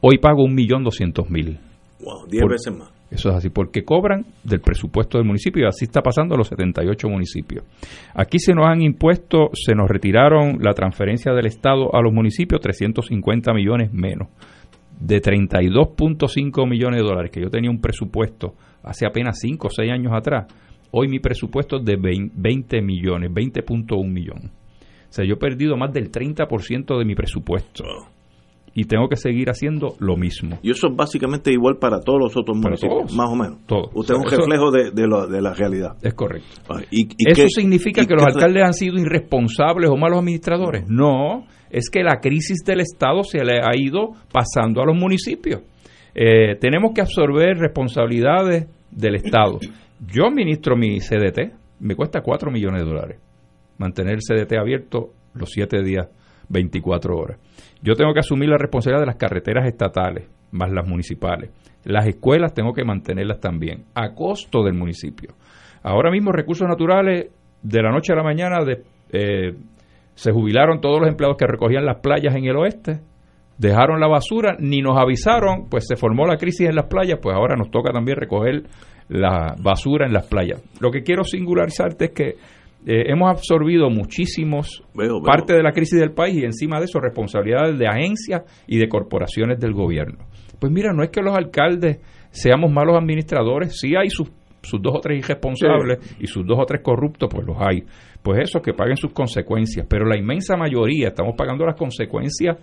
S18: Hoy pago 1.200.000.
S2: Wow, 10
S18: Por-
S2: veces más.
S18: Eso es así, porque cobran del presupuesto del municipio y así está pasando a los 78 municipios. Aquí se nos han impuesto, se nos retiraron la transferencia del Estado a los municipios 350 millones menos. De 32.5 millones de dólares que yo tenía un presupuesto hace apenas 5 o 6 años atrás, hoy mi presupuesto es de 20 millones, 20.1 millones. O sea, yo he perdido más del 30% de mi presupuesto. Y tengo que seguir haciendo lo mismo.
S2: Y eso es básicamente igual para todos los otros
S18: Para
S2: municipios,
S18: todos.
S2: más o menos.
S18: Todos.
S2: Usted es un reflejo de, de, lo- de la realidad.
S18: Es correcto.
S2: ¿Y, y
S18: ¿Eso
S2: qué-
S18: significa
S2: y
S18: que los alcaldes han sido irresponsables o malos administradores? No, es que la crisis del Estado se le ha ido pasando a los municipios. Eh, tenemos que absorber responsabilidades del Estado. Yo administro mi CDT, me cuesta 4 millones de dólares mantener el CDT abierto los 7 días, 24 horas. Yo tengo que asumir la responsabilidad de las carreteras estatales, más las municipales. Las escuelas tengo que mantenerlas también, a costo del municipio. Ahora mismo recursos naturales, de la noche a la mañana, de, eh, se jubilaron todos los empleados que recogían las playas en el oeste, dejaron la basura, ni nos avisaron, pues se formó la crisis en las playas, pues ahora nos toca también recoger la basura en las playas. Lo que quiero singularizarte es que eh, hemos absorbido muchísimos
S2: Veo, veo.
S18: parte de la crisis del país y encima de eso responsabilidades de agencias y de corporaciones del gobierno. Pues mira, no es que los alcaldes seamos malos administradores, sí hay sus, sus dos o tres irresponsables y sus dos o tres corruptos, pues los hay. Pues eso, que paguen sus consecuencias, pero la inmensa mayoría estamos pagando las consecuencias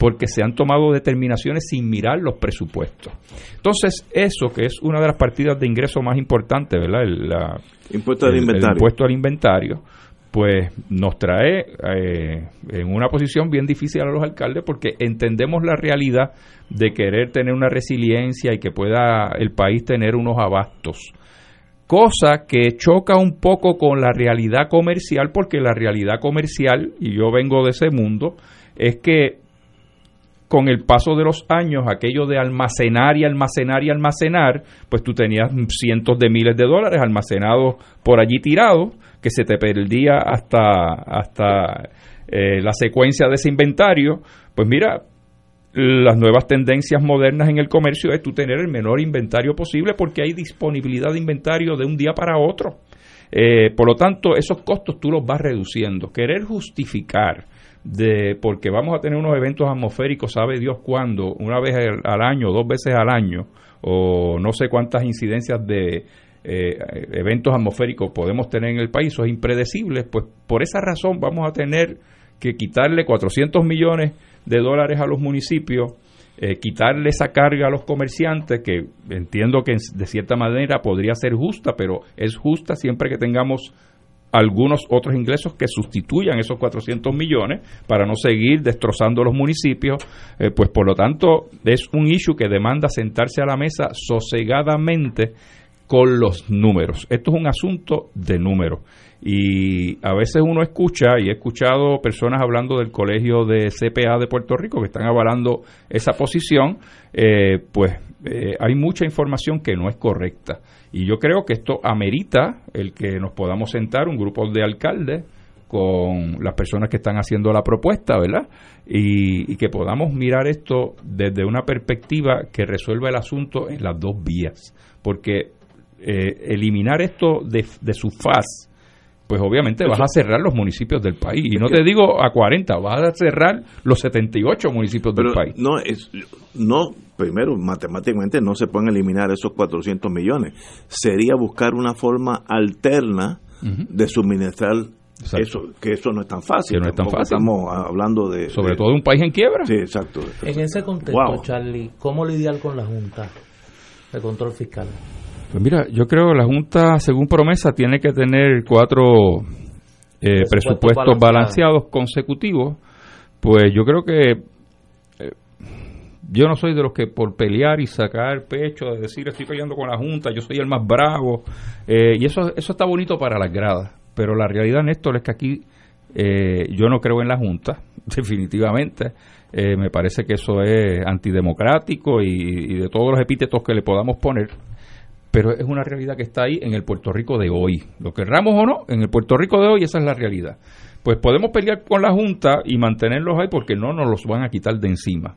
S18: porque se han tomado determinaciones sin mirar los presupuestos. Entonces, eso que es una de las partidas de ingreso más importantes, ¿verdad? El, la-
S2: Impuesto al
S18: el- el
S2: inventario.
S18: impuesto al inventario, pues nos trae eh, en una posición bien difícil a los alcaldes porque entendemos la realidad de querer tener una resiliencia y que pueda el país tener unos abastos. Cosa que choca un poco con la realidad comercial porque la realidad comercial, y yo vengo de ese mundo, es que con el paso de los años, aquello de almacenar y almacenar y almacenar, pues tú tenías cientos de miles de dólares almacenados por allí tirados que se te perdía hasta, hasta eh, la secuencia de ese inventario, pues mira, las nuevas tendencias modernas en el comercio es tú tener el menor inventario posible porque hay disponibilidad de inventario de un día para otro. Eh, por lo tanto, esos costos tú los vas reduciendo. Querer justificar de porque vamos a tener unos eventos atmosféricos, sabe Dios cuándo, una vez al año, dos veces al año, o no sé cuántas incidencias de eh, eventos atmosféricos podemos tener en el país, eso es impredecible, pues por esa razón vamos a tener que quitarle 400 millones de dólares a los municipios, eh, quitarle esa carga a los comerciantes, que entiendo que de cierta manera podría ser justa, pero es justa siempre que tengamos algunos otros ingresos que sustituyan esos 400 millones para no seguir destrozando los municipios, eh, pues por lo tanto es un issue que demanda sentarse a la mesa sosegadamente con los números. Esto es un asunto de números. Y a veces uno escucha, y he escuchado personas hablando del colegio de CPA de Puerto Rico que están avalando esa posición, eh, pues eh, hay mucha información que no es correcta. Y yo creo que esto amerita el que nos podamos sentar un grupo de alcaldes con las personas que están haciendo la propuesta, ¿verdad? Y, que podamos mirar esto desde una perspectiva que resuelva el asunto en las dos vías. Porque eh, eliminar esto de, su faz, pues obviamente vas a cerrar los municipios del país. Y no te digo a 40, vas a cerrar los 78 municipios del país.
S2: No, es, no, primero, matemáticamente no se pueden eliminar esos 400 millones. Sería buscar una forma alterna de suministrar eso, que eso no es tan fácil.
S18: no es tan fácil.
S2: Estamos hablando de...
S18: Sobre todo de un país en quiebra.
S2: Sí, exacto.
S1: En ese contexto, Charlie, ¿cómo lidiar con la Junta de Control Fiscal?
S18: Pues mira, yo creo que la Junta, según promesa, tiene que tener cuatro eh, presupuestos balanceados consecutivos. Pues yo creo que eh, yo no soy de los que por pelear y sacar pecho, de decir estoy peleando con la Junta, yo soy el más bravo, eh, y eso, eso está bonito para las gradas, pero la realidad, Néstor, es que aquí yo no creo en la Junta, definitivamente. me parece que eso es antidemocrático y, de todos los epítetos que le podamos poner pero es una realidad que está ahí en el Puerto Rico de hoy. Lo querramos o no, en el Puerto Rico de hoy esa es la realidad. Pues podemos pelear con la Junta y mantenerlos ahí porque no nos los van a quitar de encima.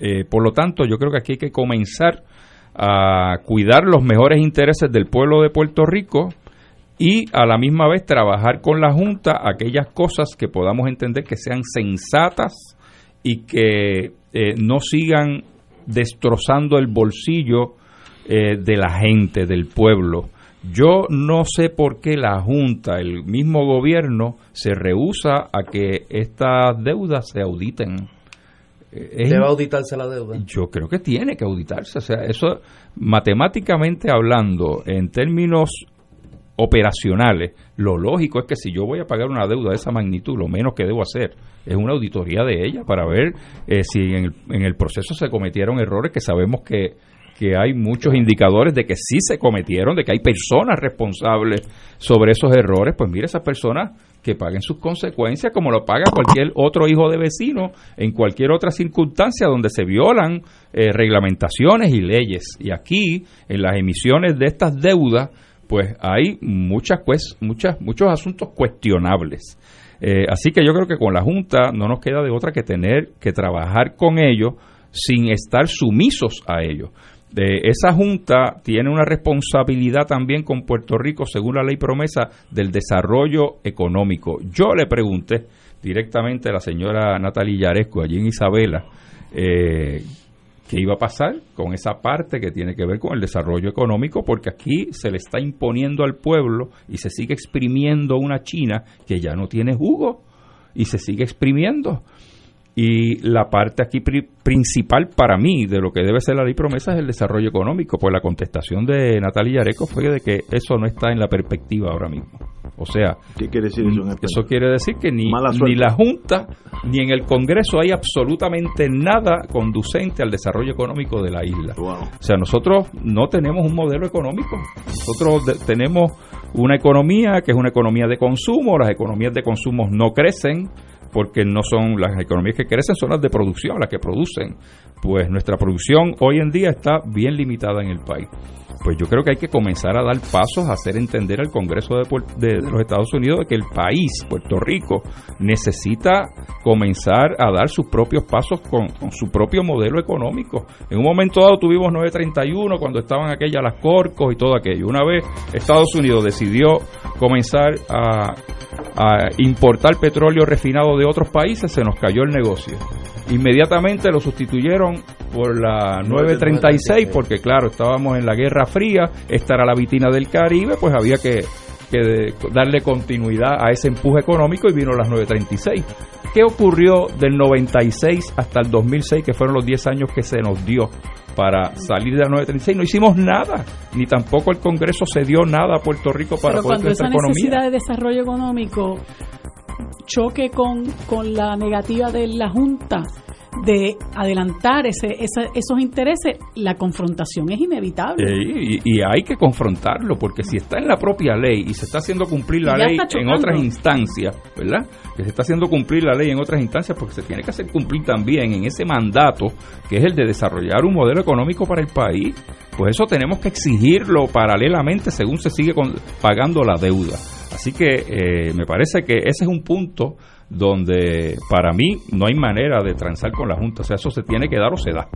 S18: Eh, por lo tanto, yo creo que aquí hay que comenzar a cuidar los mejores intereses del pueblo de Puerto Rico y a la misma vez trabajar con la Junta aquellas cosas que podamos entender que sean sensatas y que eh, no sigan destrozando el bolsillo eh, de la gente, del pueblo. Yo no sé por qué la Junta, el mismo gobierno, se rehúsa a que estas deudas se auditen.
S1: Eh, ¿Debe auditarse la deuda?
S18: Yo creo que tiene que auditarse. O sea, eso, matemáticamente hablando, en términos operacionales, lo lógico es que si yo voy a pagar una deuda de esa magnitud, lo menos que debo hacer es una auditoría de ella para ver eh, si en el, en el proceso se cometieron errores que sabemos que que hay muchos indicadores de que sí se cometieron, de que hay personas responsables sobre esos errores, pues mire esas personas que paguen sus consecuencias como lo paga cualquier otro hijo de vecino en cualquier otra circunstancia donde se violan eh, reglamentaciones y leyes. Y aquí, en las emisiones de estas deudas, pues hay muchas, pues, muchas, muchos asuntos cuestionables. Eh, así que yo creo que con la Junta no nos queda de otra que tener que trabajar con ellos sin estar sumisos a ellos esa Junta tiene una responsabilidad también con Puerto Rico, según la ley promesa, del desarrollo económico. Yo le pregunté directamente a la señora Natalia Yaresco, allí en Isabela, eh, qué iba a pasar con esa parte que tiene que ver con el desarrollo económico, porque aquí se le está imponiendo al pueblo y se sigue exprimiendo una China que ya no tiene jugo y se sigue exprimiendo. Y la parte aquí principal para mí de lo que debe ser la ley promesa es el desarrollo económico, pues la contestación de Natalia Yareco fue de que eso no está en la perspectiva ahora mismo. O sea,
S2: ¿qué quiere decir eso?
S18: eso quiere decir que ni, ni la Junta ni en el Congreso hay absolutamente nada conducente al desarrollo económico de la isla. O sea, nosotros no tenemos un modelo económico. Nosotros tenemos una economía que es una economía de consumo, las economías de consumo no crecen, porque no son las economías que crecen, son las de producción, las que producen. Pues nuestra producción hoy en día está bien limitada en el país. Pues yo creo que hay que comenzar a dar pasos a hacer entender al Congreso de, los Estados Unidos de que el país, Puerto Rico, necesita comenzar a dar sus propios pasos con, su propio modelo económico. En un momento dado tuvimos 931 cuando estaban aquellas las corcos y todo aquello. Una vez Estados Unidos decidió comenzar a a importar petróleo refinado de otros países, se nos cayó el negocio. Inmediatamente lo sustituyeron por la 936 porque claro, estábamos en la Guerra Fría, esta era la vitina del Caribe, pues había que, que darle continuidad a ese empuje económico y vino las 936. ¿Qué ocurrió del 96 hasta el 2006, que fueron los 10 años que se nos dio para salir de la 936. No hicimos nada, ni tampoco el Congreso se dio nada a Puerto Rico para
S3: Pero
S18: poder
S3: cuando esa necesidad de desarrollo económico choque con, con la negativa de la Junta, de adelantar ese, esos intereses, la confrontación es inevitable.
S18: y, hay que confrontarlo, porque si está en la propia ley y se está haciendo cumplir la ley en otras instancias, ¿verdad? Que se está haciendo cumplir la ley en otras instancias, porque se tiene que hacer cumplir también en ese mandato, que es el de desarrollar un modelo económico para el país, pues eso tenemos que exigirlo paralelamente según se sigue pagando la deuda. Así que eh, me parece que ese es un punto donde para mí no hay manera de transar con la Junta, o sea, eso se tiene que dar o se da.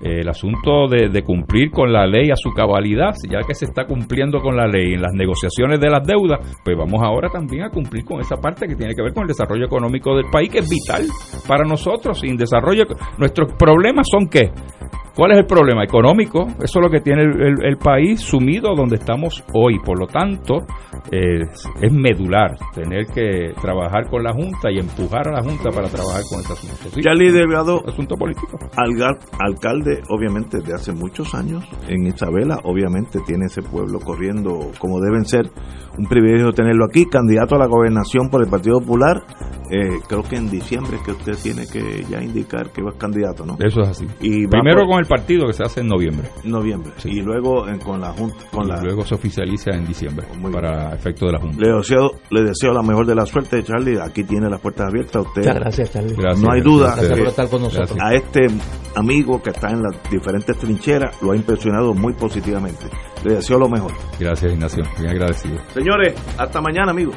S18: el asunto de, cumplir con la ley a su cabalidad, ya que se está cumpliendo con la ley en las negociaciones de las deudas, pues vamos ahora también a cumplir con esa parte que tiene que ver con el desarrollo económico del país, que es vital para nosotros. Sin desarrollo, nuestros problemas son qué? ¿Cuál es el problema económico? Eso es lo que tiene el, país sumido donde estamos hoy. Por lo tanto, eh, es medular tener que trabajar con la Junta y empujar a la Junta para trabajar con este asunto.
S2: Sí, Charlie Delgado, asunto político. alcalde, obviamente, de hace muchos años en Isabela, obviamente tiene ese pueblo corriendo como deben ser. Un privilegio tenerlo aquí, candidato a la gobernación por el Partido Popular. Eh, creo que en diciembre que usted tiene que ya indicar que va candidato, ¿no?
S18: Eso es así. Y Primero con el partido que se hace en noviembre.
S2: Noviembre. Y luego con la Junta. Con
S18: y luego se oficializa en diciembre para efecto de la Junta.
S2: Le deseo, le deseo la mejor de la suerte, Charlie. Aquí tiene las puertas abiertas. Usted,
S1: Muchas gracias, Charlie.
S2: no hay duda
S1: gracias por estar con nosotros.
S2: a este amigo que está en las diferentes trincheras lo ha impresionado muy positivamente. Le deseo lo mejor.
S18: Gracias, Ignacio. Bien agradecido.
S2: Señores, hasta mañana, amigos.